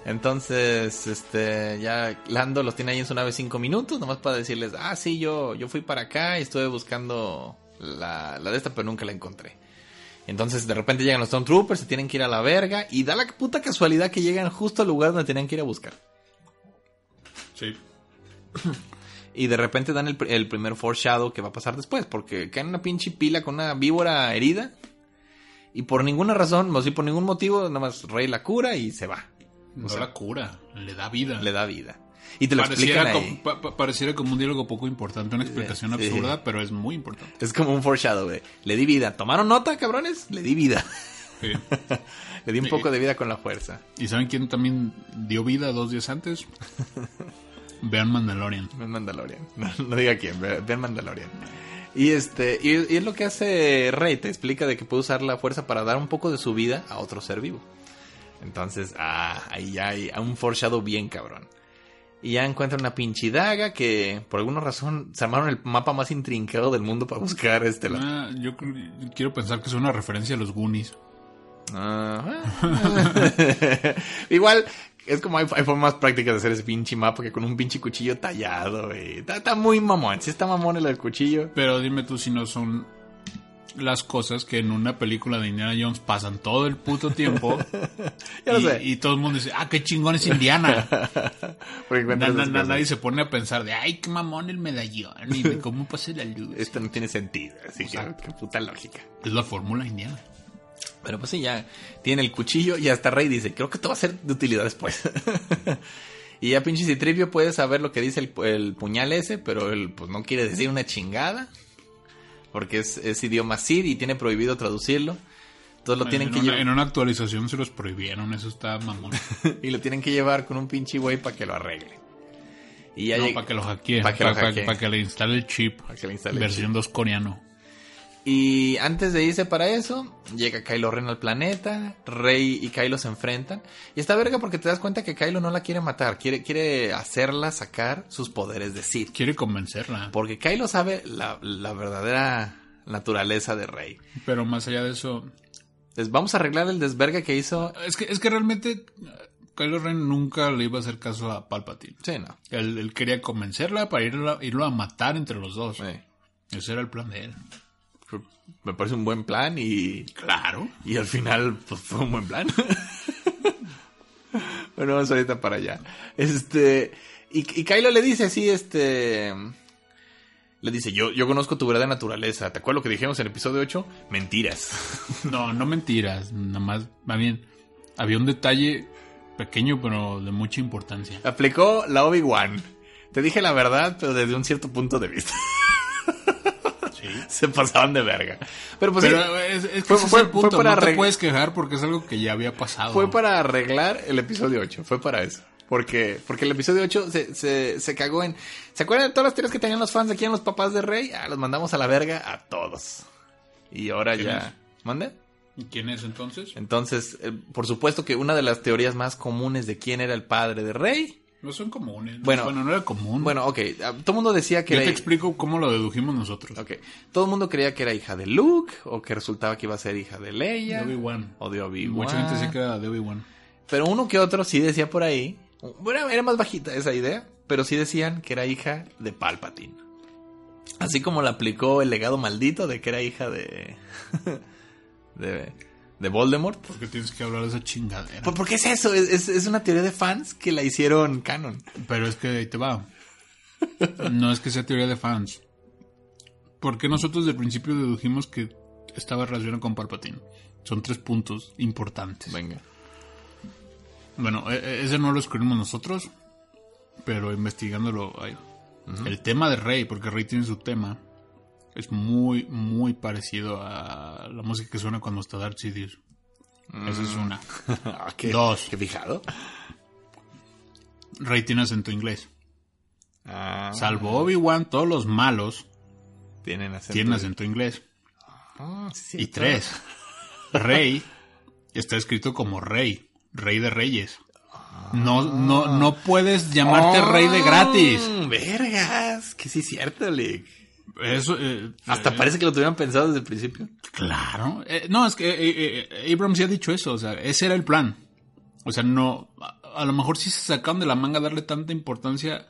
Speaker 3: Entonces, este, ya Lando los tiene ahí en su nave cinco minutos, nomás para decirles, ah, sí, yo, yo fui para acá y estuve buscando la, la de esta, pero nunca la encontré. Entonces, de repente llegan los Stormtroopers, se tienen que ir a la verga, y da la puta casualidad que llegan justo al lugar donde tenían que ir a buscar.
Speaker 4: Sí.
Speaker 3: Y de repente dan el, el primer foreshadow que va a pasar después, porque caen en una pinche pila con una víbora herida. Y por ninguna razón, o sí, por ningún motivo, nomás Rey la cura y se va.
Speaker 4: No
Speaker 3: sea,
Speaker 4: la cura, le da vida.
Speaker 3: Le da vida. Y te lo
Speaker 4: Pareciera,
Speaker 3: explican
Speaker 4: como,
Speaker 3: ahí.
Speaker 4: pa- pa- pareciera como un diálogo poco importante, una explicación
Speaker 3: Sí.
Speaker 4: absurda, pero es muy importante.
Speaker 3: Es como un foreshadow, de, Le di vida. ¿Tomaron nota, cabrones? Le di vida.
Speaker 4: Sí.
Speaker 3: Le di un poco de vida con la fuerza.
Speaker 4: ¿Y saben quién también dio vida dos días antes? Vean Mandalorian.
Speaker 3: Vean Mandalorian. No, no diga quién, ve- vean Mandalorian. Y este, y, y es lo que hace Rey, te explica de que puede usar la fuerza para dar un poco de su vida a otro ser vivo. Entonces, ah, ahí ya hay un foreshadow bien cabrón. Y ya encuentran una pinche daga que por alguna razón se armaron el mapa más intrincado del mundo para buscar este. la-
Speaker 4: Ah, yo quiero pensar que es una referencia a los Goonies.
Speaker 3: Ah. Igual, es como hay, hay formas prácticas de hacer ese pinche mapa que con un pinche cuchillo tallado, güey. Está, está muy mamón. Sí está mamón el cuchillo.
Speaker 4: Pero dime tú si no son las cosas que en una película de Indiana Jones pasan todo el puto tiempo.
Speaker 3: Ya lo
Speaker 4: y,
Speaker 3: sé.
Speaker 4: y todo el mundo dice, ah, qué chingón es Indiana.
Speaker 3: Porque
Speaker 4: Na- na- na- nadie se pone a pensar de, ay, qué mamón el medallón y de cómo pasa la luz.
Speaker 3: Esto no tiene sentido. Así que, qué puta lógica.
Speaker 4: Es la fórmula indiana.
Speaker 3: Pero pues sí, ya tiene el cuchillo y hasta Rey dice, creo que te va a ser de utilidad después. y ya pinche Citripio puede saber lo que dice el, el puñal ese, pero él pues no quiere decir una chingada. Porque es, es idioma Sid y tiene prohibido traducirlo. Entonces lo tienen
Speaker 4: en,
Speaker 3: que llevar.
Speaker 4: en una actualización se los prohibieron, eso está mamón.
Speaker 3: y lo tienen que llevar con un pinche güey para que lo arregle. Y ya
Speaker 4: No, para que lo
Speaker 3: que
Speaker 4: para que le instale el chip.
Speaker 3: Pa' que le instale el
Speaker 4: versión 2 coreano.
Speaker 3: Y antes de irse para eso, llega Kylo Ren al planeta, Rey y Kylo se enfrentan. Y está verga porque te das cuenta que Kylo no la quiere matar, quiere, quiere hacerla sacar sus poderes de Sith.
Speaker 4: Quiere convencerla.
Speaker 3: Porque Kylo sabe la, la verdadera naturaleza de Rey.
Speaker 4: Pero más allá de eso,
Speaker 3: Entonces vamos a arreglar el desvergue que hizo...
Speaker 4: es que, es que realmente eh, Kylo Ren nunca le iba a hacer caso a Palpatine.
Speaker 3: Sí, no.
Speaker 4: Él, él quería convencerla para irlo, irlo a matar entre los dos.
Speaker 3: Sí.
Speaker 4: Ese era el plan de él.
Speaker 3: Me parece un buen plan y...
Speaker 4: Claro.
Speaker 3: Y al final, pues fue un buen plan. bueno, vamos ahorita para allá. Este. Y, y Kylo le dice así, este. Le dice, yo, yo conozco tu verdadera naturaleza. ¿Te acuerdas lo que dijimos en el episodio 8? Mentiras.
Speaker 4: No, no mentiras. Nada más, más bien, había un detalle pequeño pero de mucha importancia.
Speaker 3: Aplicó la Obi-Wan. Te dije la verdad, pero desde un cierto punto de vista. Se pasaban de verga. Pero pues
Speaker 4: Pero es, es que
Speaker 3: Fue-
Speaker 4: ese es
Speaker 3: fue-
Speaker 4: el punto.
Speaker 3: fue para
Speaker 4: no te puedes quejar porque es algo que ya había pasado.
Speaker 3: fue para arreglar el episodio 8. Fue para eso. Porque, porque el episodio 8 se, se, se cagó en... ¿Se acuerdan de todas las teorías que tenían los fans de aquí en los papás de Rey? Ah, los mandamos a la verga a todos. Y ahora
Speaker 4: ¿Quién
Speaker 3: ya... ¿Mande?
Speaker 4: ¿Y quién es entonces?
Speaker 3: Entonces, eh, por supuesto que una de las teorías más comunes de quién era el padre de Rey...
Speaker 4: No son comunes.
Speaker 3: Bueno.
Speaker 4: no era común.
Speaker 3: Bueno, ok. ah, Todo el mundo decía que
Speaker 4: yo
Speaker 3: era...
Speaker 4: te explico cómo lo dedujimos nosotros.
Speaker 3: Ok. Todo el mundo creía que era hija de Luke o que resultaba que iba a ser hija de Leia.
Speaker 4: De Obi-Wan.
Speaker 3: O de Obi-Wan.
Speaker 4: Mucha gente decía que era de Obi-Wan.
Speaker 3: Pero uno que otro sí decía por ahí. Bueno, era más bajita esa idea. Pero sí decían que era hija de Palpatine. Así como la aplicó el legado maldito de que era hija de. de. De Voldemort.
Speaker 4: ¿Por qué tienes que hablar de esa chingadera?
Speaker 3: ¿Por, por qué es eso? Es, es- es una teoría de fans que la hicieron canon.
Speaker 4: Pero es que ahí te va. No es que sea teoría de fans. ¿Por qué nosotros desde el principio dedujimos que estaba relacionado con Palpatine? Son tres puntos importantes.
Speaker 3: Venga.
Speaker 4: Bueno, e- e- ese no lo escribimos nosotros, pero investigándolo hay. El tema de Rey, porque Rey tiene su tema, es muy, muy parecido a la música que suena cuando está Darth Sidious. Esa es una.
Speaker 3: Ah, ¿qué-
Speaker 4: Dos.
Speaker 3: ¿Qué fijado?
Speaker 4: Rey tiene acento inglés.
Speaker 3: Ah,
Speaker 4: Salvo Obi-Wan, todos los malos
Speaker 3: tienen acento.
Speaker 4: tienen acento inglés.
Speaker 3: Ah, sí,
Speaker 4: Y tres, Rey está escrito como Rey, Rey de Reyes. No, no, no puedes llamarte Rey de gratis.
Speaker 3: Vergas, que sí es cierto, Lick.
Speaker 4: Eso, eh,
Speaker 3: Hasta
Speaker 4: eh,
Speaker 3: parece que lo tuvieran pensado desde el principio.
Speaker 4: Claro. Eh, no, es que eh, Abrams ya ha dicho eso. O sea, ese era el plan. O sea, no. A, a lo mejor sí se sacaron de la manga darle tanta importancia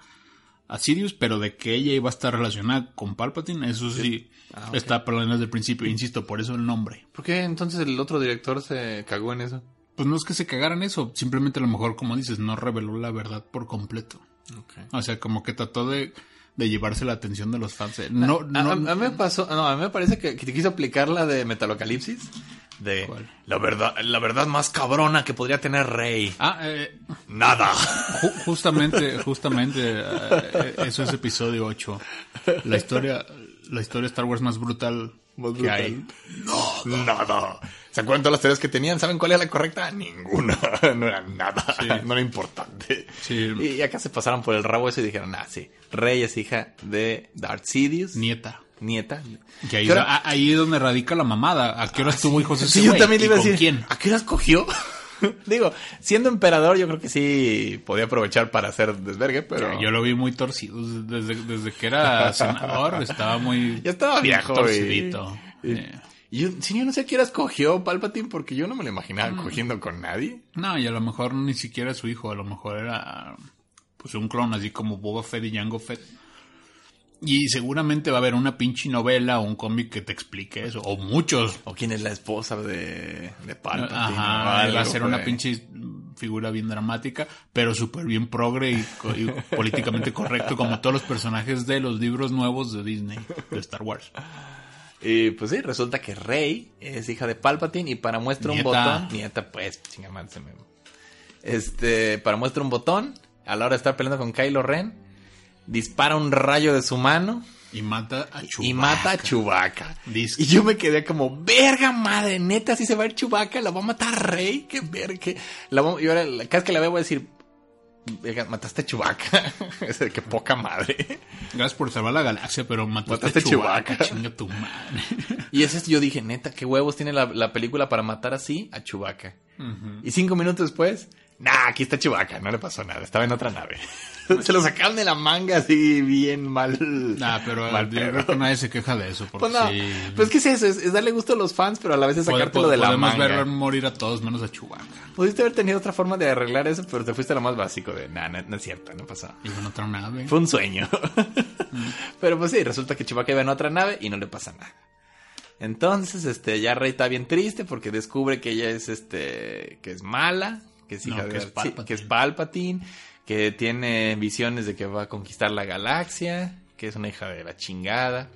Speaker 4: a Sirius, pero de que ella iba a estar relacionada con Palpatine, eso sí
Speaker 3: Ah, ok.
Speaker 4: está planeado desde el principio. Insisto, por eso el nombre.
Speaker 3: ¿Por qué entonces el otro director se cagó en eso?
Speaker 4: Pues no es que se cagaran eso, simplemente a lo mejor, como dices, no reveló la verdad por completo. O sea, como que trató de, de llevarse la atención de los fans. Eh, No,
Speaker 3: A,
Speaker 4: no,
Speaker 3: a- a mí me pasó, no, a mí me parece que, que te quiso aplicar la de Metalocalipsis. De
Speaker 4: ¿Cuál?
Speaker 3: la verdad, la verdad más cabrona que podría tener Rey.
Speaker 4: Ah, eh,
Speaker 3: Nada.
Speaker 4: Ju- justamente, justamente, eh, eso es episodio 8. La historia, la historia de Star Wars más brutal, que hay.
Speaker 3: No, nada. ¿Se acuerdan todas las teorías que tenían? ¿Saben cuál era la correcta? Ninguna. No era nada.
Speaker 4: Sí.
Speaker 3: No era importante.
Speaker 4: Sí.
Speaker 3: Y acá se pasaron por el rabo eso y dijeron, ah, sí. Rey es hija de Darth Sidious.
Speaker 4: Nieta.
Speaker 3: nieta.
Speaker 4: Que ahí,
Speaker 3: ¿Qué hora-
Speaker 4: a- ahí es donde radica la mamada. ¿A qué hora tuvo hijos ese
Speaker 3: Sí, yo
Speaker 4: güey?
Speaker 3: también le
Speaker 4: ¿Y
Speaker 3: iba a decir.
Speaker 4: quién?
Speaker 3: ¿A qué horas cogió? Digo, siendo emperador, yo creo que sí podía aprovechar para hacer desvergue, pero.
Speaker 4: Yo lo vi muy torcido. Desde, desde que era senador estaba muy...
Speaker 3: Ya estaba viejo, y-
Speaker 4: Torcidito.
Speaker 3: Y yo, sí, yo no sé a qué horas cogió Palpatine porque yo no me lo imaginaba
Speaker 4: Mm.
Speaker 3: cogiendo con nadie.
Speaker 4: No, y a lo mejor ni siquiera su hijo. A lo mejor era pues un clon, así como Boba Fett y Jango Fett. Y seguramente va a haber una pinche novela o un cómic que te explique eso. O muchos.
Speaker 3: O quién es la esposa de, de Palpatine.
Speaker 4: Ajá,
Speaker 3: algo,
Speaker 4: va a ser una pinche figura bien dramática, pero súper bien progre y, políticamente correcto, como todos los personajes de los libros nuevos de Disney, de Star Wars.
Speaker 3: Y pues sí, resulta que Rey es hija de Palpatine y para muestra un botón. Nieta, pues, chinga madre, se me- Este, para muestra un botón, a la hora de estar peleando con Kylo Ren, dispara un rayo de su mano
Speaker 4: Y mata a Chewbacca.
Speaker 3: y mata a.
Speaker 4: Dice-
Speaker 3: Y yo me quedé como, verga madre, neta, si se va a ir Chewbacca, la va a matar Rey, qué verga. que- La va- y ahora, cada vez que la veo voy a decir, mataste a Chewbacca. es de que poca madre.
Speaker 4: Gracias por salvar la galaxia, pero mataste,
Speaker 3: Mataste
Speaker 4: a. Chewbacca. Chinga tu madre.
Speaker 3: Y ese es, yo dije, neta, qué huevos tiene la, la película para matar así a Chewbacca. Y cinco minutos después, nah, aquí está Chewbacca, no le pasó nada, estaba en otra nave. se lo sacaron de la manga así bien mal.
Speaker 4: Nah, pero
Speaker 3: mal
Speaker 4: yo creo que nadie se queja de eso. Porque
Speaker 3: Pues no,
Speaker 4: sí,
Speaker 3: pues qué es eso, es, es darle gusto a los fans, pero a la vez es sacártelo
Speaker 4: pod-
Speaker 3: de la
Speaker 4: podemos
Speaker 3: manga.
Speaker 4: ver morir a todos menos a Chewbacca.
Speaker 3: Pudiste haber tenido otra forma de arreglar eso, pero te fuiste a lo más básico de, nah, no, no es cierto, no pasó.
Speaker 4: Y en otra nave.
Speaker 3: Fue un sueño. Pero pues sí, resulta que Chewbacca iba en otra nave y no le pasa nada. Entonces, este, ya Rey está bien triste porque descubre que ella es, este, que es mala, que es
Speaker 4: No,
Speaker 3: hija
Speaker 4: que es
Speaker 3: sí, que es Palpatine, que tiene visiones de que va a conquistar la galaxia, que es una hija de la chingada.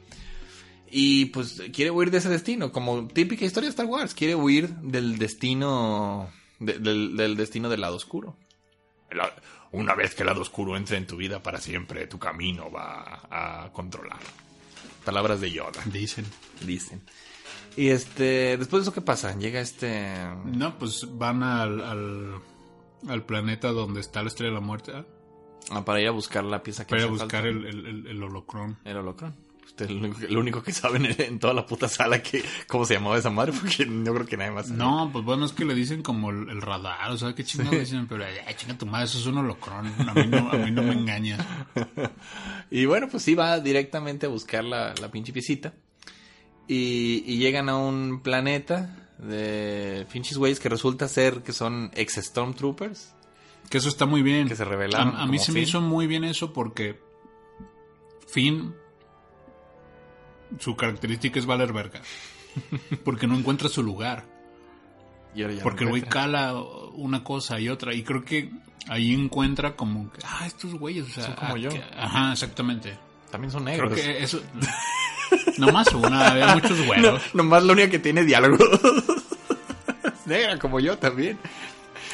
Speaker 3: Y pues quiere huir de ese destino, como típica historia de Star Wars, quiere huir del destino, de- del, del destino del lado oscuro.
Speaker 5: La- una vez que el lado oscuro entre en tu vida para siempre, tu camino va a controlar.
Speaker 3: Palabras de Yoda.
Speaker 4: Dicen.
Speaker 3: dicen. Y este, después de eso, ¿qué pasa? Llega este...
Speaker 4: No, pues van al, al, al planeta donde está la estrella de la muerte ¿ah?
Speaker 3: ah, para ir a buscar la pieza que
Speaker 4: para
Speaker 3: hace
Speaker 4: buscar
Speaker 3: falta.
Speaker 4: el, el, el, el holocrón.
Speaker 3: El holocrón. Usted es lo único- lo único que saben en, toda la puta sala que cómo se llamaba esa madre, porque yo creo que nadie más. sabe.
Speaker 4: No, pues bueno, es que le dicen como el, el radar, o sea, qué chingados dicen, pero ay, chinga tu madre, eso es un holocrón, a mí no, a mí no me engañas.
Speaker 3: Y bueno, pues sí, va directamente a buscar la, la pinche piecita. Y, y llegan a un planeta de pinches güeyes que resulta ser que son ex Stormtroopers.
Speaker 4: Que eso está muy bien.
Speaker 3: Que se revelaron
Speaker 4: A, a mí se me hizo muy bien eso porque Finn, su característica es valer verga. Porque no encuentra su lugar.
Speaker 3: Y ahora ya
Speaker 4: Porque el güey cala una cosa y otra. Y creo que ahí encuentra como que, ah, estos güeyes, o sea,
Speaker 3: Son como
Speaker 4: ah,
Speaker 3: yo.
Speaker 4: que- ajá, exactamente.
Speaker 3: También son
Speaker 4: Creo
Speaker 3: negros.
Speaker 4: que eso. Nomás una, había muchos
Speaker 3: No,
Speaker 4: güeros.
Speaker 3: nomás la única que tiene diálogo. es negra, como yo también.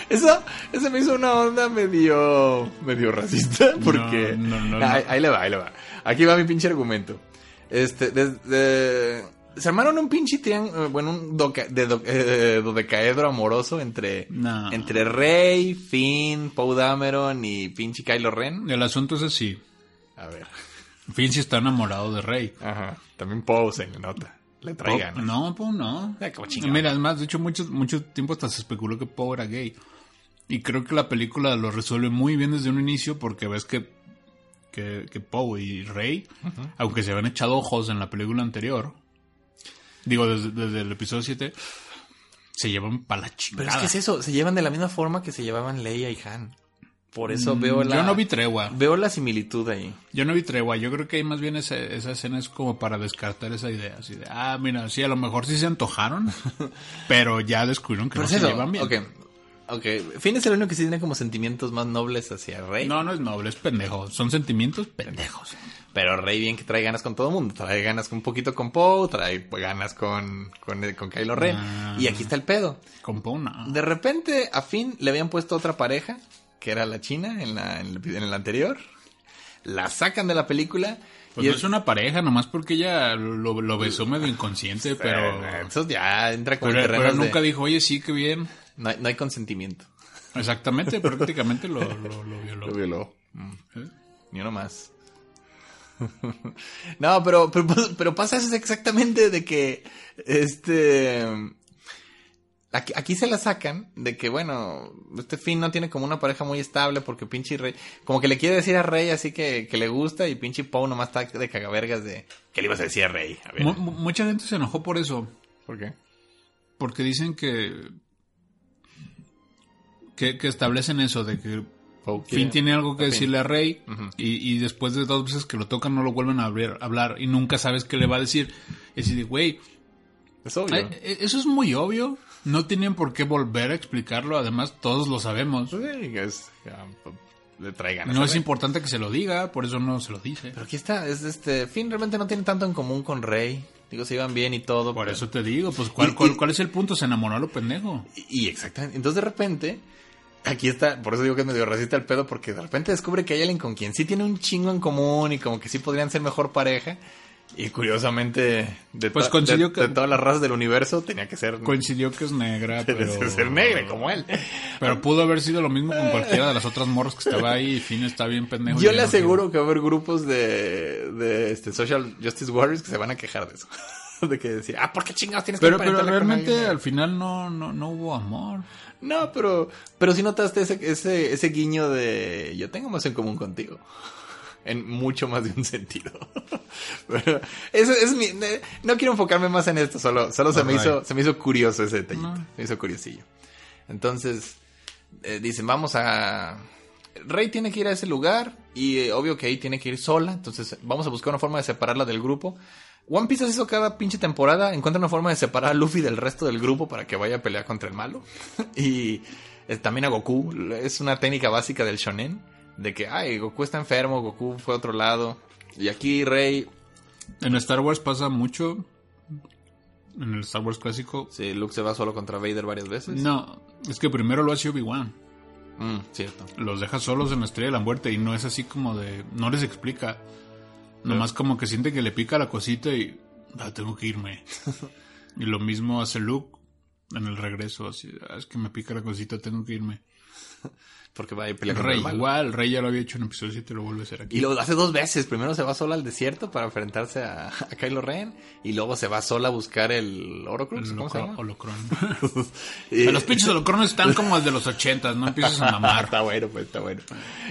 Speaker 3: Eso, eso me hizo una onda medio, medio racista, porque...
Speaker 4: no, no, no.
Speaker 3: Ahí, ahí le va, ahí le va. Aquí va mi pinche argumento. Este, desde... Se armaron un pinche triángulo, bueno, un doca- de do- eh, dodecaedro amoroso entre,
Speaker 4: No.
Speaker 3: entre Rey, Finn, Poe Dameron y pinche Kylo Ren.
Speaker 4: El asunto es así.
Speaker 3: A ver.
Speaker 4: Finn sí está enamorado de Rey.
Speaker 3: Ajá. También Poe se le nota. Le trae ganas.
Speaker 4: No, pues no.
Speaker 3: Como chingado.
Speaker 4: Mira, además, de hecho, mucho, mucho tiempo hasta se especuló que Poe era gay. Y creo que la película lo resuelve muy bien desde un inicio porque ves que, que, que Poe y Rey, aunque se habían echado ojos en la película anterior, digo, desde, desde el episodio 7, se llevan para la
Speaker 3: Pero
Speaker 4: chingada.
Speaker 3: es que es eso, se llevan de la misma forma que se llevaban Leia y Han. Por eso
Speaker 4: Mm,
Speaker 3: veo la...
Speaker 4: Yo no vi tregua.
Speaker 3: Veo la similitud ahí.
Speaker 4: Yo no vi tregua. Yo creo que ahí más bien esa, esa escena es como para descartar esa idea. Así de, ah, mira, sí, a lo mejor sí se antojaron, pero ya descubrieron que
Speaker 3: Pero
Speaker 4: no
Speaker 3: es
Speaker 4: se
Speaker 3: eso,
Speaker 4: llevan bien.
Speaker 3: ok. Ok, Finn es el único que sí tiene como sentimientos más nobles hacia Rey.
Speaker 4: No, no es noble, es pendejo. Son sentimientos pendejos.
Speaker 3: Pero Rey bien que trae ganas con todo el mundo. Trae ganas un poquito con Poe, trae ganas con, con, con Kylo Ren.
Speaker 4: Ah.
Speaker 3: Y aquí está el pedo.
Speaker 4: Con Poe, no.
Speaker 3: De repente a Finn le habían puesto otra pareja, que era la china en, la, en, el, en el anterior. La sacan de la película.
Speaker 4: Pues
Speaker 3: y
Speaker 4: no es una pareja, nomás porque ella lo, lo besó medio inconsciente, pero...
Speaker 3: Eso ya entra como
Speaker 4: Pero,
Speaker 3: en
Speaker 4: pero
Speaker 3: de-
Speaker 4: nunca dijo, oye, sí, qué bien.
Speaker 3: No hay, no hay consentimiento.
Speaker 4: Exactamente, prácticamente lo, lo, lo violó.
Speaker 3: Lo violó.
Speaker 4: ¿Eh?
Speaker 3: Ni uno más. no, pero, pero, pero pasa eso exactamente de que, este, aquí, aquí se la sacan de que, bueno, este Finn no tiene como una pareja muy estable porque pinche Rey, como que le quiere decir a Rey así que, que le gusta y pinche Poe nomás está de cagavergas de, ¿qué le ibas a decir a Rey? A ver,
Speaker 4: mucha gente se enojó por eso,
Speaker 3: ¿por qué?
Speaker 4: porque dicen que... Que, que establecen eso, de que Finn tiene algo que decirle a Rey y, y después de dos veces que lo tocan no lo vuelven a hablar, hablar y nunca sabes qué le va a decir. Y así de, güey,
Speaker 3: Es obvio.
Speaker 4: eh, eso es muy obvio. No tienen por qué volver a explicarlo. Además, todos lo sabemos.
Speaker 3: Sí, es, ya, le trae ganas
Speaker 4: No es importante que se lo diga, por eso no se lo dice.
Speaker 3: Pero aquí está, es este, Finn realmente no tiene tanto en común con Rey. Digo, se iban bien y todo.
Speaker 4: Por
Speaker 3: pero-
Speaker 4: eso te digo, pues, ¿cuál,
Speaker 3: Y-
Speaker 4: cuál,
Speaker 3: y-
Speaker 4: cuál es el punto? Se enamoró a lo pendejo.
Speaker 3: Y, y exactamente. Entonces de repente, aquí está, por eso digo que es medio racista el pedo, porque de repente descubre que hay alguien con quien sí tiene un chingo en común y como que sí podrían ser mejor pareja. Y curiosamente, de,
Speaker 4: Pues
Speaker 3: to-
Speaker 4: coincidió
Speaker 3: de-
Speaker 4: que-
Speaker 3: de todas las razas del universo, tenía que ser,
Speaker 4: Coincidió que es negra, pero...
Speaker 3: ser negra como él.
Speaker 4: Pero pudo haber sido lo mismo con cualquiera de las otras morras que estaba ahí y Finn está bien pendejo.
Speaker 3: Yo le
Speaker 4: no
Speaker 3: aseguro que va a haber grupos de, de este, Social Justice Warriors que se van a quejar de eso. de que decir, ah, ¿por qué chingados tienes
Speaker 4: Pero,
Speaker 3: que
Speaker 4: pero realmente al final no, no, no hubo amor.
Speaker 3: No, pero, pero sí notaste ese, ese, ese guiño de yo tengo más en común contigo. En mucho más de un sentido. Pero eso es mi, ne- no quiero enfocarme más en esto, solo, solo se me hizo, se me hizo curioso ese detallito.
Speaker 4: No.
Speaker 3: Se me hizo curiosillo. Entonces, eh, dicen, vamos a... Rey tiene que ir a ese lugar y eh, obvio que ahí tiene que ir sola, entonces vamos a buscar una forma de separarla del grupo. One Piece hace eso cada pinche temporada, encuentra una forma de separar a Luffy del resto del grupo para que vaya a pelear contra el malo. y eh, también a Goku, es una técnica básica del shonen, de que, ay, Goku está enfermo, Goku fue a otro lado. Y aquí Rey,
Speaker 4: En Star Wars pasa mucho. En el Star Wars clásico.
Speaker 3: sí, Luke se va solo contra Vader varias veces.
Speaker 4: No, es que primero lo hace Obi-Wan.
Speaker 3: Mm, cierto.
Speaker 4: Los deja solos en la estrella de la muerte y no es así como de. No les explica. Nomás como que siente que le pica la cosita y. "Ah, tengo que irme. y lo mismo hace Luke en el regreso. Así, "Ah, es que me pica la cosita, tengo que irme.
Speaker 3: Porque va a pelear
Speaker 4: rey,
Speaker 3: el
Speaker 4: igual, rey ya lo había hecho en episodio 7 lo vuelve a hacer aquí.
Speaker 3: Y lo hace dos veces. Primero se va sola al desierto para enfrentarse a, a Kylo Ren. Y luego se va sola a buscar el Horocrux.
Speaker 4: El
Speaker 3: ¿Cómo se llama?
Speaker 4: holocron. Los pinches holocrones están como el de los 80, no empieces a mamar.
Speaker 3: está bueno, pues está bueno.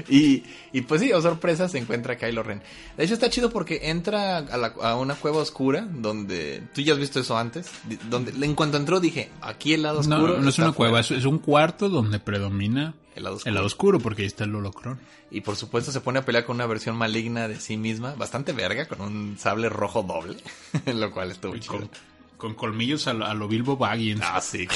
Speaker 3: Y, y pues sí, oh sorpresa, se encuentra Kylo Ren. De hecho está chido porque entra a, la- a una cueva oscura donde... Tú ya has visto eso antes. Donde, en cuanto entró dije, aquí el lado
Speaker 4: No,
Speaker 3: oscuro.
Speaker 4: no es
Speaker 3: está
Speaker 4: una cueva, es, es un cuarto donde predomina
Speaker 3: El lado oscuro.
Speaker 4: el lado oscuro, porque ahí está el holocron.
Speaker 3: Y por supuesto se pone a pelear con una versión maligna de sí misma, bastante verga, con un sable rojo doble, lo cual estuvo chido.
Speaker 4: con, con colmillos a, lo- a lo Bilbo Baggins.
Speaker 3: Ah, sí.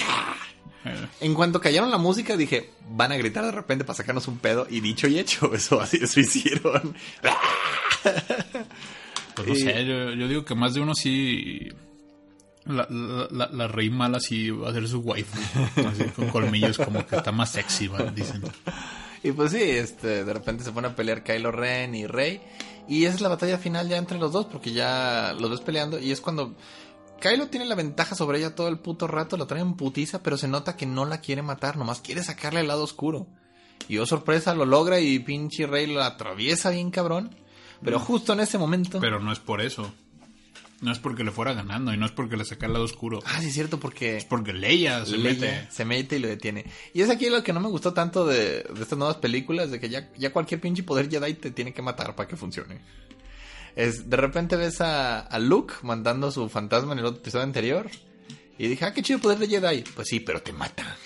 Speaker 4: Eh,
Speaker 3: En cuanto callaron la música, dije, van a gritar de repente para sacarnos un pedo. Y dicho y hecho, eso así eso hicieron.
Speaker 4: Pues no sé, yo, yo digo que más de uno sí. La, la, la, rey mala sí va a ser su waifu. Así con colmillos, como que está más sexy, ¿vale? dicen.
Speaker 3: Y pues sí, este, de repente se pone a pelear Kylo Ren y Rey. Y esa es la batalla final ya entre los dos, porque ya los ves peleando. Y es cuando Kylo tiene la ventaja sobre ella todo el puto rato, la trae en putiza, pero se nota que no la quiere matar, nomás quiere sacarle el lado oscuro. Y oh sorpresa, lo logra y pinche Rey lo atraviesa bien cabrón. Pero justo en ese momento.
Speaker 4: Pero no es por eso. No es porque le fuera ganando y no es porque le saca el lado oscuro.
Speaker 3: Ah, sí, es cierto, porque.
Speaker 4: Es porque Leia se
Speaker 3: Leia
Speaker 4: mete.
Speaker 3: se mete y lo detiene. Y es aquí lo que no me gustó tanto de, de estas nuevas películas, de que ya, ya cualquier pinche poder Jedi te tiene que matar para que funcione. Es, de repente ves a, a Luke mandando su fantasma en el otro episodio anterior. Y dije, ah, qué chido poder de Jedi. Pues sí, pero te mata.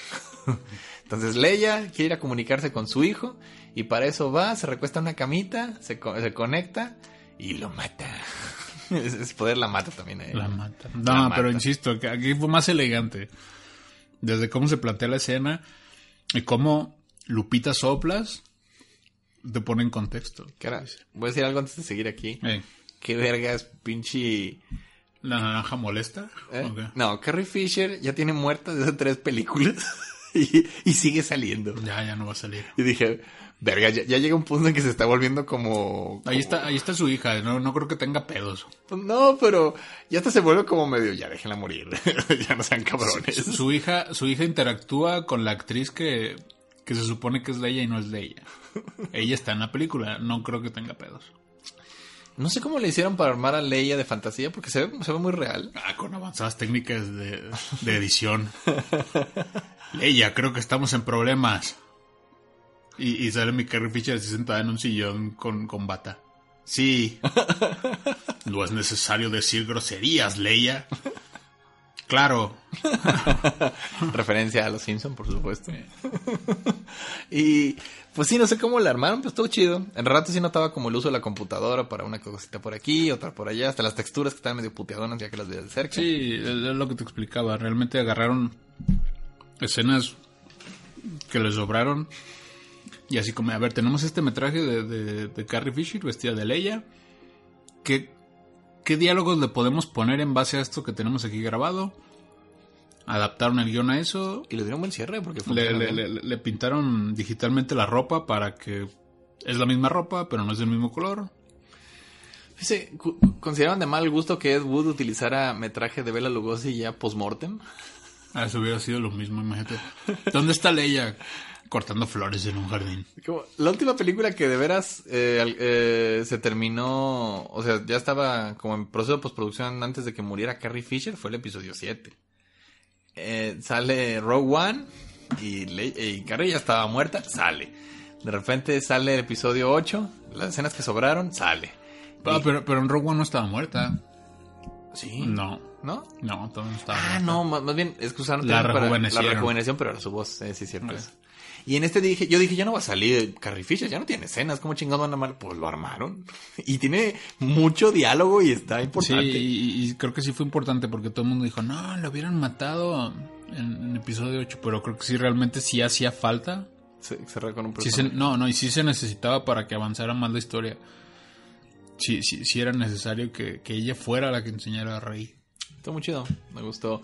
Speaker 3: Entonces Leia quiere ir a comunicarse con su hijo. Y para eso va, se recuesta en una camita, se, co- se conecta y lo mata. Ese poder la mata también él.
Speaker 4: La mata. No,
Speaker 3: La mata.
Speaker 4: pero insisto, que aquí fue más elegante. Desde cómo se plantea la escena y cómo Lupita Soplas te pone en contexto.
Speaker 3: Cara, voy a decir algo antes de seguir aquí.
Speaker 4: Eh,
Speaker 3: ¿Qué vergas, pinche...
Speaker 4: ¿La naranja molesta?
Speaker 3: ¿eh? No, Carrie Fisher ya tiene muerta desde tres películas y, y sigue saliendo.
Speaker 4: Ya, ya no va a salir.
Speaker 3: Y dije, verga, ya, ya llega un punto en que se está volviendo como...
Speaker 4: Ahí está, ahí está su hija, no, no creo que tenga pedos.
Speaker 3: como- No, pero ya hasta se vuelve como medio, ya déjenla morir. ya no sean cabrones.
Speaker 4: Su, su hija, su hija interactúa con la actriz que, que se supone que es de ella y no es de ella. Ella está en la película, no creo que tenga pedos.
Speaker 3: No sé cómo le hicieron para armar a Leia de fantasía porque se ve, se ve muy real.
Speaker 4: Ah, con avanzadas técnicas de, de edición. Leia, creo que estamos en problemas. Y, y sale mi Carrie Fisher así sentada en un sillón con, con bata. Sí. No es necesario decir groserías, Leia. Claro.
Speaker 3: Referencia a los Simpson, por supuesto. y pues sí, no sé cómo la armaron, pero estuvo chido. En rato sí notaba como el uso de la computadora para una cosita por aquí, otra por allá, hasta las texturas que estaban medio puteadonas ya que las veía de cerca.
Speaker 4: Sí, es lo que te explicaba. Realmente agarraron escenas que les sobraron. Y así como, a ver, tenemos este metraje de, de, de Carrie Fisher vestida de Leia. ¿Qué, ¿Qué diálogos le podemos poner en base a esto que tenemos aquí grabado? Adaptaron el guion a eso.
Speaker 3: Y le dieron buen cierre porque
Speaker 4: Le, le- le- le pintaron digitalmente la ropa para que es la misma ropa, pero no es del mismo color.
Speaker 3: Cu- ¿Consideraban de mal gusto que Ed Wood utilizara metraje de Bela Lugosi ya post-mortem?
Speaker 4: Ah, Eso hubiera sido lo mismo, imagínate. ¿Dónde está Leia? Cortando flores en un jardín.
Speaker 3: Como la última película que de veras eh, eh, se terminó, o sea, ya estaba como en proceso de postproducción antes de que muriera Carrie Fisher, fue el episodio 7. Eh, sale Rogue One y, Carrie ya estaba muerta, sale. De repente sale el episodio 8, las escenas que sobraron, sale.
Speaker 4: Ah,
Speaker 3: Y-
Speaker 4: pero, pero en Rogue One no estaba muerta.
Speaker 3: Sí.
Speaker 4: No,
Speaker 3: ¿No?
Speaker 4: no, todavía no estaba
Speaker 3: Ah,
Speaker 4: muerta.
Speaker 3: no, más, más bien es que usaron
Speaker 4: La
Speaker 3: para-
Speaker 4: rejuvenecieron.
Speaker 3: la rejuvenecieron, pero era su voz, eh, sí, cierto.
Speaker 4: Ah.
Speaker 3: eso. Y en este dije, yo dije, ya no va a salir Carrie Fisher, ya no tiene escenas, ¿cómo chingados van a armar? Pues lo armaron. Y tiene mucho diálogo y está
Speaker 4: Sí,
Speaker 3: importante.
Speaker 4: y, y creo que sí fue importante porque todo el mundo dijo, no, lo hubieran matado en, en episodio 8, pero creo que sí realmente sí hacía falta.
Speaker 3: Se, cerró con un
Speaker 4: Sí se- no, no, y sí se necesitaba para que avanzara más la historia. Sí, sí, sí era necesario que, que ella fuera la que enseñara a Rey.
Speaker 3: Estuvo muy chido, me gustó.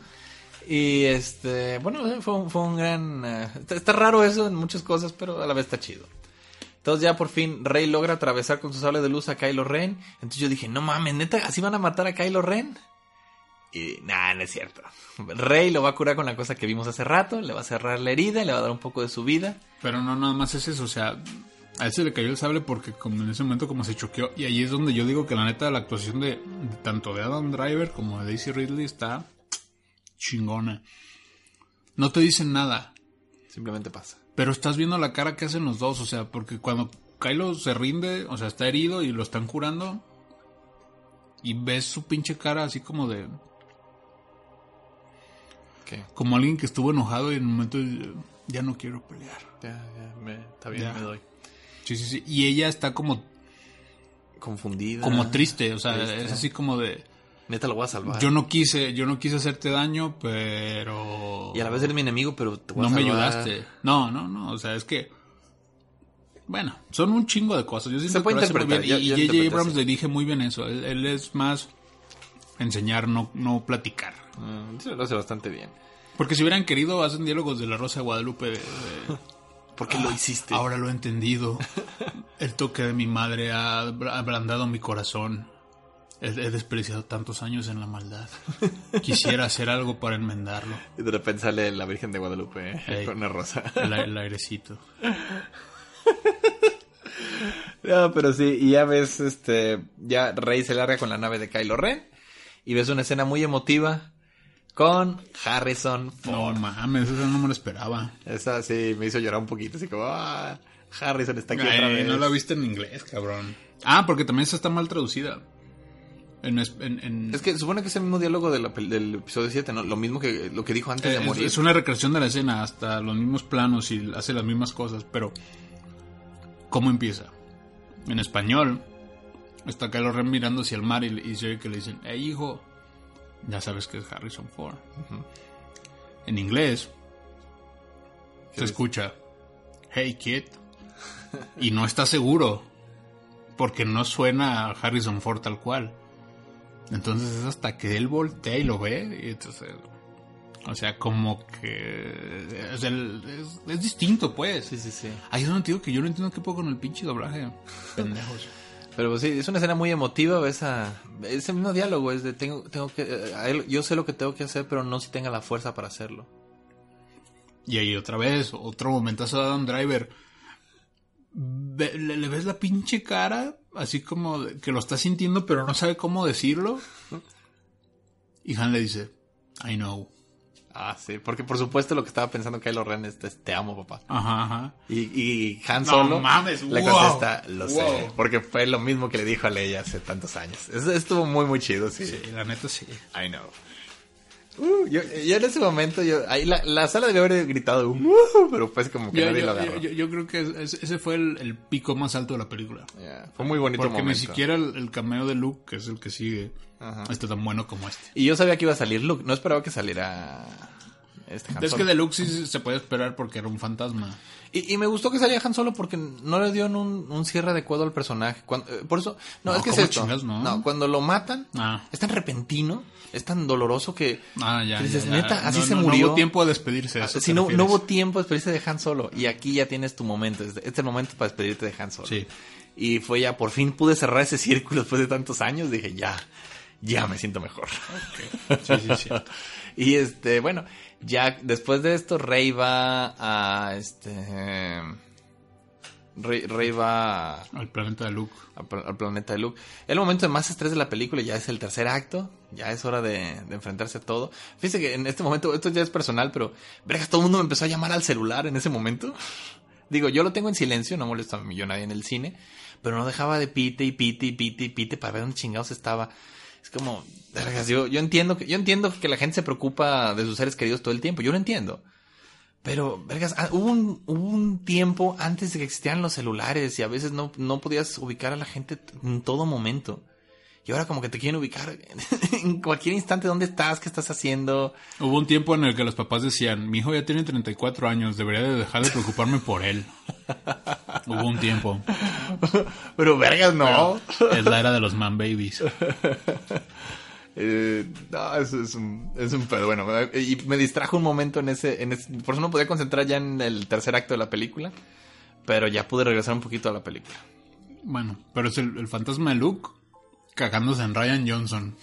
Speaker 3: Y este, bueno, fue, un- fue un gran... eh, está, raro eso en muchas cosas, pero a la vez está chido. Entonces ya por fin Rey logra atravesar con su sable de luz a Kylo Ren. Entonces yo dije, no mames, neta, ¿así van a matar a Kylo Ren? Y nada, no es cierto. Rey lo va a curar con la cosa que vimos hace rato, le va a cerrar la herida, le va a dar un poco de su vida.
Speaker 4: Pero no, nada más es eso, o sea, a él se le cayó el sable porque como en ese momento como se choqueó. Y ahí es donde yo digo que la neta la actuación de tanto de Adam Driver como de Daisy Ridley está chingona. No te dicen nada,
Speaker 3: Simplemente pasa.
Speaker 4: pero estás viendo la cara que hacen los dos, o sea, porque cuando Kylo se rinde, o sea, está herido y lo están curando, y ves su pinche cara así como de...
Speaker 3: ¿Qué?
Speaker 4: Como alguien que estuvo enojado y en un momento ya no quiero pelear.
Speaker 3: Ya, ya, me, está bien,
Speaker 4: Ya.
Speaker 3: me doy.
Speaker 4: Sí, sí, sí. Y ella está como
Speaker 3: Confundida.
Speaker 4: como triste, o sea,
Speaker 3: Triste.
Speaker 4: es así como de
Speaker 3: Neta lo voy a salvar.
Speaker 4: Yo no quise, yo no quise hacerte daño, pero...
Speaker 3: Y a la vez eres mi enemigo, pero te voy
Speaker 4: No
Speaker 3: a
Speaker 4: me ayudaste. No, no, no, o sea, es que... Bueno, son un chingo de cosas. Yo siento
Speaker 3: Se puede
Speaker 4: que
Speaker 3: interpretar,
Speaker 4: bien.
Speaker 3: yo-
Speaker 4: Y J.J. Abrams le dije muy bien eso. Él, él es más enseñar, no, no platicar.
Speaker 3: Mm, sí, lo hace bastante bien.
Speaker 4: Porque si hubieran querido, hacen diálogos de la Rosa de Guadalupe. eh,
Speaker 3: ¿Por qué lo hiciste?
Speaker 4: Ahora lo he entendido. El toque de mi madre ha ablandado mi corazón. He, desperdiciado tantos años en la maldad. Quisiera hacer algo para enmendarlo.
Speaker 3: Y de repente sale la Virgen de Guadalupe eh, con una rosa.
Speaker 4: El, el airecito.
Speaker 3: No, pero sí, y ya ves, este, ya Rey se larga con la nave de Kylo Ren y ves una escena muy emotiva con Harrison
Speaker 4: No
Speaker 3: Ford.
Speaker 4: mames, eso no me lo esperaba.
Speaker 3: Esa sí me hizo llorar un poquito, así como, ah, Harrison está aquí
Speaker 4: Ay,
Speaker 3: otra vez.
Speaker 4: no la viste en inglés, cabrón. Ah, porque también esa está mal traducida. En, es- en- en-
Speaker 3: Es que supone que es el mismo diálogo de la pel- del episodio 7, ¿no? Lo mismo que lo que dijo antes de
Speaker 4: es,
Speaker 3: morir.
Speaker 4: es una recreación de la escena, hasta los mismos planos y hace las mismas cosas, pero ¿cómo empieza? En español, está Kylo Ren mirando hacia el mar y, y se oye que le dicen, hey hijo, ya sabes que es Harrison Ford. En inglés, se escucha, hey kid, y no está seguro, porque no suena a Harrison Ford tal cual. Entonces es hasta que él voltea y lo ve, y entonces... O sea, como que... Es, el- es- es distinto, pues.
Speaker 3: Sí, sí, sí.
Speaker 4: Ahí es te digo que yo no entiendo qué puedo con el pinche doblaje. Pendejos.
Speaker 3: Pero pues, sí, es una escena muy emotiva, ves a... Ese mismo diálogo es de, tengo, tengo que... eh, a él- yo sé lo que tengo que hacer, pero no si tenga la fuerza para hacerlo.
Speaker 4: Y ahí otra vez, otro momentazo de Adam Driver. Ve- le, le ves la pinche cara, así como que lo está sintiendo, pero no sabe cómo decirlo. Y Han le dice, I know.
Speaker 3: Ah, sí, porque por supuesto lo que estaba pensando Kylo Ren es, es, te amo, papá.
Speaker 4: Ajá, ajá.
Speaker 3: Y, y Han
Speaker 4: No
Speaker 3: Solo
Speaker 4: mames,
Speaker 3: le
Speaker 4: wow,
Speaker 3: contesta, lo sé, porque fue lo mismo que le dijo a Leia hace tantos años. Eso estuvo muy, muy chido, sí.
Speaker 4: Sí, la neta sí.
Speaker 3: I know. Uh, yo, yo en ese momento, yo, ahí la, la sala debió haber gritado, "Uh", pero fue como que
Speaker 4: Yo,
Speaker 3: nadie
Speaker 4: yo-
Speaker 3: lo agarró.
Speaker 4: yo- creo que es- ese fue el, el pico más alto de la película.
Speaker 3: Yeah, Fue muy bonito
Speaker 4: Porque
Speaker 3: momento.
Speaker 4: ni siquiera el, el cameo de Luke, que es el que sigue,
Speaker 3: Ajá.
Speaker 4: está tan bueno como este.
Speaker 3: Y yo sabía que iba a salir Luke, no esperaba que saliera este
Speaker 4: Es que de Luke sí se puede esperar porque era un fantasma.
Speaker 3: Y, y me gustó que saliera Han Solo porque no le dio un, un cierre adecuado al personaje. Cuando- eh, por eso, no,
Speaker 4: No,
Speaker 3: es que es
Speaker 4: ¿cómo
Speaker 3: esto.
Speaker 4: chingas, no?
Speaker 3: cuando lo matan,
Speaker 4: Ah.
Speaker 3: es tan repentino, es tan doloroso que
Speaker 4: Ah, ya.
Speaker 3: que dices,
Speaker 4: ya, ya.
Speaker 3: neta, así
Speaker 4: No,
Speaker 3: se murió.
Speaker 4: No hubo tiempo de despedirse. a eso
Speaker 3: si no,
Speaker 4: refieres.
Speaker 3: no hubo tiempo de despedirse de Han Solo. Y aquí ya tienes tu momento. Este es el momento para despedirte de Han Solo.
Speaker 4: Sí.
Speaker 3: Y fue ya, por fin pude cerrar ese círculo después de tantos años. Dije, ya, ya me siento mejor.
Speaker 4: Sí, sí, sí.
Speaker 3: Y este, bueno, ya después de esto, Rey va a este. Rey, Rey va a-
Speaker 4: Al planeta de Luke.
Speaker 3: al, pla- al planeta de Luke. El momento de más estrés de la película ya es el tercer acto. Ya es hora de, de enfrentarse a todo. Fíjense que en este momento, esto ya es personal, pero vergas, todo el mundo me empezó a llamar al celular en ese momento. Digo, yo lo tengo en silencio, no molesto a mí, yo nadie en el cine, pero no dejaba de pite y pite y pite y pite para ver dónde chingados estaba. Es como, yo, yo entiendo que, yo entiendo que la gente se preocupa de sus seres queridos todo el tiempo, yo lo entiendo. Pero, vergas, ah, hubo un, hubo un tiempo antes de que existieran los celulares y a veces no, no podías ubicar a la gente en todo momento. Y ahora como que te quieren ubicar en cualquier instante dónde estás, qué estás haciendo.
Speaker 4: Hubo un tiempo en el que los papás decían, mi hijo ya tiene 34 años, debería de dejar de preocuparme por él. Hubo un tiempo.
Speaker 3: Pero vergas, no.
Speaker 4: Es la era de los man babies.
Speaker 3: Eh, no, es, es un, es un pedo. Bueno, eh, y me distrajo un momento en ese, en ese- Por eso no podía concentrar ya en el tercer acto de la película. Pero ya pude regresar un poquito a la película.
Speaker 4: Bueno, pero es el, el fantasma de Luke cagándose en Ryan Johnson.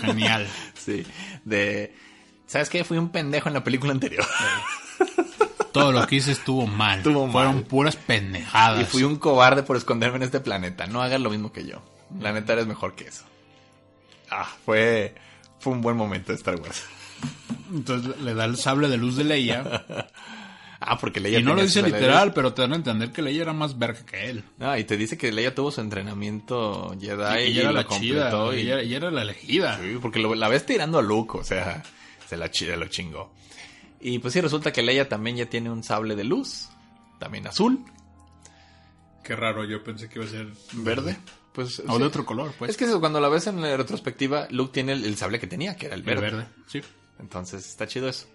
Speaker 4: Genial.
Speaker 3: Sí. De. ¿Sabes qué? Fui un pendejo en la película anterior.
Speaker 4: Todo lo que hice estuvo mal.
Speaker 3: Estuvo mal.
Speaker 4: Fueron puras pendejadas.
Speaker 3: y fui un cobarde por esconderme en este planeta. No hagas lo mismo que yo. La neta eres mejor que eso. Ah, fue. Fue un buen momento de Star Wars.
Speaker 4: Entonces le da el sable de luz de Leia.
Speaker 3: Ah, porque Leia
Speaker 4: y no lo dice literal, pero te dan a entender que Leia era más verga que él.
Speaker 3: No, y te dice que Leia tuvo su entrenamiento Jedi
Speaker 4: y
Speaker 3: y,
Speaker 4: era
Speaker 3: lo
Speaker 4: la chida.
Speaker 3: completó. y-
Speaker 4: Ella, ella era la elegida.
Speaker 3: Sí, porque lo- la ves tirando a Luke, o sea, se la chida lo chingó. Y pues sí, resulta que Leia también ya tiene un sable de luz, también azul.
Speaker 4: Qué raro, yo pensé que iba a ser
Speaker 3: ¿Verde? Pues,
Speaker 4: O
Speaker 3: sí.
Speaker 4: de otro color, pues.
Speaker 3: Es que cuando la ves en la retrospectiva, Luke tiene el, el sable que tenía, que era el
Speaker 4: el
Speaker 3: verde.
Speaker 4: verde. Sí.
Speaker 3: Entonces, está chido eso.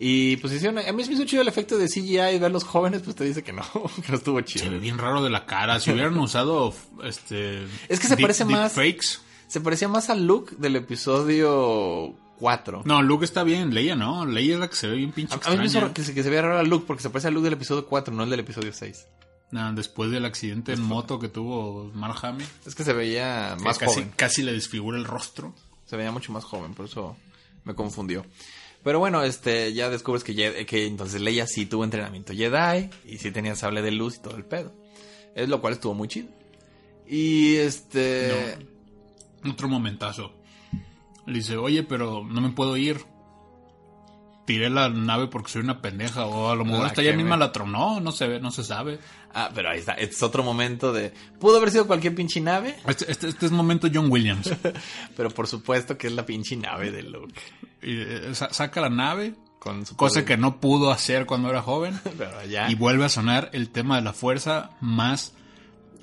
Speaker 3: Y pues hicieron, a mí se me hizo chido el efecto de CGI y ver los jóvenes, pues te dice que no, que no estuvo chido.
Speaker 4: Se ve bien raro de la cara. Si hubieran usado este.
Speaker 3: Es que se parece más-
Speaker 4: Fakes.
Speaker 3: Se parecía más al Luke del episodio 4.
Speaker 4: No, Luke está bien. Leia no. Leia es la que se ve bien pinche
Speaker 3: A, a mí me hizo que se, que se vea raro al Luke porque se parece al Luke del episodio 4, no el del episodio 6.
Speaker 4: Nah, después del accidente en moto que tuvo Mark Hamill.
Speaker 3: Es que se veía más
Speaker 4: casi,
Speaker 3: joven.
Speaker 4: casi le desfigura el rostro.
Speaker 3: Se veía mucho más joven, por eso me confundió. Pero bueno, este, ya descubres que, que entonces Leia sí tuvo entrenamiento Jedi y sí tenía sable de luz y todo el pedo. Es lo cual estuvo muy chido. Y este...
Speaker 4: Otro momentazo. Le dice, oye, pero no me puedo ir. Tiré la nave porque soy una pendeja. O a lo mejor
Speaker 3: La
Speaker 4: hasta ella misma la tronó. No se ve, no se sabe.
Speaker 3: Ah, pero ahí está. Este es otro momento de... Pudo haber sido cualquier pinche nave,
Speaker 4: Este, este, este es momento John Williams.
Speaker 3: pero por supuesto que es la pinche nave de Luke.
Speaker 4: Y, eh, sa- saca la nave,
Speaker 3: Con su
Speaker 4: cosa que no pudo hacer cuando era joven.
Speaker 3: Pero ya...
Speaker 4: Y vuelve a sonar el tema de la fuerza más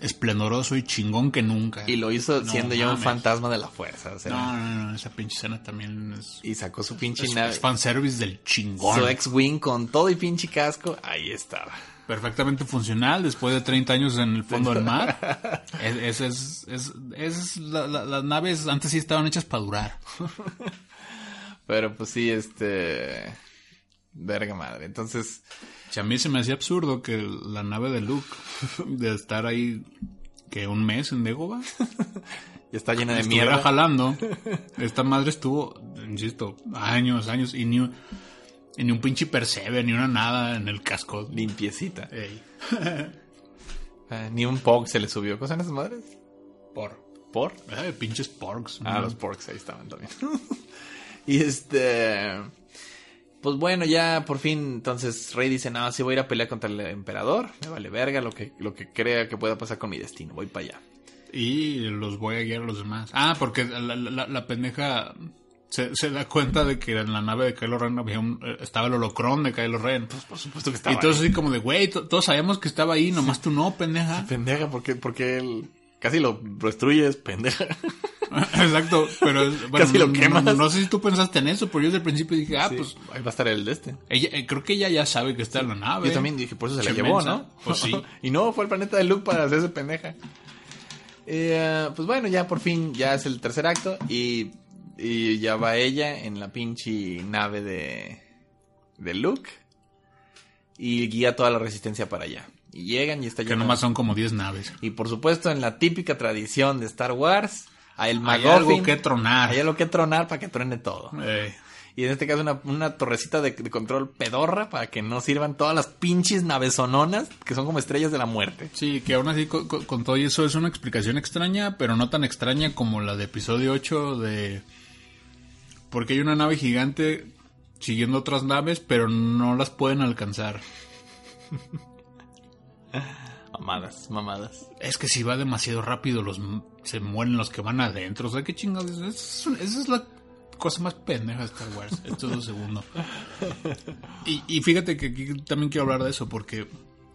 Speaker 4: esplendoroso y chingón que nunca.
Speaker 3: Y lo hizo
Speaker 4: No
Speaker 3: siendo ya un fantasma de la fuerza. O sea,
Speaker 4: No, no, no, esa pinche escena también es,
Speaker 3: Y sacó su pinche
Speaker 4: es,
Speaker 3: nave.
Speaker 4: es fanservice del chingón.
Speaker 3: Su ex-wing con todo y pinche casco. Ahí estaba.
Speaker 4: Perfectamente funcional después de 30 años en el fondo del mar. Es, es, es, es- es- la- la- las naves antes sí estaban hechas para durar.
Speaker 3: Pero pues sí, este... Verga madre. Entonces...
Speaker 4: Si a mí se me hacía absurdo que la nave de Luke, de estar ahí, que un mes en Dagobah,
Speaker 3: Ya está llena de mierda.
Speaker 4: jalando. Esta madre estuvo, insisto, años, años, y ni, un- y ni un pinche percebe, ni una nada en el casco.
Speaker 3: Limpiecita.
Speaker 4: Ey,
Speaker 3: Ah, ni un POG se le subió. ¿Cosas en esas madres?
Speaker 4: por.
Speaker 3: ¿Por?
Speaker 4: Ay, pinches porks.
Speaker 3: Ah,
Speaker 4: ¿no?
Speaker 3: los porks ahí estaban también. y este... Pues bueno, ya por fin, entonces Rey dice, no, sí voy a ir a pelear contra el emperador. Me vale verga lo que, lo que crea que pueda pasar con mi destino. Voy para allá.
Speaker 4: Y los voy a guiar a los demás. Ah, porque la, la- la pendeja se, se da cuenta de que en la nave de Kylo Ren había un- eh, estaba el holocrón de Kylo Ren.
Speaker 3: Por supuesto que
Speaker 4: y
Speaker 3: estaba
Speaker 4: todos
Speaker 3: ahí.
Speaker 4: así como de, güey, to- todos sabíamos que estaba ahí, nomás tú no, pendeja.
Speaker 3: Pendeja, porque, porque él casi lo destruyes, pendeja.
Speaker 4: Exacto, pero es- bueno,
Speaker 3: Casi lo quemas.
Speaker 4: No, no sé si tú pensaste en eso, pero yo desde el principio dije, ah,
Speaker 3: Sí,
Speaker 4: pues
Speaker 3: ahí va a estar el de este.
Speaker 4: ella, eh, creo que ella ya sabe que está en la nave.
Speaker 3: Yo también dije, por eso se la llevó,
Speaker 4: mensa.
Speaker 3: ¿no?
Speaker 4: Pues sí.
Speaker 3: y no, fue al planeta de Luke para hacerse pendeja. Eh, pues bueno, ya por fin, ya es el tercer acto y, y ya va ella en la pinche nave de, de Luke y guía toda la resistencia para allá. Y llegan y está
Speaker 4: Que nomás son como 10 naves.
Speaker 3: Y por supuesto, en la típica tradición de Star Wars, a el
Speaker 4: Hay algo
Speaker 3: McGuffin,
Speaker 4: que tronar.
Speaker 3: hay algo que tronar para que truene todo. Y en este caso una, una torrecita de, de control pedorra para que no sirvan todas las pinches navesononas que son como estrellas de la muerte.
Speaker 4: Sí, que aún así con, con- con todo y eso es una explicación extraña, pero no tan extraña como la de episodio 8 de... Porque hay una nave gigante siguiendo otras naves, pero no las pueden alcanzar.
Speaker 3: Mamadas, mamadas.
Speaker 4: Es que si va demasiado rápido, los se mueren los que van adentro. O sea, qué chingados. Es Esa es la cosa más pendeja de Star Wars. Esto es lo segundo. Y, y fíjate que aquí también quiero hablar de eso, porque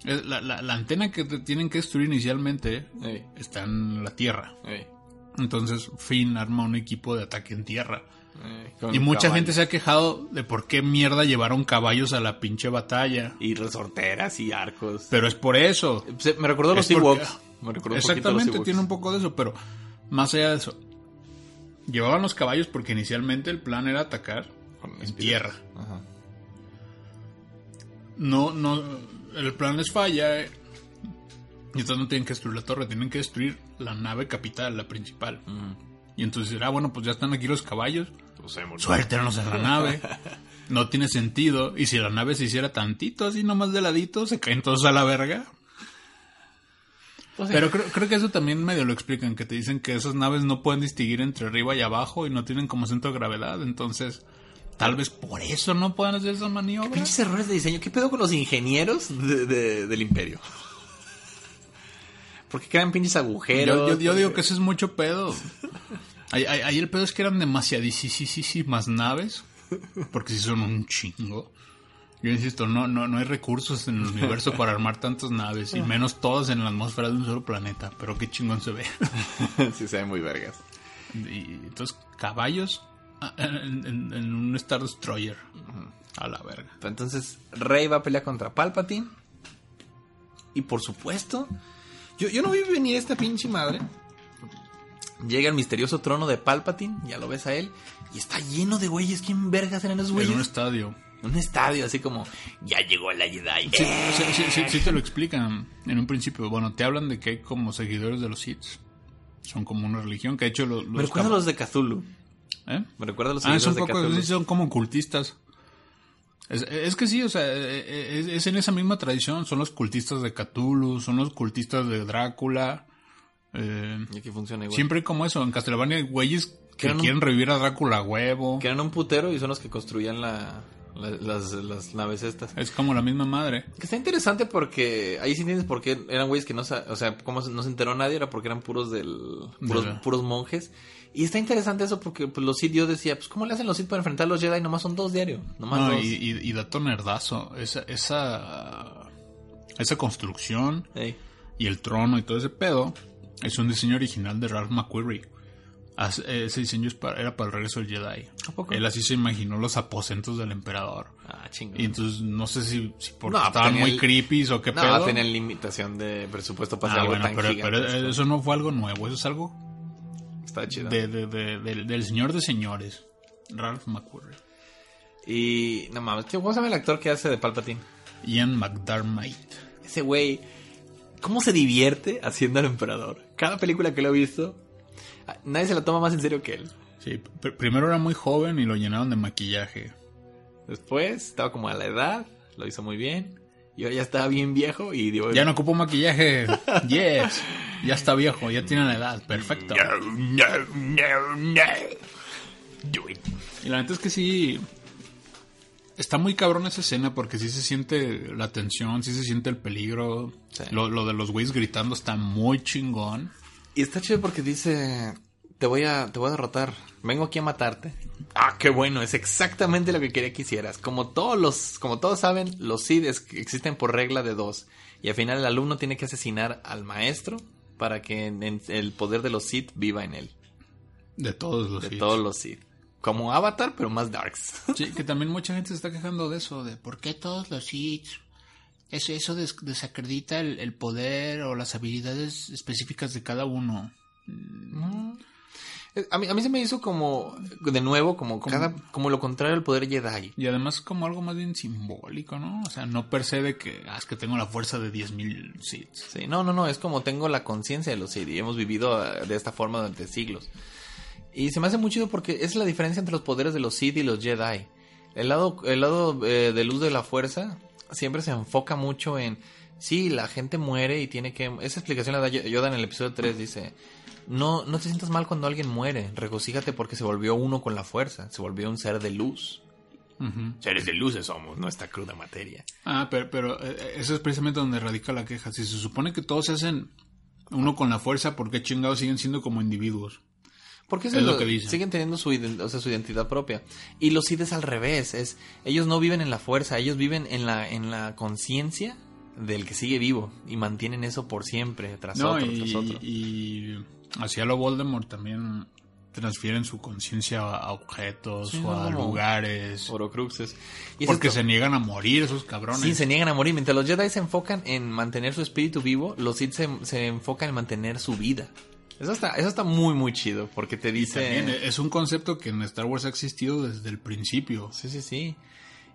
Speaker 4: la, la- la antena que te tienen que destruir inicialmente
Speaker 3: Ey,
Speaker 4: está en la Tierra. Entonces Finn arma un equipo de ataque en tierra. Y mucha
Speaker 3: caballos.
Speaker 4: gente se ha quejado de por qué mierda llevaron caballos a la pinche batalla.
Speaker 3: Y resorteras y arcos.
Speaker 4: Pero es por eso.
Speaker 3: Se- me recordó los Ewoks. Me recordó
Speaker 4: Exactamente, tiene un poco de eso, pero más allá de eso. Llevaban los caballos porque inicialmente el plan era atacar en tierra.
Speaker 3: Ajá.
Speaker 4: No, no, el plan les falla. eh, Y entonces no tienen que destruir la torre, tienen que destruir la nave capital, la principal. Y entonces dirá, bueno, pues ya están aquí los caballos. Suéltenos en la nave. No tiene sentido. Y si la nave se hiciera tantito así nomás de ladito, se caen todos a la verga.
Speaker 3: Sí.
Speaker 4: Pero creo, creo que eso también medio lo explican, que te dicen que esas naves no pueden distinguir entre arriba y abajo y no tienen como centro de gravedad. Entonces, tal vez por eso no puedan hacer esa maniobra.
Speaker 3: Pinches errores de diseño. ¿Qué pedo con los ingenieros de- de- del imperio? Porque crean pinches agujeros.
Speaker 4: Yo, yo- yo digo que eso es mucho pedo. Ahí, ahí- ahí el pedo es que eran demasiadísimas naves, porque si son un chingo. Yo insisto, no, no, no hay recursos en el universo para armar tantas naves, y menos todas en la atmósfera de un solo planeta, pero qué chingón se ve.
Speaker 3: sí, se ven muy vergas.
Speaker 4: y entonces, caballos ah, en, en- en un Star Destroyer. A la verga.
Speaker 3: Entonces Rey va a pelear contra Palpatine. Y por supuesto, yo, yo no vi venir esta pinche madre. Llega el misterioso trono de Palpatine, ya lo ves a él, y está lleno de güeyes. ¿Quién vergas eran esos
Speaker 4: En
Speaker 3: güeyes?
Speaker 4: un estadio.
Speaker 3: Un estadio, así como,
Speaker 5: Ya llegó la Jedi.
Speaker 4: Sí, sí, sí, sí, sí te lo explican en un principio. Bueno, te hablan de que hay como seguidores de los Sith. Son como una religión que ha hecho los...
Speaker 3: me recuerda a los de Cthulhu.
Speaker 4: ¿Eh?
Speaker 3: Me recuerda a los
Speaker 4: Ah,
Speaker 3: seguidores
Speaker 4: son,
Speaker 3: de
Speaker 4: poco,
Speaker 3: Cthulhu.
Speaker 4: son como cultistas. Es, es que sí, o sea, es, es en esa misma tradición. Son los cultistas de Cthulhu, son los cultistas de Drácula. Eh,
Speaker 3: Y aquí funciona igual.
Speaker 4: siempre como eso. En Castlevania hay güeyes que
Speaker 3: un-
Speaker 4: quieren revivir a Drácula a huevo.
Speaker 3: Que eran un putero y son los que construían la, la- las, las naves estas.
Speaker 4: Es como la misma madre.
Speaker 3: Que está interesante porque ahí sí entiendes por qué eran güeyes que no o sea, cómo se- no se enteró nadie, era porque eran puros del puros, monjes. Y está interesante eso porque pues, los Sith yo decía, pues cómo le hacen los Sith para enfrentar a los Jedi, nomás son dos diario, nomás
Speaker 4: No,
Speaker 3: dos.
Speaker 4: y, y, y dato nerdazo. Esa, esa, esa construcción y el trono y todo ese pedo es un diseño original de Ralph McQuarrie. Ese diseño es para- era para el regreso del Jedi.
Speaker 3: ¿A poco?
Speaker 4: Él así se imaginó los aposentos del emperador.
Speaker 3: Ah, chingón.
Speaker 4: Y entonces no sé si, si porque
Speaker 3: No,
Speaker 4: estaban muy
Speaker 3: el-
Speaker 4: creepy o qué
Speaker 3: no,
Speaker 4: pedo.
Speaker 3: tenían limitación de presupuesto para hacer
Speaker 4: Ah,
Speaker 3: algo
Speaker 4: bueno,
Speaker 3: tan
Speaker 4: pero, pero
Speaker 3: gigantesco.
Speaker 4: eso no fue algo nuevo, eso es algo
Speaker 3: Está chido.
Speaker 4: de, de- de- del- del señor de señores, Ralph McQuarrie.
Speaker 3: Y no mames, ¿qué- ¿cómo se llama el actor que hace de Palpatine?
Speaker 4: Ian McDermott.
Speaker 3: Ese güey, ¿cómo se divierte haciendo al emperador? Cada película que lo he visto, ah, nadie se la toma más en serio que él.
Speaker 4: Sí, pr- primero era muy joven y lo llenaron de maquillaje.
Speaker 3: Después estaba como a la edad, lo hizo muy bien. Y ahora ya estaba bien viejo y digo,
Speaker 4: Ya no ocupó maquillaje. Yes. Ya está viejo, ya tiene la edad. Perfecto.
Speaker 5: No, no, no, no. Do it.
Speaker 4: Y la neta es que sí. Está muy cabrón esa escena porque sí se siente la tensión, sí se siente el peligro.
Speaker 3: Sí.
Speaker 4: Lo, lo de los güeyes gritando está muy chingón.
Speaker 3: Y está chido porque dice, te voy a, te voy a derrotar, vengo aquí a matarte. Ah, qué bueno, es exactamente lo que quería que hicieras. Como todos los, como todos saben, los Sith es- existen por regla de dos. Y al final el alumno tiene que asesinar al maestro para que en- en- el poder de los Sith viva en él.
Speaker 4: De todos los
Speaker 3: De
Speaker 4: Sith.
Speaker 3: todos los Sith. Como Avatar, pero más darks.
Speaker 4: Sí, que también mucha gente se está quejando de eso, de por qué todos los Sith. Eso, eso des- desacredita el, el poder o las habilidades específicas de cada uno.
Speaker 3: A mí, a mí se me hizo como, de nuevo, como, cada, como lo contrario al poder Jedi.
Speaker 4: Y además como algo más bien simbólico, ¿no? O sea, no per se de que, ah, es que tengo la fuerza de 10.000 Sith.
Speaker 3: Sí, no, no, no, es como tengo la conciencia de los Sith y hemos vivido eh, de esta forma durante siglos. Y se me hace muy chido porque es la diferencia entre los poderes de los Sith y los Jedi. El lado, el lado eh, de luz de la fuerza siempre se enfoca mucho en, sí, la gente muere y tiene que... Esa explicación la da Yoda en el episodio 3, dice, no, no te sientas mal cuando alguien muere, regocíjate porque se volvió uno con la fuerza, se volvió un ser de luz.
Speaker 5: Seres de luces somos, no esta cruda materia.
Speaker 4: Ah, pero, pero eh, eso es precisamente donde radica la queja. Si se supone que todos se hacen uno con la fuerza, ¿por qué chingados siguen siendo como individuos?
Speaker 3: Porque
Speaker 4: Es
Speaker 3: eso
Speaker 4: lo que dicen.
Speaker 3: siguen teniendo su, o sea, su identidad propia. Y los Sith es al revés. Es, ellos no viven en la fuerza, ellos viven en la, en la conciencia del que sigue vivo. Y mantienen eso por siempre, tras
Speaker 4: No,
Speaker 3: otro,
Speaker 4: y,
Speaker 3: tras otro.
Speaker 4: y hacia lo Voldemort también transfieren su conciencia a objetos
Speaker 3: Sí,
Speaker 4: o a
Speaker 3: como
Speaker 4: lugares.
Speaker 3: Orocruxes. Y
Speaker 4: Porque
Speaker 3: esto-
Speaker 4: se niegan a morir esos cabrones.
Speaker 3: Sí, se niegan a morir. Mientras los Jedi se enfocan en mantener su espíritu vivo, los Sith se, se enfocan en mantener su vida. Eso está, eso está muy, muy chido. Porque te dice...
Speaker 4: También es un concepto que en Star Wars ha existido desde el principio.
Speaker 3: Sí, sí, sí.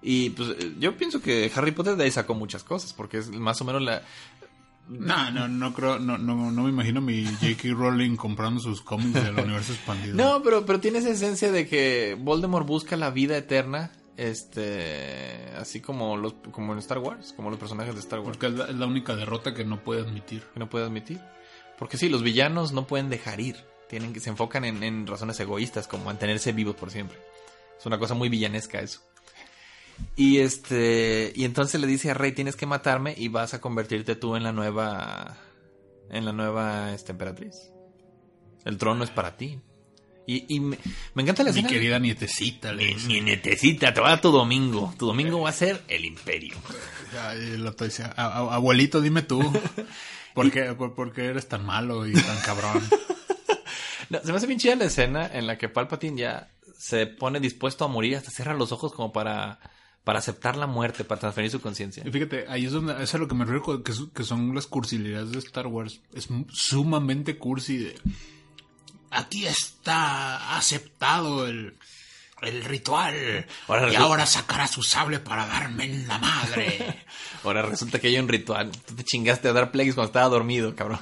Speaker 3: Y pues yo pienso que Harry Potter de ahí sacó muchas cosas, porque es más o menos la...
Speaker 4: No, no, no creo, no, no, no me imagino mi J.K. Rowling comprando sus cómics del universo expandido.
Speaker 3: No, pero, pero tiene esa esencia de que Voldemort busca la vida eterna, este, así como los, como en Star Wars, como los personajes de Star Wars,
Speaker 4: Porque es la, es la única derrota que no puede admitir.
Speaker 3: que no puede admitir. Porque sí, los villanos no pueden dejar ir, tienen que se enfocan en, en razones egoístas, como mantenerse vivos por siempre. Es una cosa muy villanesca eso. Y este, y entonces le dice a Rey, tienes que matarme y vas a convertirte tú en la nueva, en la nueva este, emperatriz. El trono es para ti. Y, y me, me encanta la
Speaker 4: Mi
Speaker 3: escena.
Speaker 4: querida nietecita, le
Speaker 5: Mi,
Speaker 4: dice.
Speaker 5: mi netecita, te va a dar tu domingo. Tu domingo va a ser el imperio.
Speaker 4: Ay, dice, "A- a- abuelito, dime tú. ¿Por qué, por, por qué eres tan malo y tan cabrón?
Speaker 3: No, se me hace bien chida la escena en la que Palpatine ya se pone dispuesto a morir, hasta cierra los ojos como para, para aceptar la muerte, para transferir su conciencia.
Speaker 4: Y fíjate, ahí es donde es a lo que me refiero, que, que son las cursilidades de Star Wars. Es sumamente cursi de... Aquí está aceptado el, el ritual.
Speaker 3: Ahora
Speaker 4: y ahora sacará su sable para darme en la madre.
Speaker 3: Ahora resulta que hay un ritual. Tú te chingaste a dar plagues cuando estaba dormido, cabrón.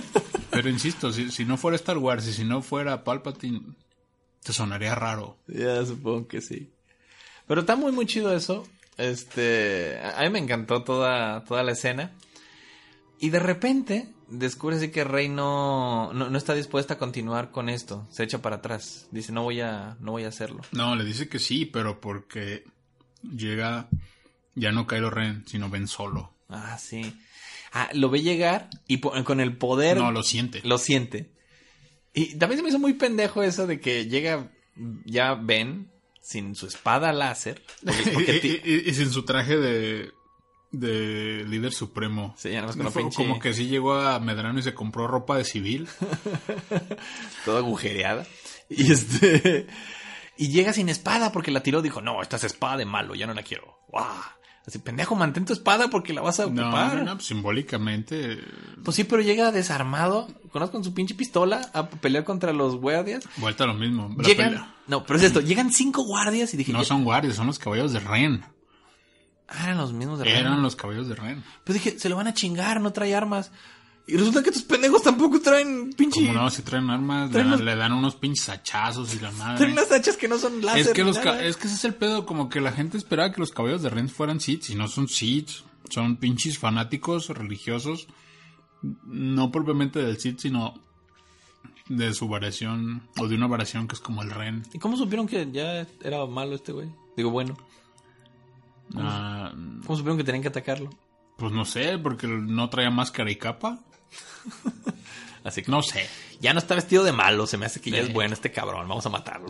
Speaker 4: Pero insisto, si, si no fuera Star Wars y si no fuera Palpatine, te sonaría raro.
Speaker 3: Ya, supongo que sí. Pero está muy, muy chido eso. Este, a a mí me encantó toda, toda la escena. Y de repente descubre así que Rey no, no, no está dispuesta a continuar con esto. Se echa para atrás. Dice, no voy a, no voy a hacerlo.
Speaker 4: No, le dice que sí, pero porque llega ya no Kylo Ren, sino Ben Solo.
Speaker 3: Ah, sí. Ah, lo ve llegar y con el poder...
Speaker 4: No, lo siente.
Speaker 3: lo siente. Y también se me hizo muy pendejo eso de que llega ya Ben sin su espada láser. Porque, porque
Speaker 4: y,
Speaker 3: ti-
Speaker 4: y- y sin su traje de, de líder supremo.
Speaker 3: Sí, ya nada más con
Speaker 4: Fue
Speaker 3: pinche-
Speaker 4: Como que sí llegó a Medrano y se compró ropa de civil.
Speaker 3: toda agujereada. Y este. Y llega sin espada porque la tiró. Dijo, no, esta es espada de malo, ya no la quiero. ¡Guau! Así, pendejo, mantén tu espada porque la vas a
Speaker 4: No,
Speaker 3: ocupar.
Speaker 4: no, no, pues, simbólicamente.
Speaker 3: Pues sí, pero llega desarmado. Conozco con su pinche pistola a pelear contra los guardias.
Speaker 4: Vuelta a lo mismo. La
Speaker 3: Llegan.
Speaker 4: pelea-
Speaker 3: No, pero es esto. Llegan cinco guardias y dije.
Speaker 4: No son guardias, son los caballos de Ren.
Speaker 3: Ah, eran los mismos de Ren.
Speaker 4: Eran los caballos de Ren.
Speaker 3: Pero dije, se lo van a chingar, no trae armas. Y resulta que estos pendejos tampoco traen pinche.
Speaker 4: Como no, si traen armas,
Speaker 3: Traen
Speaker 4: le, dan unos pinches hachazos y la madre.
Speaker 3: Traen unas hachas que no son láser.
Speaker 4: Es que, los
Speaker 3: nada.
Speaker 4: es que ese es el pedo, como que la gente esperaba que los caballos de Ren fueran Sith, y no son Sith, son pinches fanáticos religiosos, no propiamente del Sith, sino de su variación, o de una variación que es como el Ren.
Speaker 3: ¿Y cómo supieron que ya era malo este güey? Digo, bueno.
Speaker 4: Ah,
Speaker 3: ¿Cómo supieron que tenían que atacarlo?
Speaker 4: pues no sé, porque no traía máscara y capa.
Speaker 3: Así que
Speaker 4: No sé.
Speaker 3: ya no está vestido de malo, se me hace que ya es bueno este cabrón, vamos a matarlo.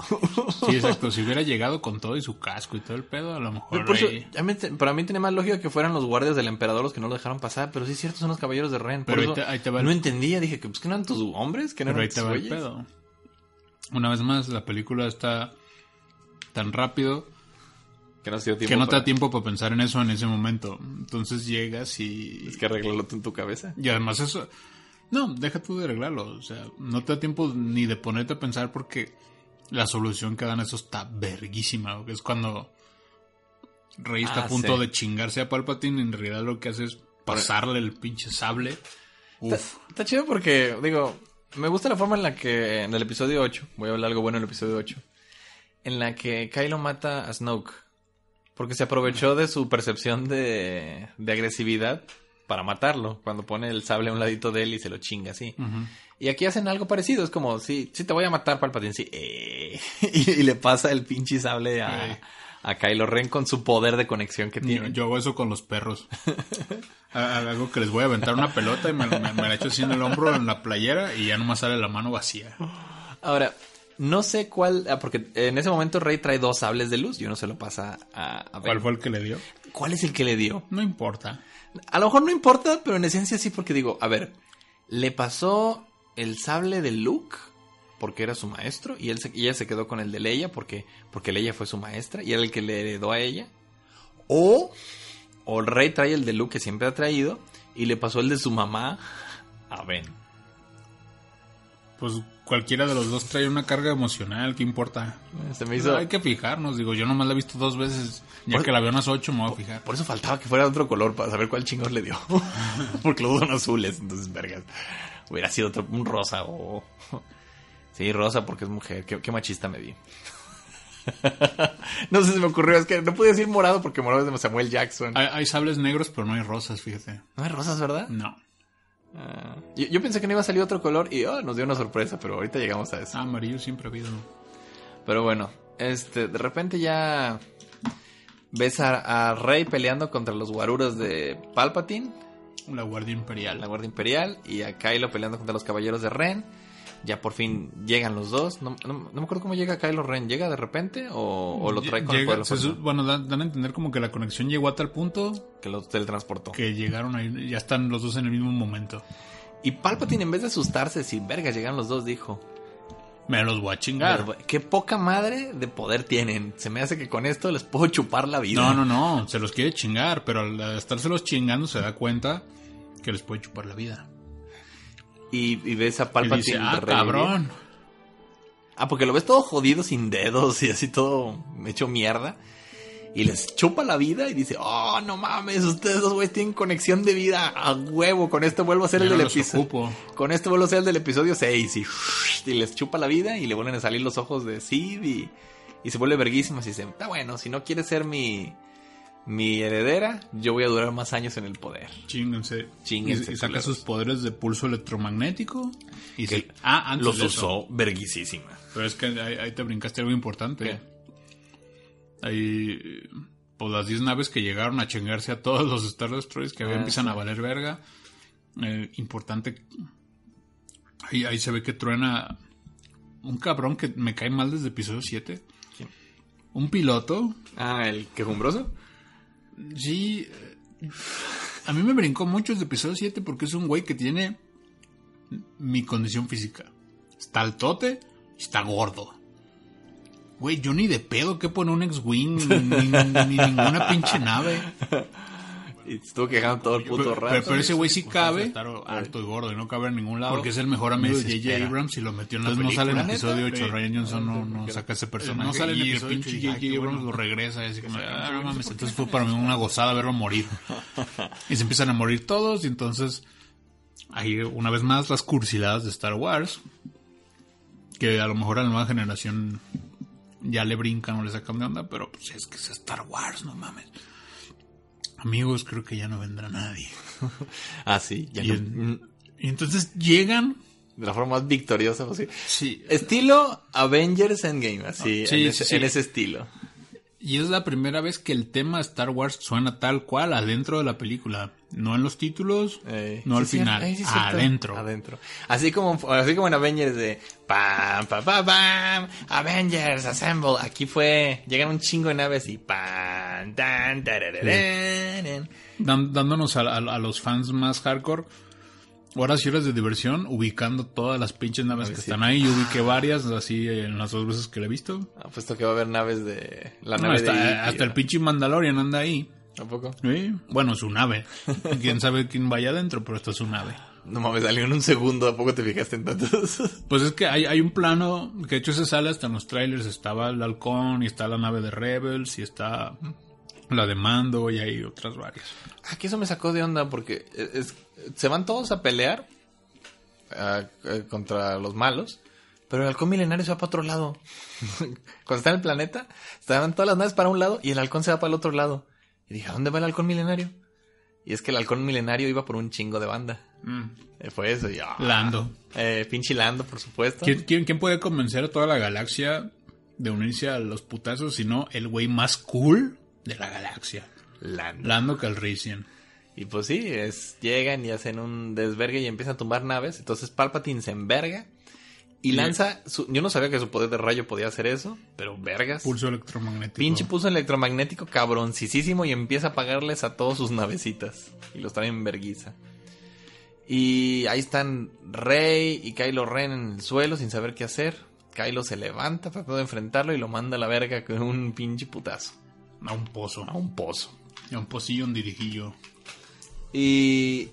Speaker 4: Sí, exacto. Si hubiera llegado con todo y su casco y todo el pedo, a lo mejor.
Speaker 3: Por eso,
Speaker 4: ahí-
Speaker 3: te- para mí tiene más lógica que fueran los guardias del emperador los que no lo dejaron pasar, pero sí es cierto, son los caballeros de Ren. Por
Speaker 4: Pero ahí
Speaker 3: eso
Speaker 4: te- ahí te va el-
Speaker 3: no entendía, dije que pues que no eran tus hombres, que no
Speaker 4: Pero ahí
Speaker 3: eran
Speaker 4: te
Speaker 3: tus
Speaker 4: va el pedo. Una vez más, la película está tan rápido
Speaker 3: Que no se dio tiempo
Speaker 4: que no te da tiempo para pensar en eso en ese momento. Entonces llegas y...
Speaker 3: Es que arreglarlo tú en tu cabeza.
Speaker 4: Y además eso... No, deja tú de arreglarlo. O sea, no te da tiempo ni de ponerte a pensar porque la solución que dan eso está verguísima. Es cuando Rey está
Speaker 3: Ah,
Speaker 4: a punto
Speaker 3: sí.
Speaker 4: de chingarse a Palpatine. En realidad lo que hace es pasarle el pinche sable. Uf.
Speaker 3: Está, está chido porque, digo, me gusta la forma en la que en el episodio 8, voy a hablar algo bueno en el episodio 8, en la que Kylo mata a Snoke. Porque se aprovechó de su percepción de, de agresividad para matarlo. Cuando pone el sable a un ladito de él y se lo chinga así. Y aquí hacen algo parecido. Es como, sí, sí te voy a matar, Palpatine. Sí, eh. y, y le pasa el pinche sable a, a Kylo Ren con su poder de conexión que tiene.
Speaker 4: yo hago eso con los perros. Hago que les voy a aventar una pelota y me, me- me la echo así en el hombro en la playera y ya nomás sale la mano vacía.
Speaker 3: Ahora, no sé cuál, ah, porque en ese momento Rey trae dos sables de luz y uno se lo pasa a, a Ben.
Speaker 4: ¿Cuál fue el que le dio?
Speaker 3: ¿Cuál es el que le dio?
Speaker 4: No importa.
Speaker 3: A lo mejor no importa, pero en esencia sí, porque digo, a ver, le pasó el sable de Luke porque era su maestro y, él se- y ella se quedó con el de Leia porque, porque Leia fue su maestra y era el que le heredó a ella. O, o el rey trae el de Luke que siempre ha traído y le pasó el de su mamá a Ben.
Speaker 4: Pues cualquiera de los dos trae una carga emocional, ¿qué importa?
Speaker 3: Se me hizo...
Speaker 4: Hay que fijarnos, digo, yo nomás la he visto dos veces. Ya
Speaker 3: Por-
Speaker 4: que la veo unas ocho, me voy a fijar.
Speaker 3: Por eso faltaba que fuera de otro color para saber cuál chingos le dio. Porque los dos son azules, entonces, vergas. Hubiera sido otro, un rosa o... Sí, rosa porque es mujer. Qué, qué machista me vi. no sé si me ocurrió. Es que no pude decir morado porque morado es de Samuel Jackson.
Speaker 4: Hay, hay sables negros, pero no hay rosas, fíjate.
Speaker 3: No hay rosas, ¿verdad?
Speaker 4: No.
Speaker 3: Ah, yo, yo pensé que no iba a salir otro color y oh, nos dio una sorpresa, pero ahorita llegamos a eso.
Speaker 4: Ah, amarillo siempre ha habido.
Speaker 3: Pero bueno, este, de repente ya ves a, a Rey peleando contra los guaruras de Palpatine.
Speaker 4: La Guardia Imperial.
Speaker 3: la Guardia Imperial y a Kylo peleando contra los Caballeros de Ren. Ya por fin llegan los dos. No, no- no me acuerdo cómo llega Kylo Ren. ¿Llega de repente o, o lo trae con el
Speaker 4: Llega-
Speaker 3: poder fuerza?
Speaker 4: su- bueno, dan, dan a entender como que la conexión llegó a tal punto
Speaker 3: Que lo teletransportó.
Speaker 4: que llegaron ahí, ya están los dos en el mismo momento.
Speaker 3: Y Palpatine, en vez de asustarse, si verga llegan los dos, dijo:
Speaker 4: Me los voy a chingar.
Speaker 3: "Pero, Qué poca madre de poder tienen. Se me hace que con esto les puedo chupar la vida.
Speaker 4: No, no, no, se los quiere chingar, pero al estárselos chingando se da cuenta que les puede chupar la vida.
Speaker 3: Y, y ves a
Speaker 4: Y
Speaker 3: Palpatine.
Speaker 4: dice, ah, cabrón.
Speaker 3: Ah, porque lo ves todo jodido sin dedos y así todo hecho mierda. Y les chupa la vida y dice, oh, no mames, ustedes dos güeyes tienen conexión de vida a huevo. Con esto vuelvo a ser el del episodio. Con esto vuelvo a ser el del episodio 6 y, y les chupa la vida y le vuelven a salir los ojos de Sid y, y se vuelve verguísima. Y dice, está bueno, si no quieres ser mi, mi heredera, yo voy a durar más años en el poder.
Speaker 4: Chinguense.
Speaker 3: Chinguense,
Speaker 4: Y, y saca sus poderes de pulso electromagnético. Y
Speaker 3: Que
Speaker 4: se- ah, antes
Speaker 3: Los
Speaker 4: de
Speaker 3: usó verguísima.
Speaker 4: Pero es que ahí, ahí te brincaste algo importante. Ahí, pues las 10 naves que llegaron a chingarse a todos los Star Destroyers que
Speaker 3: Ah,
Speaker 4: empiezan
Speaker 3: sí.
Speaker 4: a valer verga. Eh, importante. Ahí, ahí se ve que truena un cabrón que me cae mal desde episodio 7.
Speaker 3: ¿Quién?
Speaker 4: Un piloto.
Speaker 3: Ah, el quejumbroso.
Speaker 4: Sí. eh, A mí me brincó mucho desde episodio 7 porque es un güey que tiene mi condición física. Está altote está gordo. Güey, yo ni de pedo que pone un X-Wing ni- ni ninguna pinche nave.
Speaker 3: Y estuvo quejando todo el puto
Speaker 4: Pero,
Speaker 3: rato.
Speaker 4: pero ese güey sí cabe.
Speaker 6: estar
Speaker 4: y gordo y no cabe en ningún lado.
Speaker 6: Porque
Speaker 4: es el mejor amigo de J.J. Abrams y lo metió en la
Speaker 6: Entonces no sale en
Speaker 4: episodio
Speaker 3: episodio
Speaker 4: 8. Ryan Johnson no, no saca ese personaje.
Speaker 6: No sale en
Speaker 4: y el pinche J.J. Abrams lo regresa. Y así como, ah, no mames. Entonces fue para mí una gozada verlo morir. Y se empiezan a morir todos. Y entonces, ahí una vez más las cursiladas de Star Wars. Que a lo mejor a la nueva generación ya le brincan o le sacan de onda. Pero pues es que es Star Wars, no mames. Amigos, creo que ya no vendrá nadie.
Speaker 3: Ah, sí, ya
Speaker 4: Y,
Speaker 3: no-
Speaker 4: en- y entonces llegan.
Speaker 3: de la forma más victoriosa posible.
Speaker 4: Sí.
Speaker 3: Estilo Avengers Endgame, así,
Speaker 4: Sí,
Speaker 3: en, ese,
Speaker 4: sí.
Speaker 3: en ese estilo.
Speaker 4: Y es la primera vez que el tema Star Wars suena tal cual adentro de la película. No en los títulos,
Speaker 3: Eh,
Speaker 4: no
Speaker 3: sí,
Speaker 4: al
Speaker 3: sí,
Speaker 4: final,
Speaker 3: eh, sí,
Speaker 4: adentro.
Speaker 3: Adentro. Así como, así como en Avengers de pam, pam, pam, pam, Avengers Assemble. Aquí fue, llegan un chingo de naves y pam, tan, tarararán.
Speaker 4: Dan- dándonos a, a- a los fans más hardcore horas y horas de diversión, ubicando todas las pinches naves que
Speaker 3: sí.
Speaker 4: están ahí. Yo ubiqué varias, así en las dos veces que la he visto.
Speaker 3: Apuesto que va a haber naves de, la
Speaker 4: No,
Speaker 3: nave
Speaker 4: hasta,
Speaker 3: de
Speaker 4: hasta el pinche Mandalorian anda ahí.
Speaker 3: ¿Tampoco?
Speaker 4: Sí, Bueno, su nave. Quién sabe quién vaya adentro, pero esta es su nave.
Speaker 3: No mames, salió en un segundo, ¿a poco te fijaste en tantos?
Speaker 4: Pues es que hay, hay un plano que de hecho se sale hasta en los trailers. Estaba el halcón y está la nave de Rebels y está la de Mando y hay otras varias.
Speaker 3: Aquí eso me sacó de onda porque es- es- se van todos a pelear ah, contra los malos, pero el halcón milenario se va para otro lado. Cuando está en el planeta, estaban todas las naves para un lado y el halcón se va para el otro lado. Y dije, ¿a dónde va el halcón milenario? Y es que el halcón milenario iba por un chingo de banda. Eh, fue eso, y, ah,
Speaker 4: Lando.
Speaker 3: Eh, pinche Lando, por supuesto.
Speaker 4: ¿Quién, quién, quién puede convencer a toda la galaxia de unirse a los putazos sino el güey más cool de la galaxia?
Speaker 3: Lando.
Speaker 4: Lando Calrissian.
Speaker 3: Y pues sí, es, llegan y hacen un desvergue y empiezan a tumbar naves. Entonces Palpatine se enverga y lanza. Su, yo no sabía que su poder de rayo podía hacer eso, pero vergas.
Speaker 4: Pulso electromagnético.
Speaker 3: Pinche pulso electromagnético cabroncísimo y empieza a apagarles a todos sus navecitas. Y los traen en verguiza. Y ahí están Rey y Kylo Ren en el suelo sin saber qué hacer. Kylo se levanta tratando de enfrentarlo y lo manda a la verga con un pinche putazo.
Speaker 4: A un pozo.
Speaker 3: A un pozo.
Speaker 4: A un pocillo, un dirijillo.
Speaker 3: Y.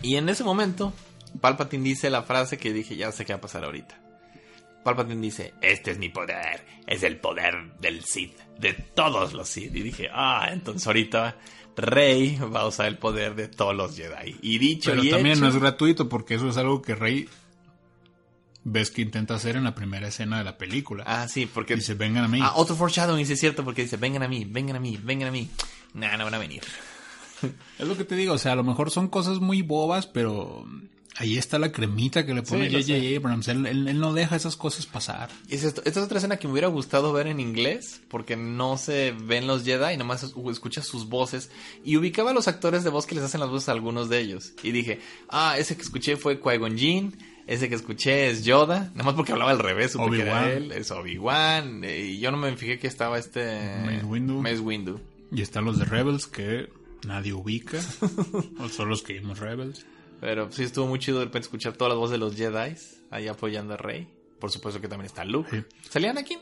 Speaker 3: Y en ese momento, Palpatine dice la frase que dije, ya sé qué va a pasar ahorita. Palpatine dice,
Speaker 5: Este es mi poder. Es el poder del Sith. De todos los Sith.
Speaker 3: y dije, ah, entonces ahorita Rey va a usar el poder de todos los Jedi. Y dicho
Speaker 4: Pero
Speaker 3: y
Speaker 4: también
Speaker 3: hecho,
Speaker 4: no es gratuito porque eso es algo que Rey ves que intenta hacer en la primera escena de la película.
Speaker 3: Ah, sí, porque...
Speaker 4: Dice, vengan a mí.
Speaker 3: Ah, otro foreshadowing, sí es cierto, porque dice, vengan a mí, vengan a mí, vengan a mí. Nah, no van a venir.
Speaker 4: Es lo que te digo, o sea, a lo mejor son cosas muy bobas, pero ahí está la cremita que le pone
Speaker 3: Sí,
Speaker 4: J.J.
Speaker 3: sé.
Speaker 4: Abrams. Él, él- él no deja esas cosas pasar.
Speaker 3: Y es esto- esta es otra escena que me hubiera gustado ver en inglés, porque no se ven los Jedi, nomás es- escuchas sus voces. Y ubicaba a los actores de voz que les hacen las voces a algunos de ellos. Y dije, ah, ese que escuché fue Qui-Gon Jinn, Ese que escuché es Yoda, nada más porque hablaba al revés, supe que era él, es Obi-Wan, eh, y yo no me fijé que estaba este...
Speaker 4: Mace Windu.
Speaker 3: Mace Windu.
Speaker 4: Y están los de Rebels que nadie ubica. o son los que vimos Rebels.
Speaker 3: Pero sí estuvo muy chido de repente escuchar todas las voces de los Jedi ahí apoyando a Rey. Por supuesto que también está Luke.
Speaker 4: Sí.
Speaker 3: ¿Salían aquí?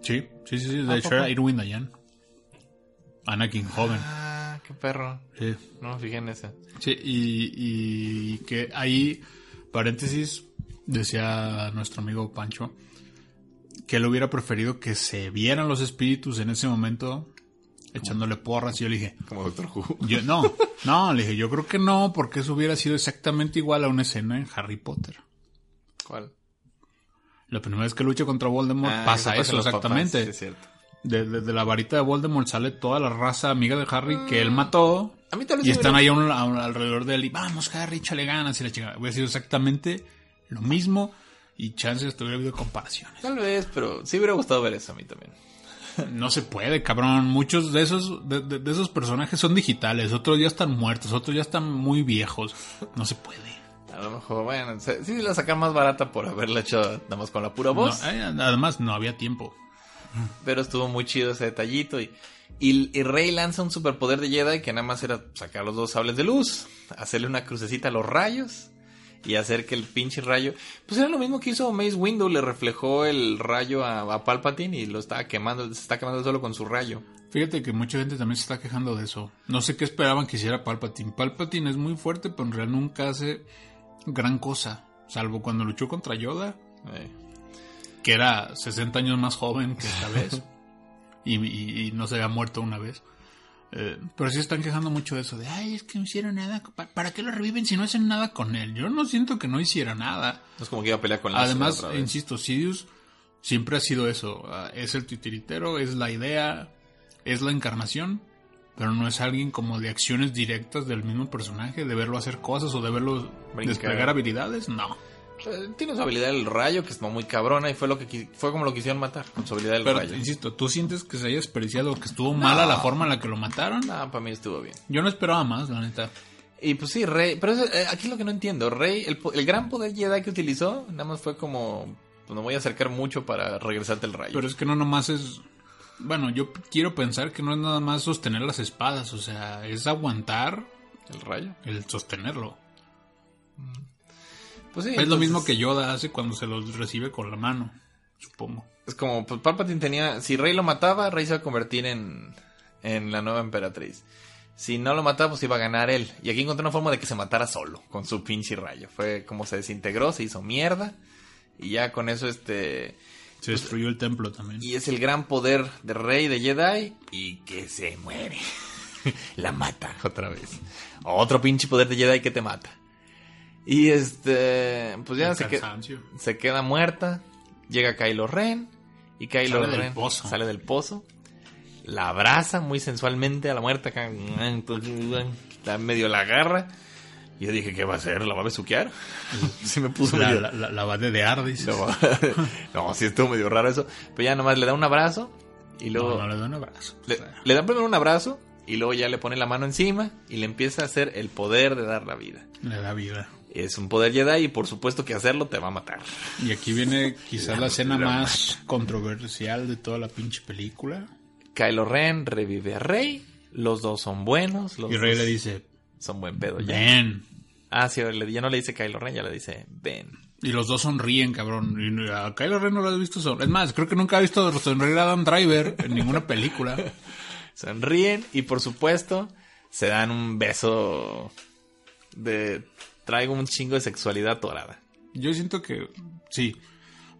Speaker 4: Sí, sí, sí. sí. De
Speaker 3: ¿A
Speaker 4: hecho, era Irwin Dayan. Anakin joven.
Speaker 3: Ah, qué perro.
Speaker 4: Sí.
Speaker 3: No me fijé en ese.
Speaker 4: Sí, y, y que ahí, paréntesis, decía nuestro amigo Pancho, que él hubiera preferido que se vieran los espíritus en ese momento echándole porras. Y yo le dije,
Speaker 3: Como Doctor Who.
Speaker 4: yo, no, no, le dije, yo creo que no, porque eso hubiera sido exactamente igual a una escena en Harry Potter.
Speaker 3: ¿Cuál?
Speaker 4: La primera vez que lucha contra Voldemort
Speaker 3: Ah,
Speaker 4: pasa eso,
Speaker 3: los papás,
Speaker 4: exactamente.
Speaker 3: sí, es cierto.
Speaker 4: De, de- de la varita de Voldemort sale toda la raza amiga de Harry que él mató.
Speaker 3: A mí tal vez
Speaker 4: Y están
Speaker 3: hubiera-
Speaker 4: ahí a un- a un- alrededor de él y vamos, Harry, échale ganas y la chingada. Hubiera sido exactamente lo mismo y chances hubiera habido comparaciones.
Speaker 3: Tal vez, pero sí hubiera gustado ver eso a mí también.
Speaker 4: No se puede, cabrón. Muchos de esos, de, de- de esos personajes son digitales, otros ya están muertos, otros ya están muy viejos. No se puede.
Speaker 3: A lo mejor, bueno, sí la sacan más barata por haberla hecho nada más con la pura voz.
Speaker 4: No, eh, además, no había tiempo.
Speaker 3: Pero estuvo muy chido ese detallito. Y, y, y Rey lanza un superpoder de Jedi que nada más era sacar los dos sables de luz, hacerle una crucecita a los rayos y hacer que el pinche rayo. Pues era lo mismo que hizo Mace Windu, le reflejó el rayo a, a Palpatine y lo estaba quemando, se está quemando solo con su rayo.
Speaker 4: Fíjate que mucha gente también se está quejando de eso. No sé qué esperaban que hiciera Palpatine. Palpatine es muy fuerte, pero en realidad nunca hace gran cosa. Salvo cuando luchó contra Yoda,
Speaker 3: Eh,
Speaker 4: que era 60 años más joven que esta vez. y, y- y no se había muerto una vez. Eh, pero sí están quejando mucho de eso. De, ay, es que no hicieron nada. ¿Pa- ¿Para qué lo reviven si no hacen nada con él? Yo no siento que no hiciera nada.
Speaker 3: no es como que iba a pelear con la
Speaker 4: Además,
Speaker 3: otra vez.
Speaker 4: insisto, Sidious siempre ha sido eso. Ah, Es el titiritero, es la idea, es la encarnación, pero no es alguien como de acciones directas del mismo personaje, de verlo hacer cosas o de verlo
Speaker 3: Brincar.
Speaker 4: desplegar habilidades. No.
Speaker 3: Eh, Tiene su habilidad del rayo que es muy cabrona y fue lo que fue como lo quisieron matar con su habilidad del
Speaker 4: Pero,
Speaker 3: rayo.
Speaker 4: insisto, ¿tú sientes que se haya desperdiciado, que estuvo mala la forma en la que lo mataron?
Speaker 3: No, para mí estuvo bien.
Speaker 4: Yo no esperaba más, la neta.
Speaker 3: Y pues sí, Rey, pero eso, eh, aquí es lo que no entiendo. Rey, el, gran poder Jedi que utilizó, nada más fue como, pues me voy a acercar mucho para regresarte el rayo.
Speaker 4: Pero es que no nomás es... Bueno, yo quiero pensar que no es nada más sostener las espadas, o sea, es aguantar
Speaker 3: el rayo.
Speaker 4: el sostenerlo.
Speaker 3: Pues sí.
Speaker 4: Es lo mismo que Yoda hace cuando se los recibe con la mano, supongo.
Speaker 3: Es como, pues Palpatine tenía, si Rey lo mataba, Rey se iba a convertir en, en la nueva emperatriz. Si no lo mataba, pues iba a ganar él. Y aquí encontré una forma de que se matara solo, con su pinche rayo. Fue como se desintegró, se hizo mierda. Y ya con eso, este...
Speaker 4: Se destruyó el templo también.
Speaker 3: Y es el gran poder de Rey de Jedi. Y que se muere.
Speaker 5: La mata.
Speaker 3: Otra vez. Otro pinche poder de Jedi que te mata. Y este, pues ya se, que- se queda muerta. Llega Kylo Ren. Y Kylo
Speaker 4: Sale del
Speaker 3: Ren
Speaker 4: pozo.
Speaker 3: sale del pozo. La abraza muy sensualmente a la muerta. acá, Está medio la agarra. Y yo dije, ¿qué va a hacer? ¿La va a besuquear? sí me puso
Speaker 4: La,
Speaker 3: medio...
Speaker 4: la, la, la va de dear, dices.
Speaker 3: No, no, sí estuvo medio raro eso. Pero ya nomás le da un abrazo. Y luego...
Speaker 4: No, no le doy un abrazo.
Speaker 3: Le,
Speaker 4: O sea,
Speaker 3: le da primero un abrazo y luego ya le pone la mano encima y le empieza a hacer el poder de dar la vida.
Speaker 4: le da vida.
Speaker 3: Es un poder Jedi y por supuesto que hacerlo te va a matar.
Speaker 4: Y aquí viene quizás la escena más controversial de toda la pinche película.
Speaker 3: Kylo Ren revive a Rey, los dos son buenos, los
Speaker 4: Y Rey le dice,
Speaker 3: son buen pedo ya.
Speaker 4: ven.
Speaker 3: Ah, sí, ya no le dice Kylo Ren, ya le dice ven.
Speaker 4: Y los dos sonríen, cabrón. Y a Kylo Ren no lo has visto sonreír. Es más, creo que nunca he visto sonreír a Adam Driver en ninguna película.
Speaker 3: Sonríen y por supuesto se dan un beso de traigo un chingo de sexualidad dorada.
Speaker 4: Yo siento que sí,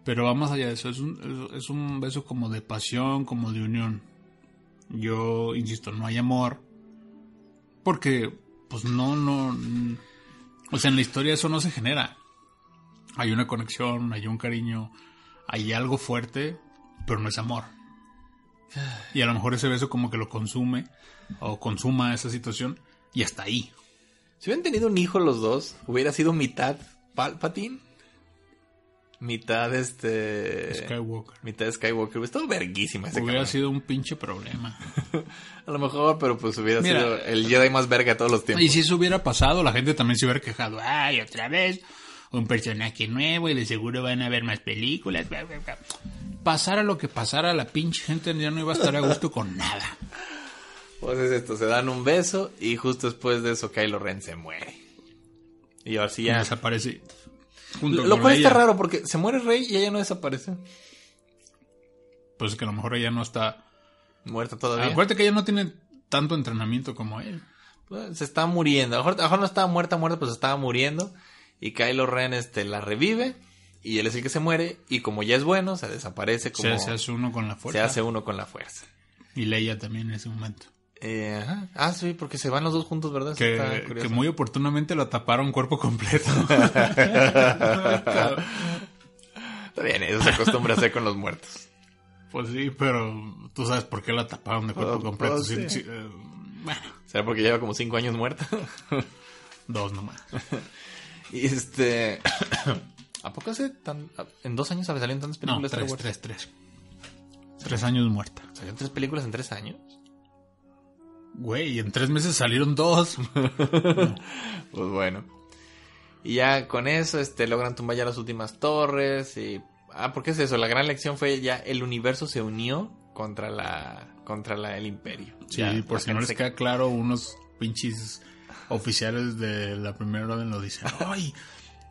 Speaker 4: pero va más allá de eso. Es un, es un beso como de pasión, como de unión. Yo insisto, no hay amor. Porque, pues no, no. O sea, en la historia eso no se genera. Hay una conexión, hay un cariño, hay algo fuerte, pero no es amor. Y a lo mejor ese beso como que lo consume o consuma esa situación y hasta ahí.
Speaker 3: Si hubieran tenido un hijo los dos, hubiera sido mitad Palpatine, mitad este...
Speaker 4: Skywalker.
Speaker 3: Mitad Skywalker. Hubiera estado verguísima ese
Speaker 4: Hubiera
Speaker 3: cabrón.
Speaker 4: sido un pinche problema.
Speaker 3: A lo mejor, pero pues hubiera
Speaker 4: Mira.
Speaker 3: sido el Jedi más verga de todos los tiempos.
Speaker 4: Y si eso hubiera pasado, la gente también se hubiera quejado. Ay, otra vez. un personaje nuevo y de seguro van a haber más películas. bla, bla, bla. Pasara lo que pasara, la pinche gente ya no iba a estar a gusto con nada.
Speaker 3: Pues es esto, se dan un beso y justo después de eso Kylo Ren se muere. Y ahora sí
Speaker 4: Y
Speaker 3: ya...
Speaker 4: desaparece. junto
Speaker 3: Lo cual está raro porque se muere Rey y ella no desaparece.
Speaker 4: Pues que a lo mejor ella no está.
Speaker 3: Muerta todavía.
Speaker 4: Acuérdate que ella no tiene tanto entrenamiento como él.
Speaker 3: Pues, se está muriendo. A lo, mejor, a lo mejor no estaba muerta, muerta, pues estaba muriendo. Y Kylo Ren este, la revive. Y él es el que se muere. Y como ya es bueno, se desaparece como...
Speaker 4: Se hace uno con la fuerza.
Speaker 3: se hace uno con la fuerza.
Speaker 4: Y Leia también en ese momento.
Speaker 3: Eh, ajá. Ah, sí, porque se van los dos juntos, ¿verdad?
Speaker 4: Que, muy oportunamente lo taparon cuerpo completo.
Speaker 3: Está bien, eso se acostumbra a hacer con los muertos.
Speaker 4: pues sí, pero tú sabes por qué la taparon de cuerpo
Speaker 3: Pues-
Speaker 4: completo.
Speaker 3: pues
Speaker 4: Sí,
Speaker 3: sí.
Speaker 4: eh, bueno,
Speaker 3: ¿Será porque lleva como cinco años muerta?
Speaker 4: dos nomás.
Speaker 3: y este... ¿A poco hace tan... En dos años salieron tantas
Speaker 4: No,
Speaker 3: películas Star
Speaker 4: tres, tres, tres. Tres años muerta.
Speaker 3: ¿Salieron tres películas en tres años?
Speaker 4: Güey, en tres meses salieron dos.
Speaker 3: Pues bueno. Y ya con eso, este, logran tumbar ya las últimas torres y... Ah, ¿por qué es eso? La gran lección fue ya el universo se unió contra la... contra la, el imperio.
Speaker 4: Sí,
Speaker 3: Ya,
Speaker 4: por si no les
Speaker 3: se-
Speaker 4: queda claro, unos pinches oficiales de la primera orden lo dicen. Ay,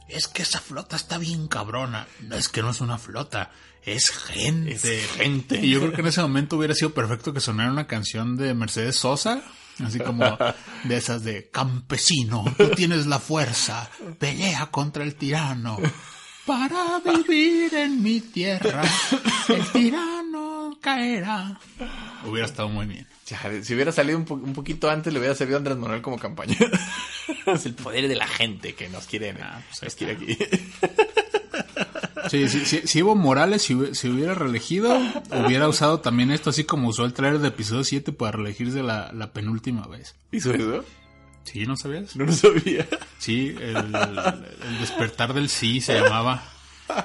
Speaker 4: es que esa flota está bien cabrona. Es que no es una flota, es gente.
Speaker 3: Es gente.
Speaker 4: Y yo creo que en ese momento hubiera sido perfecto que sonara una canción de Mercedes Sosa. Así como de esas de campesino, tú tienes la fuerza, pelea contra el tirano. Para vivir en mi tierra, el tirano caerá. Hubiera estado muy bien.
Speaker 3: Ya, si hubiera salido un, po- un poquito antes, le hubiera servido a Andrés Manuel como campaña. es el poder de la gente que nos quiere,
Speaker 4: Ah, pues
Speaker 3: nos quiere aquí.
Speaker 4: Sí, sí, sí, si Evo Morales si, hubi- si hubiera reelegido, hubiera usado también esto así como usó el trailer de episodio 7 para reelegirse la, la penúltima vez.
Speaker 3: ¿Hizo eso?
Speaker 4: ¿Sí? ¿No sabías?
Speaker 3: No lo sabía.
Speaker 4: Sí, el, el despertar del sí se llamaba.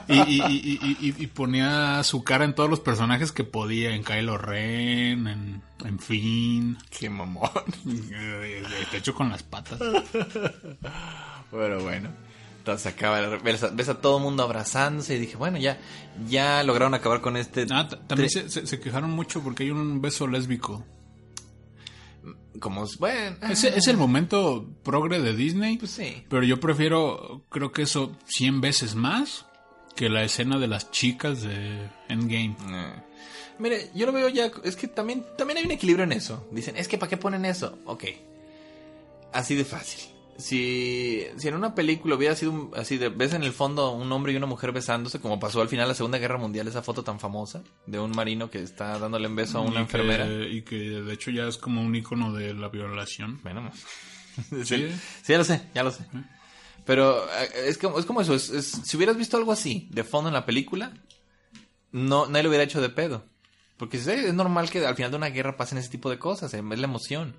Speaker 4: Y, y, y, y- y- y ponía su cara en todos los personajes que podía, en Kylo Ren, en, en Finn,
Speaker 3: Qué mamón.
Speaker 4: de hecho con las patas.
Speaker 3: Bueno, bueno. Entonces acaba, ves a, ves a todo el mundo abrazándose y dije, bueno, ya, ya lograron acabar con este...
Speaker 4: Ah, también se, se- se quejaron mucho porque hay un beso lésbico.
Speaker 3: Como, bueno...
Speaker 4: Es, es el momento progre de Disney.
Speaker 3: Pues sí.
Speaker 4: Pero yo prefiero, creo que eso 100 veces más que la escena de las chicas de Endgame.
Speaker 3: Eh. Mire, yo lo veo ya, es que también, también hay un equilibrio en eso. Dicen, es que ¿para qué ponen eso? Ok. Así de fácil. Si, si en una película hubiera sido un- así de, ves en el fondo un hombre y una mujer besándose, como pasó al final de la Segunda Guerra Mundial, esa foto tan famosa de un marino que está dándole un beso a una
Speaker 4: Y que-
Speaker 3: enfermera.
Speaker 4: y que de hecho ya es como un icono de la violación.
Speaker 3: Bueno,
Speaker 4: Sí.
Speaker 3: sí, sí, ya lo sé, ya lo sé. Pero eh, es como, es como eso, es- es- si hubieras visto algo así de fondo en la película, no, nadie lo hubiera hecho de pedo. Porque es normal que al final de una guerra pasen ese tipo de cosas, eh, es la emoción.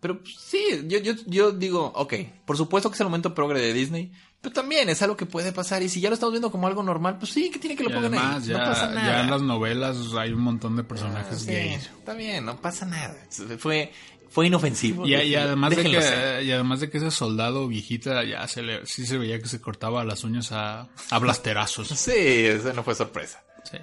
Speaker 3: Pero pues, sí, yo, yo, yo digo, ok, por supuesto que es el momento progre de Disney, pero también es algo que puede pasar. Y si ya lo estamos viendo como algo normal, pues sí, que tiene que lo
Speaker 4: Y
Speaker 3: pongan
Speaker 4: además
Speaker 3: ahí.
Speaker 4: ya,
Speaker 3: no pasa nada.
Speaker 4: ya en las novelas hay un montón de personajes
Speaker 3: Sí,
Speaker 4: gays.
Speaker 3: Está bien, no pasa nada. Fue, fue inofensivo.
Speaker 4: Y, además de
Speaker 3: ser.
Speaker 4: que, y además de que ese soldado viejita ya se le, sí se veía que se cortaba las uñas a, a blasterazos.
Speaker 3: Sí, eso no fue sorpresa.
Speaker 4: Sí.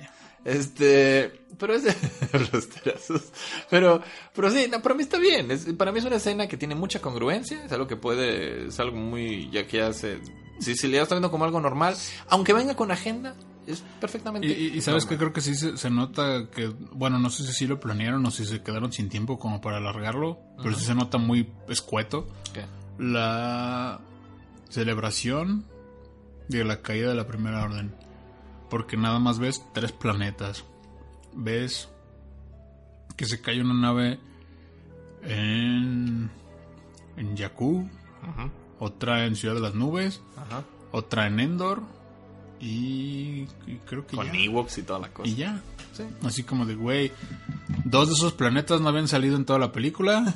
Speaker 3: Este, pero es los terazos. Pero, pero sí, no, para mí está bien. Es- para mí es una escena que tiene mucha congruencia. Es algo que puede, es algo muy, ya que ya se, si, si le estás viendo como algo normal, aunque venga con agenda, es perfectamente.
Speaker 4: Y, sabes que creo que sí se, se nota que, bueno, no sé si sí lo planearon o si se quedaron sin tiempo como para alargarlo, pero sí se nota muy escueto
Speaker 3: ¿Qué?
Speaker 4: la celebración de la caída de la primera orden. Porque nada más ves tres planetas. Ves que se cae una nave en, en Jakku,
Speaker 3: Ajá,
Speaker 4: otra en Ciudad de las Nubes,
Speaker 3: ajá.
Speaker 4: otra en Endor y, y creo que
Speaker 3: Con
Speaker 4: ya.
Speaker 3: Ewoks y toda la cosa.
Speaker 4: Y ya.
Speaker 3: Sí.
Speaker 4: Así como de, güey, dos de esos planetas no habían salido en toda la película.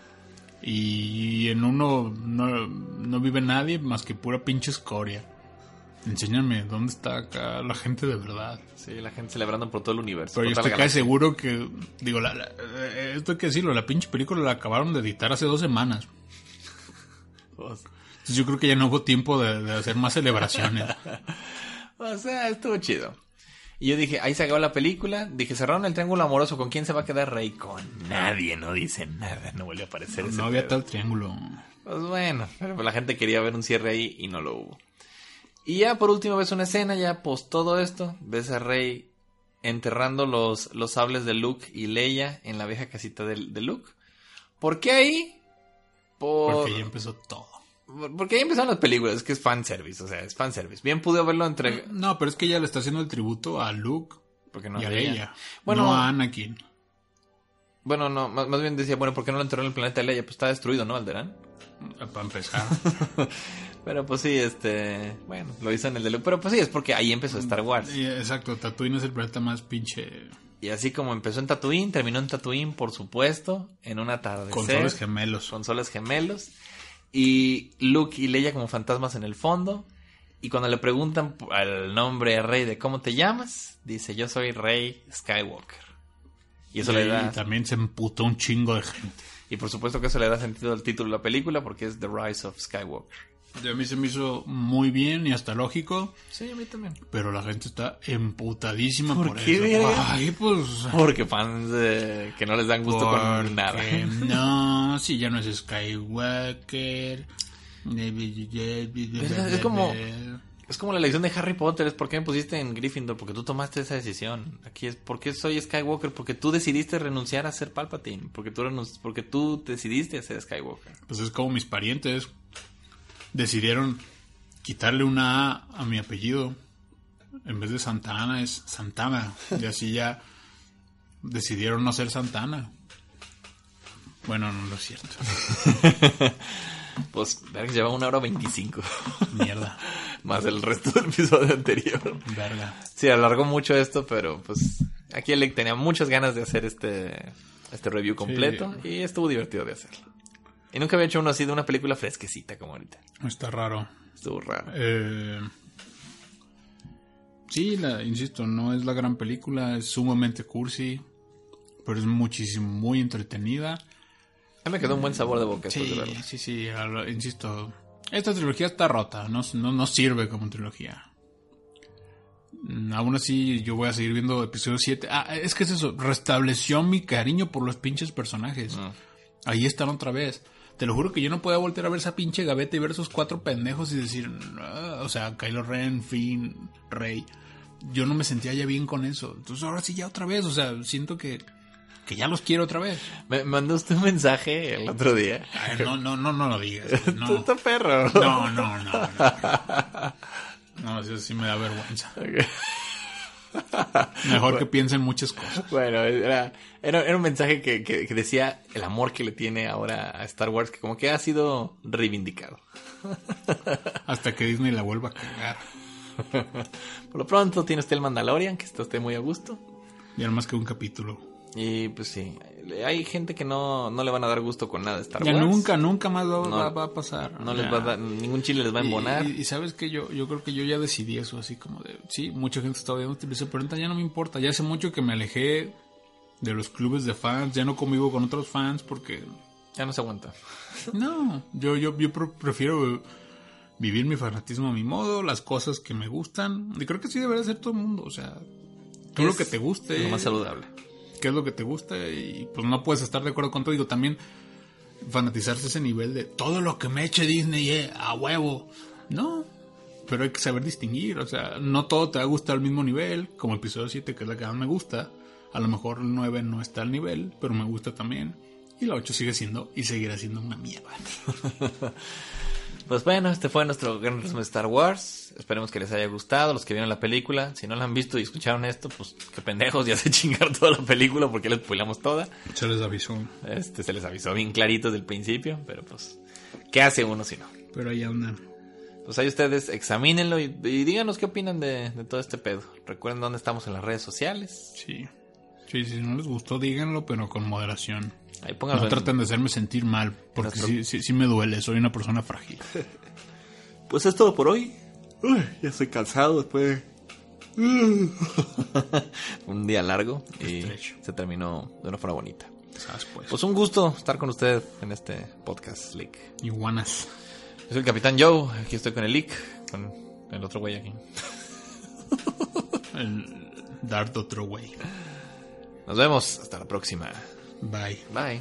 Speaker 4: y en uno no, no vive nadie más que pura pinche escoria. Enséñame, ¿dónde está acá la gente de verdad?
Speaker 3: Sí, la gente celebrando por todo el universo.
Speaker 4: Pero yo estoy casi seguro que, digo, la, la- eh, esto hay que decirlo, la pinche película la acabaron de editar hace dos semanas.
Speaker 3: Pues,
Speaker 4: Entonces yo creo que ya no hubo tiempo de, de hacer más celebraciones.
Speaker 3: O sea, estuvo chido. Y yo dije, ahí se acabó la película. Dije, cerraron el triángulo amoroso. ¿Con quién se va a quedar Rey? Con
Speaker 5: Nadie, no dice nada, no vuelve a aparecer ese
Speaker 4: No había
Speaker 5: pedo.
Speaker 4: tal triángulo.
Speaker 3: Pues bueno, pero la gente quería ver un cierre ahí y no lo hubo. Y ya por último ves una escena, ya post todo esto, ves a Rey enterrando los, los sables de Luke y Leia en la vieja casita de, de Luke. ¿Por qué ahí? Por...
Speaker 4: Porque ya empezó todo.
Speaker 3: Porque ahí empezaron las películas, es que es fanservice, o sea, es fanservice. Bien pude verlo entre...
Speaker 4: No, pero es que ella le está haciendo el tributo a Luke
Speaker 3: Porque no
Speaker 4: y a
Speaker 3: Leia.
Speaker 4: Leia.
Speaker 3: Bueno,
Speaker 4: no a Anakin.
Speaker 3: bueno, no, más, más bien decía, bueno, ¿por qué no lo enterró en el planeta de Leia? Pues está destruido, ¿no, Alderán?
Speaker 4: Para empezar.
Speaker 3: Pero pues sí, este... Bueno, lo hizo en el de Luke. Pero pues sí, es porque ahí empezó Star Wars.
Speaker 4: Y, exacto, Tatooine es el planeta más pinche...
Speaker 3: Y así como empezó en Tatooine, terminó en Tatooine, por supuesto, en una tarde.
Speaker 4: Con soles gemelos.
Speaker 3: Con soles gemelos. Y Luke y Leia como fantasmas en el fondo. Y cuando le preguntan al nombre Rey de cómo te llamas, dice yo soy Rey Skywalker. Y eso
Speaker 4: y,
Speaker 3: le da...
Speaker 4: y también se emputó un chingo de gente.
Speaker 3: Y por supuesto que eso le da sentido al título de la película porque es The Rise of Skywalker.
Speaker 4: A mí se me hizo muy bien y hasta lógico,
Speaker 3: Sí, a mí también.
Speaker 4: pero la gente está emputadísima
Speaker 3: ¿Por
Speaker 4: por,
Speaker 3: qué,
Speaker 4: eso. Ay, pues...
Speaker 3: Porque fans eh, que no les dan gusto con nada.
Speaker 4: No, si ya no es Skywalker.
Speaker 3: es como- Es como la elección de Harry Potter, es por qué me pusiste en Gryffindor, porque tú tomaste esa decisión. Aquí es por qué soy Skywalker, porque tú decidiste renunciar a ser Palpatine, porque tú renunci- porque tú decidiste a ser Skywalker.
Speaker 4: Pues es como mis parientes decidieron quitarle una A a mi apellido. En vez de Santana es Santana. Y así ya decidieron no ser Santana. Bueno, no, no es cierto.
Speaker 3: Pues, verga, lleva una hora veinticinco,
Speaker 4: Mierda.
Speaker 3: más el resto del episodio anterior.
Speaker 4: Verga.
Speaker 3: Sí, alargó mucho esto, pero pues aquí Alec tenía muchas ganas de hacer este, este review completo y estuvo divertido de hacerlo. Y nunca había hecho uno así de una película fresquecita como ahorita.
Speaker 4: Está raro.
Speaker 3: Estuvo raro.
Speaker 4: Eh, sí, la, insisto, no es la gran película, es sumamente cursi, pero es muchísimo, muy entretenida.
Speaker 3: A mí me quedó un buen sabor de boca
Speaker 4: Sí,
Speaker 3: de
Speaker 4: sí, sí, lo- insisto, esta trilogía está rota, no, no, no sirve como trilogía. Mm, Aún así, yo voy a seguir viendo episodio 7. Ah, es que es eso, restableció mi cariño por los pinches personajes.
Speaker 3: Mm.
Speaker 4: Ahí están otra vez. Te lo juro que yo no podía volver a ver esa pinche gaveta y ver esos cuatro pendejos y decir, "Ah", o sea, Kylo Ren, Finn, Rey. Yo no me sentía ya bien con eso. Entonces ahora sí ya otra vez, o sea, siento que, que ya los quiero otra vez.
Speaker 3: Me mandó usted un mensaje el otro día.
Speaker 4: Ay, no, no, no, no lo digas.
Speaker 3: Tú
Speaker 4: No,
Speaker 3: estás perro.
Speaker 4: no, no, no. No, no eso sí me da vergüenza. Mejor que piensen muchas cosas.
Speaker 3: Bueno, era, era, era un mensaje que, que- que decía el amor que le tiene ahora a Star Wars, que como que ha sido reivindicado.
Speaker 4: Hasta que Disney la vuelva a cagar.
Speaker 3: Por lo pronto tiene usted el Mandalorian, que está usted muy a gusto.
Speaker 4: No más que un capítulo.
Speaker 3: Y pues sí, hay gente que no, no le van a dar gusto con nada Star
Speaker 4: Ya
Speaker 3: Wars.
Speaker 4: nunca, nunca más va,
Speaker 3: No.
Speaker 4: va- va a pasar.
Speaker 3: No les va a dar, ningún chile les va a embonar.
Speaker 4: Y, y- y sabes que yo, yo creo que yo ya decidí eso, así como de, sí, mucha gente está odiando, pero ahorita ya no me importa. Ya hace mucho que me alejé de los clubes de fans, ya no convivo con otros fans porque
Speaker 3: Ya no se aguanta.
Speaker 4: No, yo, yo, yo pre- prefiero vivir mi fanatismo a mi modo, las cosas que me gustan. Y creo que sí debería ser todo el mundo, o sea, tú lo que te guste,
Speaker 3: Lo más saludable.
Speaker 4: Qué es lo que te gusta y pues no puedes estar de acuerdo con todo. Digo, también fanatizarse ese nivel de todo lo que me eche Disney eh, a huevo. No, pero hay que saber distinguir, o sea, no todo te va a gustar al mismo nivel, como episodio 7, que es la que más me gusta. A lo mejor el 9 no está al nivel, pero me gusta también. Y la 8 sigue siendo y seguirá siendo una mierda.
Speaker 3: Pues bueno, este fue nuestro gran resumen de Star Wars. Esperemos que les haya gustado, los que vieron la película. Si no la han visto y escucharon esto, pues qué pendejos, ya se chingaron toda la película porque les spoilamos toda.
Speaker 4: Se les avisó.
Speaker 3: Este se les avisó bien clarito desde el principio, pero pues, ¿qué hace uno si no?
Speaker 4: Pero ahí andan.
Speaker 3: Pues ahí ustedes examínenlo y, y díganos qué opinan de, de todo este pedo. Recuerden dónde estamos en las redes sociales.
Speaker 4: Sí. Sí, si no les gustó, díganlo, pero con moderación.
Speaker 3: Ahí.
Speaker 4: No
Speaker 3: en-
Speaker 4: traten de hacerme sentir mal, porque sí, sí, sí me duele, soy una persona frágil.
Speaker 3: Pues es todo por hoy. Uy, ya estoy cansado después de... Un día largo y
Speaker 4: Estrecho.
Speaker 3: se terminó de una forma bonita.
Speaker 4: ¿Sabes, pues?
Speaker 3: Pues un gusto estar con usted en este podcast, Slick.
Speaker 4: Iguanas.
Speaker 3: soy el Capitán Joe. Aquí estoy con el Lick. Con el otro güey aquí.
Speaker 4: El Dart otro way.
Speaker 3: Nos vemos. Hasta la próxima.
Speaker 4: Bye.
Speaker 3: Bye.